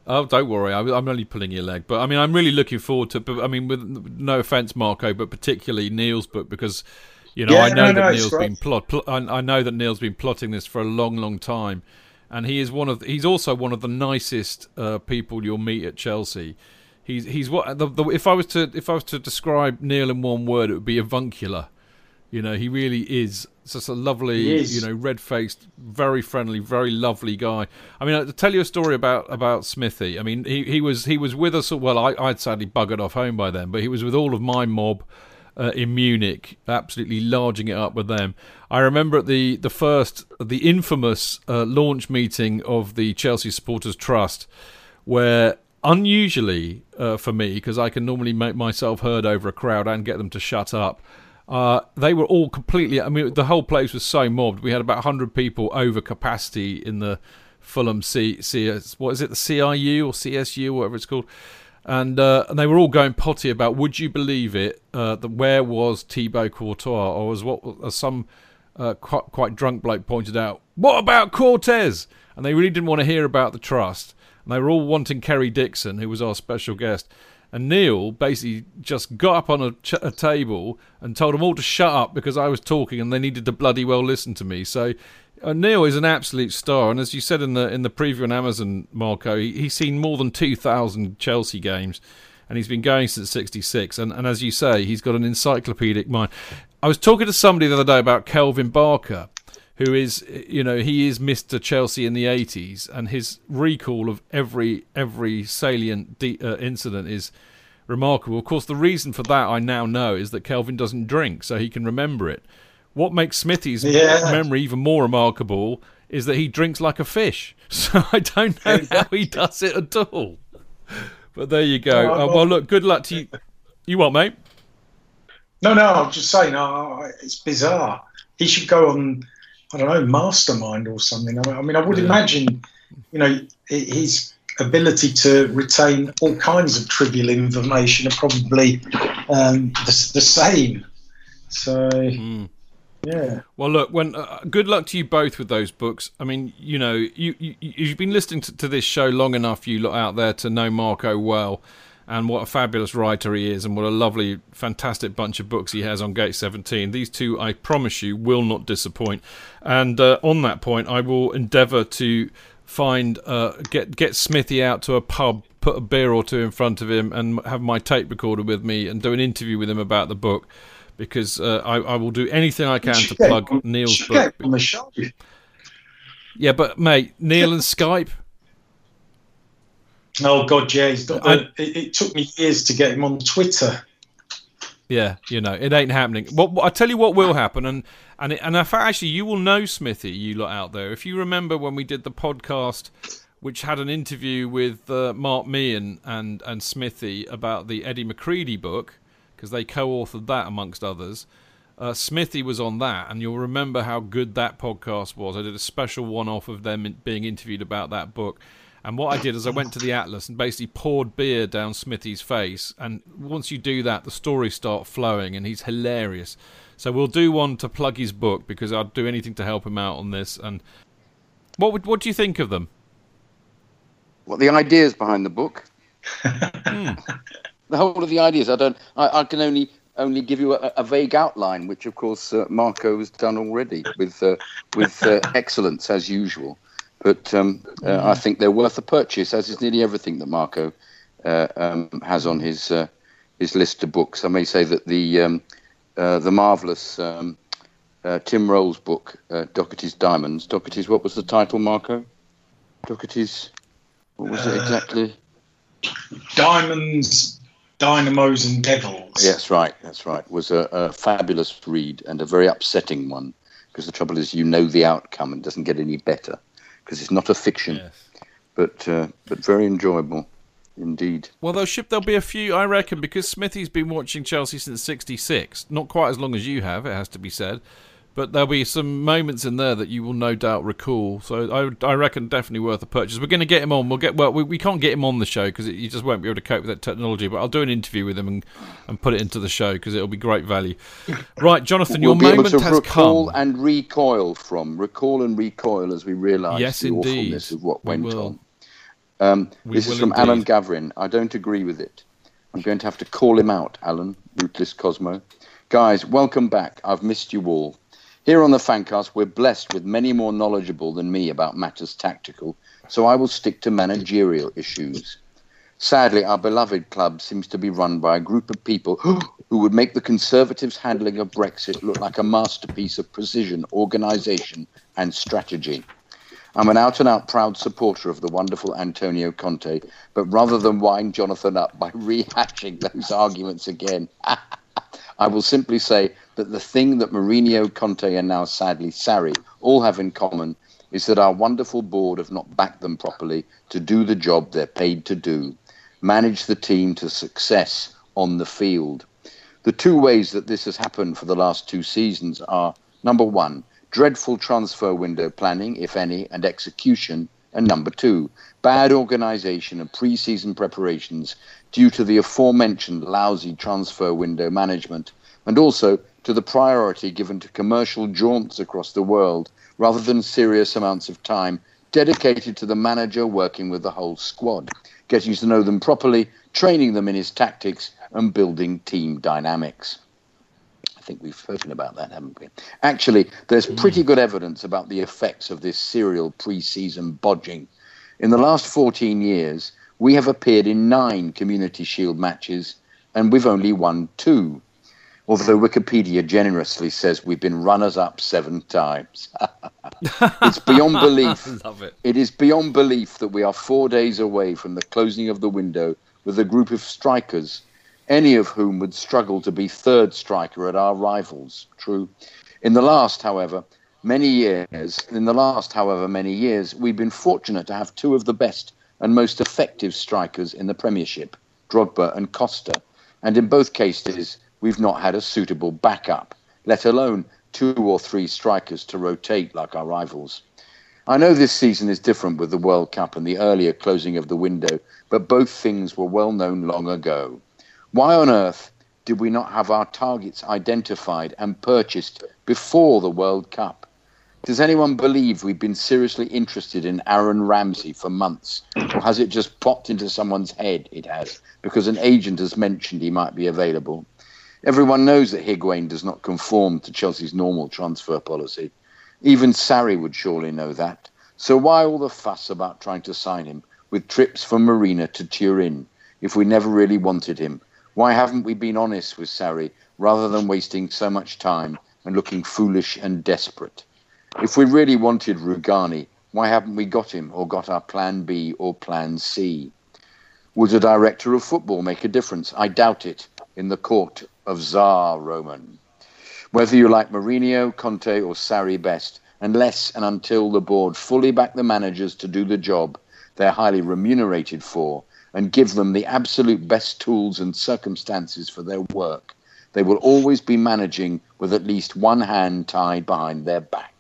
Oh, don't worry. I, I'm only pulling your leg, but I mean, I'm really looking forward to. But I mean, with no offense, Marco, but particularly Neil's book because, you know, Yeah, I know no, no, that it's Neil's been plot. Pl- I, I know that Neil's been plotting this for a long, long time, and he is one of. He's also one of the nicest uh, people you'll meet at Chelsea. He's he's what the, the, if I was to if I was to describe Neil in one word, it would be avuncular. You know, he really is just a lovely, you know, red-faced, very friendly, very lovely guy. I mean, to tell you a story about about Smithy. I mean, he, he was he was with us. Well, I, I'd sadly buggered off home by then, but he was with all of my mob uh, in Munich, absolutely larging it up with them. I remember at the the first, the infamous uh, launch meeting of the Chelsea Supporters Trust, where unusually uh, for me, because I can normally make myself heard over a crowd and get them to shut up. Uh, they were all completely. I mean, the whole place was so mobbed. We had about hundred people over capacity in the Fulham C. What is it? The CIU or CSU, whatever it's called. And uh, and they were all going potty about. Would you believe it? Uh, that where was Thibaut Courtois, or was what as some uh, quite, quite drunk bloke pointed out? What about Cortez? And they really didn't want to hear about the trust. And they were all wanting Kerry Dixon, who was our special guest. And Neil basically just got up on a, ch- a table and told them all to shut up because I was talking and they needed to bloody well listen to me. So uh, Neil is an absolute star, and as you said in the in the preview on Amazon, Marco, he, he's seen more than two thousand Chelsea games, and he's been going since '66. And, and as you say, he's got an encyclopedic mind. I was talking to somebody the other day about Kelvin Barker, who is, you know, he is Mr. Chelsea in the '80s, and his recall of every every salient de- uh, incident is remarkable. Of course, the reason for that I now know is that Kelvin doesn't drink, so he can remember it. What makes Smithy's Yeah. memory even more remarkable is that he drinks like a fish. [LAUGHS] So I don't know how he does it at all. But there you go. Oh, Uh, well, look, good luck to you. You what, mate? No, no, I'm just saying, uh, it's bizarre. He should go on, I don't know, Mastermind or something. I mean, I, would Yeah. imagine, you know, his ability to retain all kinds of trivial information are probably um, the, the same. So, Hmm. yeah. Well, look. When uh, good luck to you both with those books. I mean, you know, you, you you've been listening to, to this show long enough, you lot out there, to know Marco well, and what a fabulous writer he is, and what a lovely, fantastic bunch of books he has on Gate Seventeen. These two, I promise you, will not disappoint. And uh, on that point, I will endeavour to find uh, get get Smithy out to a pub, put a beer or two in front of him, and have my tape recorder with me, and do an interview with him about the book. Because uh, I, I will do anything I can to plug Neil's book. get on the show. Yeah, but mate, Neil and Skype. Oh, God, yeah. He's got I- it, it took me years to get him on Twitter. Yeah, you know, it ain't happening. What I tell you, what will happen, and and it, and in fact, actually, you will know Smithy, you lot out there. If you remember when we did the podcast, which had an interview with uh, Mark Meehan and and Smithy about the Eddie McCreadie book, because they co-authored that amongst others. Uh, Smithy was on that, and you'll remember how good that podcast was. I did a special one-off of them being interviewed about that book. And what I did is I went to the Atlas and basically poured beer down Smithy's face. And once you do that, the stories start flowing, and he's hilarious. So we'll do one to plug his book because I'd do anything to help him out on this. And what would, what do you think of them? What the ideas behind the book? [LAUGHS] The whole of the ideas. I don't. I, I can only only give you a, a vague outline, which of course uh, Marco has done already with uh, with uh, [LAUGHS] excellence as usual. But um, uh, I think they're worth a purchase, as is nearly everything that Marco uh, um, has on his uh, his list of books. I may say that the um, uh, the marvelous um, uh, Tim Rolls book, uh, Docherty's Diamonds. Docherty's. What was the title, Marco? Docherty's. What was it exactly? Diamonds, Dynamos and Devils. Yes, right. That's right. Was a, a fabulous read and a very upsetting one because the trouble is you know the outcome and it doesn't get any better because it's not a fiction, Yes. but uh, but very enjoyable indeed. Well, there'll, ship, there'll be a few, I reckon, because Smithy's been watching Chelsea since '66. Not quite as long as you have, it has to be said. But there'll be some moments in there that you will no doubt recall. So I, I reckon definitely worth a purchase. We're going to get him on. We'll get well. We, we can't get him on the show because you just won't be able to cope with that technology. But I'll do an interview with him and, and put it into the show because it'll be great value. [LAUGHS] Right, Jonathan, your we'll able moment to has recall come. and recoil from, recall and recoil as we realise Yes, the indeed. awfulness of what We went will. on. Um, We this is from indeed. Alan Gavrin. I don't agree with it. I'm going to have to call him out, Alan, Rootless Cosmo. Guys, welcome back. I've missed you all. Here on the Fancast, we're blessed with many more knowledgeable than me about matters tactical, so I will stick to managerial issues. Sadly, our beloved club seems to be run by a group of people [GASPS] who would make the Conservatives' handling of Brexit look like a masterpiece of precision, organisation, and strategy. I'm an out and out proud supporter of the wonderful Antonio Conte, but rather than wind Jonathan up by [LAUGHS] rehashing those arguments again, [LAUGHS] I will simply say that the thing that Mourinho, Conte, and now sadly Sarri all have in common is that our wonderful board have not backed them properly to do the job they're paid to do manage the team to success on the field. The two ways that this has happened for the last two seasons are number one, dreadful transfer window planning, if any, and execution, and number two, bad organisation and pre season preparations due to the aforementioned lousy transfer window management, and also to the priority given to commercial jaunts across the world rather than serious amounts of time dedicated to the manager working with the whole squad, getting to know them properly, training them in his tactics, and building team dynamics. I think we've spoken about that, haven't we? Actually, there's hmm. pretty good evidence about the effects of this serial pre season bodging. In the last 14 years, we have appeared in nine Community Shield matches, and we've only won two. Although Wikipedia generously says we've been runners up seven times. [LAUGHS] it's beyond [LAUGHS] belief. Love it. It is beyond belief that we are four days away from the closing of the window with a group of strikers, any of whom would struggle to be third striker at our rivals. True. In the last, however, many years, in the last, however, many years, we've been fortunate to have two of the best and most effective strikers in the Premiership, Drogba and Costa. And in both cases, we've not had a suitable backup, let alone two or three strikers to rotate like our rivals. I know this season is different with the World Cup and the earlier closing of the window, but both things were well known long ago. Why on earth did we not have our targets identified and purchased before the World Cup? Does anyone believe we've been seriously interested in Aaron Ramsey for months? Or has it just popped into someone's head? It has, because an agent has mentioned he might be available. Everyone knows that Higuain does not conform to Chelsea's normal transfer policy. Even Sarri would surely know that. So why all the fuss about trying to sign him with trips from Marina to Turin if we never really wanted him? Why haven't we been honest with Sarri rather than wasting so much time and looking foolish and desperate? If we really wanted Rugani, why haven't we got him or got our plan B or plan C? Would a director of football make a difference? I doubt it in the court of Tsar Roman. Whether you like Mourinho, Conte, or Sarri best, unless and until the board fully back the managers to do the job they're highly remunerated for and give them the absolute best tools and circumstances for their work, they will always be managing with at least one hand tied behind their back.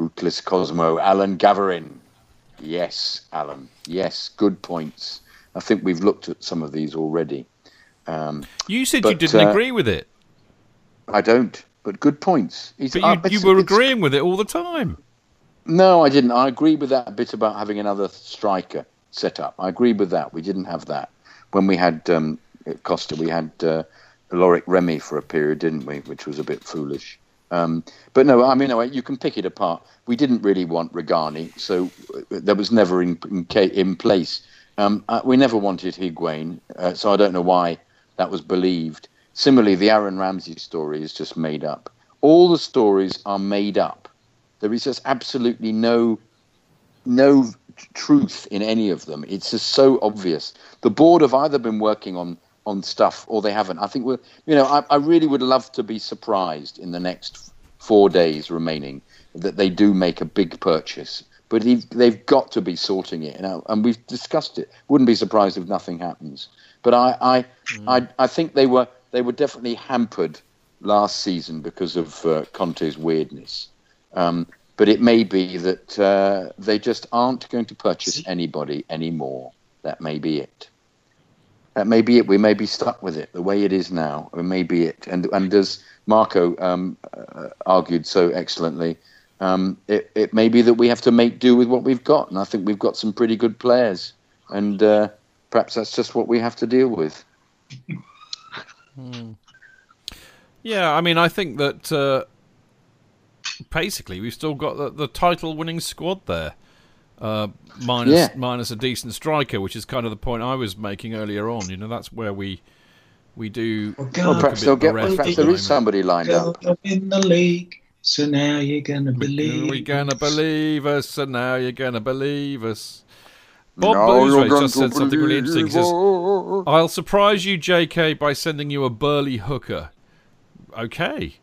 Ruthless Cosmo, Alan Gavarin. Yes, Alan. Yes, good points. I think we've looked at some of these already. Um, You said you didn't uh, agree with it, I don't, but good points. He's- but uh, you, you were agreeing with it all the time. No, I didn't. I agree with that bit about having another striker set up. I agree with that. We didn't have that when we had um, Costa. We had uh, Loïc Remy for a period, didn't we? Which was a bit foolish. Um, but no, I mean, you can pick it apart. We didn't really want Rugani, so uh, that was never in in, in place. Um, uh, we never wanted Higuain, uh, so I don't know why that was believed. Similarly, the Aaron Ramsey story is just made up. All the stories are made up. There is just absolutely no no truth in any of them. It's just so obvious. The board have either been working on on stuff or they haven't. I think we're, you know, I, I really would love to be surprised in the next four days remaining that they do make a big purchase. But he, they've got to be sorting it, and, and we've discussed it. Wouldn't be surprised if nothing happens. But I, I, mm. I, I think they were they were definitely hampered last season because of uh, Conte's weirdness. Um, but it may be that uh, they just aren't going to purchase anybody anymore. That may be it. That may be it. We may be stuck with it the way it is now. It may be it. And and as Marco um, uh, argued so excellently, um, it, it may be that we have to make do with what we've got. And I think we've got some pretty good players. And uh, perhaps that's just what we have to deal with. hmm. Yeah, I mean, I think that uh, basically we've still got the, the title-winning squad there, uh, minus, yeah. minus a decent striker, which is kind of the point I was making earlier on. You know, that's where we we do. Well, perhaps they'll get. Perhaps there is somebody lined up in the league. So now you're gonna believe. We're gonna believe us. So now you're gonna believe us. Bob no, just said something really interesting. He says, "I'll surprise you, J.K., by sending you a burly hooker." Okay.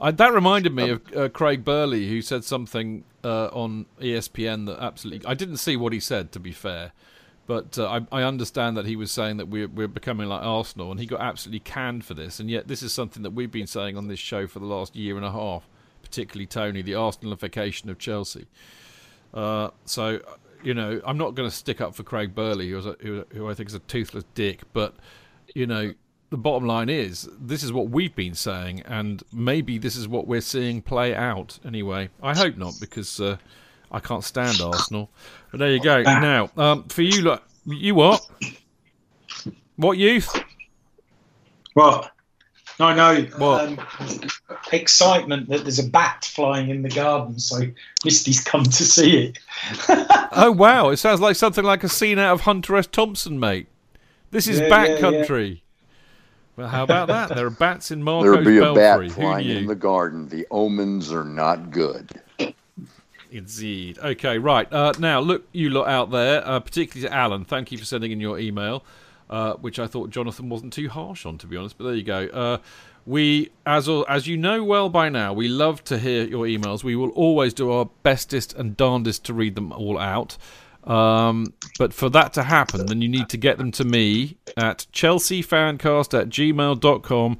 I, that reminded me of uh, Craig Burley, who said something uh, on ESPN that absolutely. I didn't see what he said, to be fair, but uh, I, I, understand that he was saying that we're, we're becoming like Arsenal, and he got absolutely canned for this. And yet, this is something that we've been saying on this show for the last year and a half, particularly Tony, the Arsenalification of Chelsea. Uh, so, you know, I'm not going to stick up for Craig Burley, who, a, who, who I think is a toothless dick, but, you know the bottom line is this is what we've been saying, and maybe this is what we're seeing play out anyway. I hope not, because uh, I can't stand Arsenal. But there you go. Now, um, for you, look, you what? What youth? What? No, no. What? Um, excitement that there's a bat flying in the garden, so Misty's come to see it. [LAUGHS] oh wow! It sounds like something like a scene out of Hunter S. Thompson, mate. This is yeah, yeah, country. Yeah. Well, how about that? There are bats in Marco's There'll be a belfry. bat flying in the garden. The omens are not good. Indeed. Okay, right. Uh, now, look, you lot out there, uh, particularly to Alan, thank you for sending in your email, uh, which I thought Jonathan wasn't too harsh on, to be honest, but there you go. Uh, we, as as you know well by now, we love to hear your emails. We will always do our bestest and darndest to read them all out. Um, but for that to happen, then you need to get them to me at chelseafancast at gmail.com,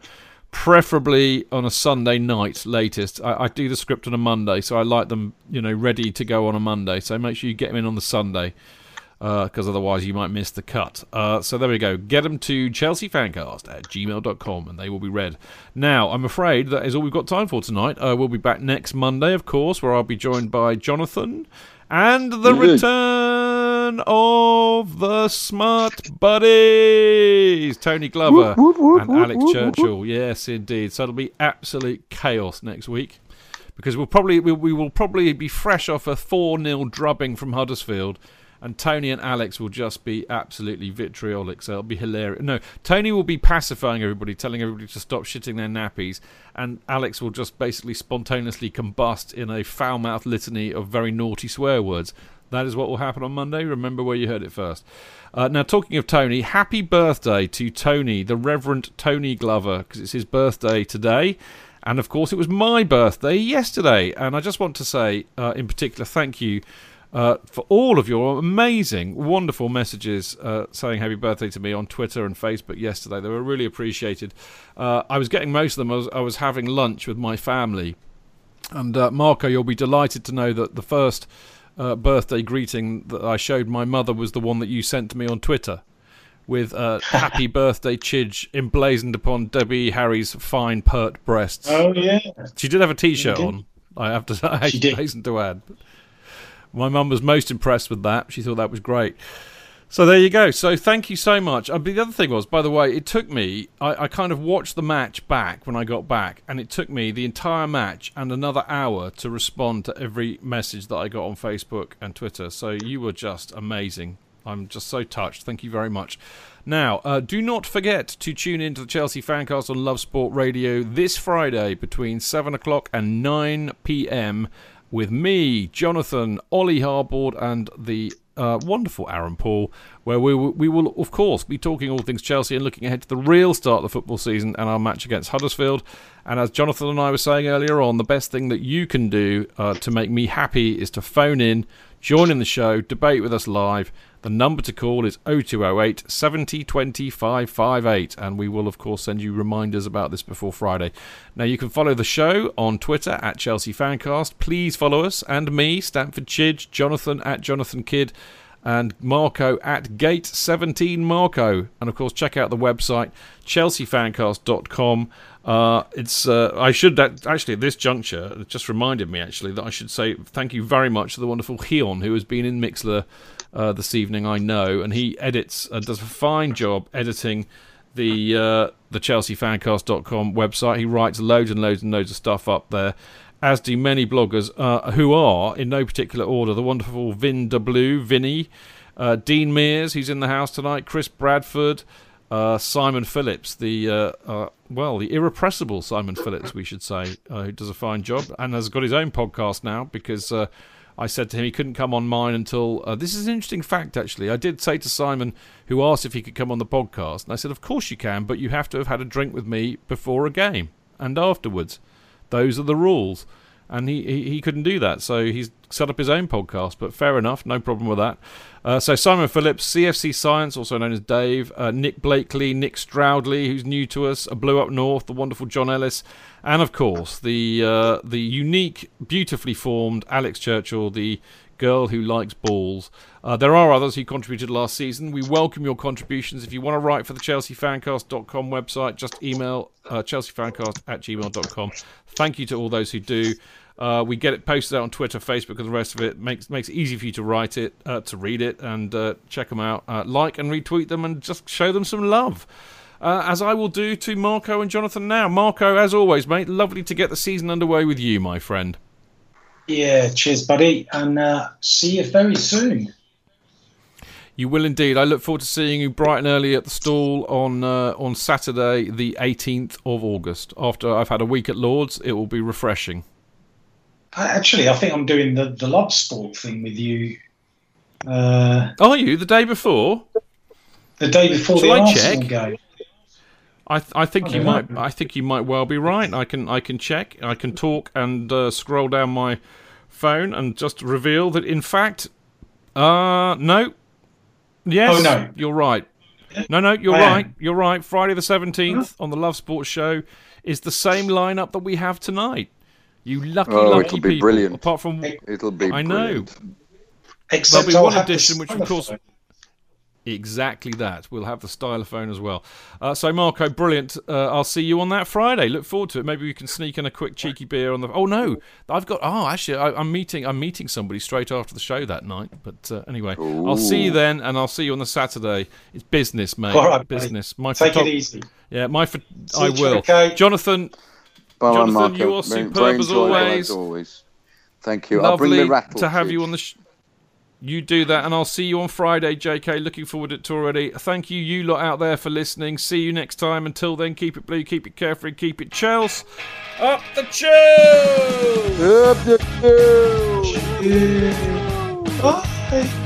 preferably on a Sunday night latest. I, I, do the script on a Monday, so I like them, you know, ready to go on a Monday. So make sure you get them in on the Sunday, because uh, otherwise you might miss the cut. Uh, so there we go. Get them to chelseafancast at gmail.com and they will be read. Now, I'm afraid that is all we've got time for tonight. Uh, we'll be back next Monday, of course, where I'll be joined by Jonathan and the mm-hmm. return of the smart buddies, Tony Glover whoop, whoop, whoop, and Alex Churchill. Yes, indeed. So it'll be absolute chaos next week because we'll probably we, we will probably be fresh off a four 0 drubbing from Huddersfield and Tony and Alex will just be absolutely vitriolic. So it'll be hilarious. No, Tony will be pacifying everybody, telling everybody to stop shitting their nappies, and Alex will just basically spontaneously combust in a foul mouthed litany of very naughty swear words. That is what will happen on Monday. Remember where you heard it first. Uh, now, talking of Tony, happy birthday to Tony, the Reverend Tony Glover, because it's his birthday today. And of course, it was my birthday yesterday. And I just want to say, uh, in particular, thank you uh, for all of your amazing, wonderful messages uh, saying happy birthday to me on Twitter and Facebook yesterday. They were really appreciated. Uh, I was getting most of them. I was, I was having lunch with my family. And uh, Marco, you'll be delighted to know that the first uh, birthday greeting that I showed my mother was the one that you sent to me on Twitter with uh, [LAUGHS] "Happy Birthday, Chidge" emblazoned upon Debbie Harry's fine pert breasts. Oh yeah, she did have a T-shirt on. I have to. I hasten [LAUGHS] to add. My mum was most impressed with that. She thought that was great. So there you go. So thank you so much. Uh, the other thing was, by the way, it took me. I, I, kind of watched the match back when I got back, and it took me the entire match and another hour to respond to every message that I got on Facebook and Twitter. So you were just amazing. I'm just so touched. Thank you very much. Now, uh, do not forget to tune in to the Chelsea Fancast on Love Sport Radio this Friday between 7 o'clock and 9 p.m with me, Jonathan, Ollie Harbord, and the uh, wonderful Aaron Paul, where we we will, of course, be talking all things Chelsea and looking ahead to the real start of the football season and our match against Huddersfield. And as Jonathan and I were saying earlier on, the best thing that you can do uh, to make me happy is to phone in, join in the show, debate with us live. The number to call is 0208 70 558, and we will, of course, send you reminders about this before Friday. Now, you can follow the show on Twitter at Chelsea Fancast. Please follow us and me, Stamford Chidge, Jonathan at Jonathan Kidd, and Marco at Gate17 Marco. And, of course, check out the website, chelseafancast.com. Uh, it's uh, I should actually at this juncture it just reminded me actually that I should say thank you very much to the wonderful Hion who has been in Mixlr uh, this evening. I know, and he edits uh, does a fine job editing the uh, the ChelseaFancast.com website. He writes loads and loads and loads of stuff up there. As do many bloggers uh, who are, in no particular order, the wonderful Vin Blue, Vinny, uh, Dean Mears, who's in the house tonight, Chris Bradford, uh, Simon Phillips, the uh, uh, well, the irrepressible Simon Phillips, we should say, uh, who does a fine job and has got his own podcast now because uh, I said to him he couldn't come on mine until. Uh, this is an interesting fact, actually. I did say to Simon, who asked if he could come on the podcast, and I said, Of course you can, but you have to have had a drink with me before a game and afterwards. Those are the rules. And he, he, he couldn't do that, so he's set up his own podcast. But fair enough, no problem with that. Uh, so Simon Phillips, CFC Science, also known as Dave, uh, Nick Blakely, Nick Stroudley, who's new to us, a Blue Up North, the wonderful John Ellis, and of course the uh, the unique, beautifully formed Alex Churchill, the girl who likes balls. Uh, there are others who contributed last season. We welcome your contributions. If you want to write for the ChelseaFancast.com website, just email uh, chelseafancast at gmail.com. Thank you to all those who do. Uh, we get it posted out on Twitter, Facebook, and the rest of it. Makes makes it easy for you to write it, uh, to read it, and uh, check them out. Uh, like and retweet them, and just show them some love uh, as I will do to Marco and Jonathan now. Marco, as always, mate, lovely to get the season underway with you, my friend. Yeah, cheers, buddy, and uh, see you very soon. You will indeed. I look forward to seeing you bright and early at the stall on uh, on Saturday, the 18th of August. After I've had a week at Lords, it will be refreshing. Actually, I think I'm doing the the love sport thing with you. Uh, Are you the day before? The day before Shall the I Arsenal check? game. I th- I think I you might I think you might well be right. I can I can check. I can talk and uh, scroll down my phone and just reveal that in fact, uh, no, yes, oh, no. you're right. No, no, you're I right. Am. You're right. Friday the seventeenth on the Love Sports Show is the same lineup that we have tonight. You lucky, oh, lucky it'll be people. Brilliant. Apart from it'll be. I know. Brilliant. Except There'll be one edition, which of course. Exactly that. We'll have the stylophone as well. Uh, so, Marco, brilliant. Uh, I'll see you on that Friday. Look forward to it. Maybe we can sneak in a quick cheeky beer on the. Oh no, I've got. Oh, actually, I, am meeting. I'm meeting somebody straight after the show that night. But uh, anyway, Ooh. I'll see you then, and I'll see you on the Saturday. It's business, mate. All right, business. My Take it easy. Yeah, my. Pho- I will. Okay. Jonathan. Bye, Jonathan, Marco. you are superb as always. as always. Thank you. Lovely I'll bring the rattle. to have you on the. Sh- you do that, and I'll see you on Friday, JK. Looking forward to it already. Thank you, you lot out there, for listening. See you next time. Until then, keep it blue, keep it carefree, keep it Chels. Up the Chels! Up the Chels! Bye!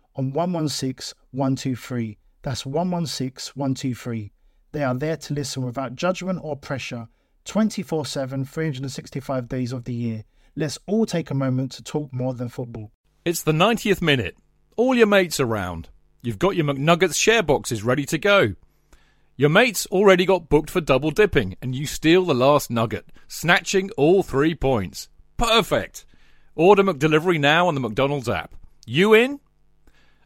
on 116 123. That's 116 123. They are there to listen without judgment or pressure 24 7, 365 days of the year. Let's all take a moment to talk more than football. It's the 90th minute. All your mates are around. You've got your McNuggets share boxes ready to go. Your mates already got booked for double dipping, and you steal the last nugget, snatching all three points. Perfect! Order McDelivery now on the McDonald's app. You in?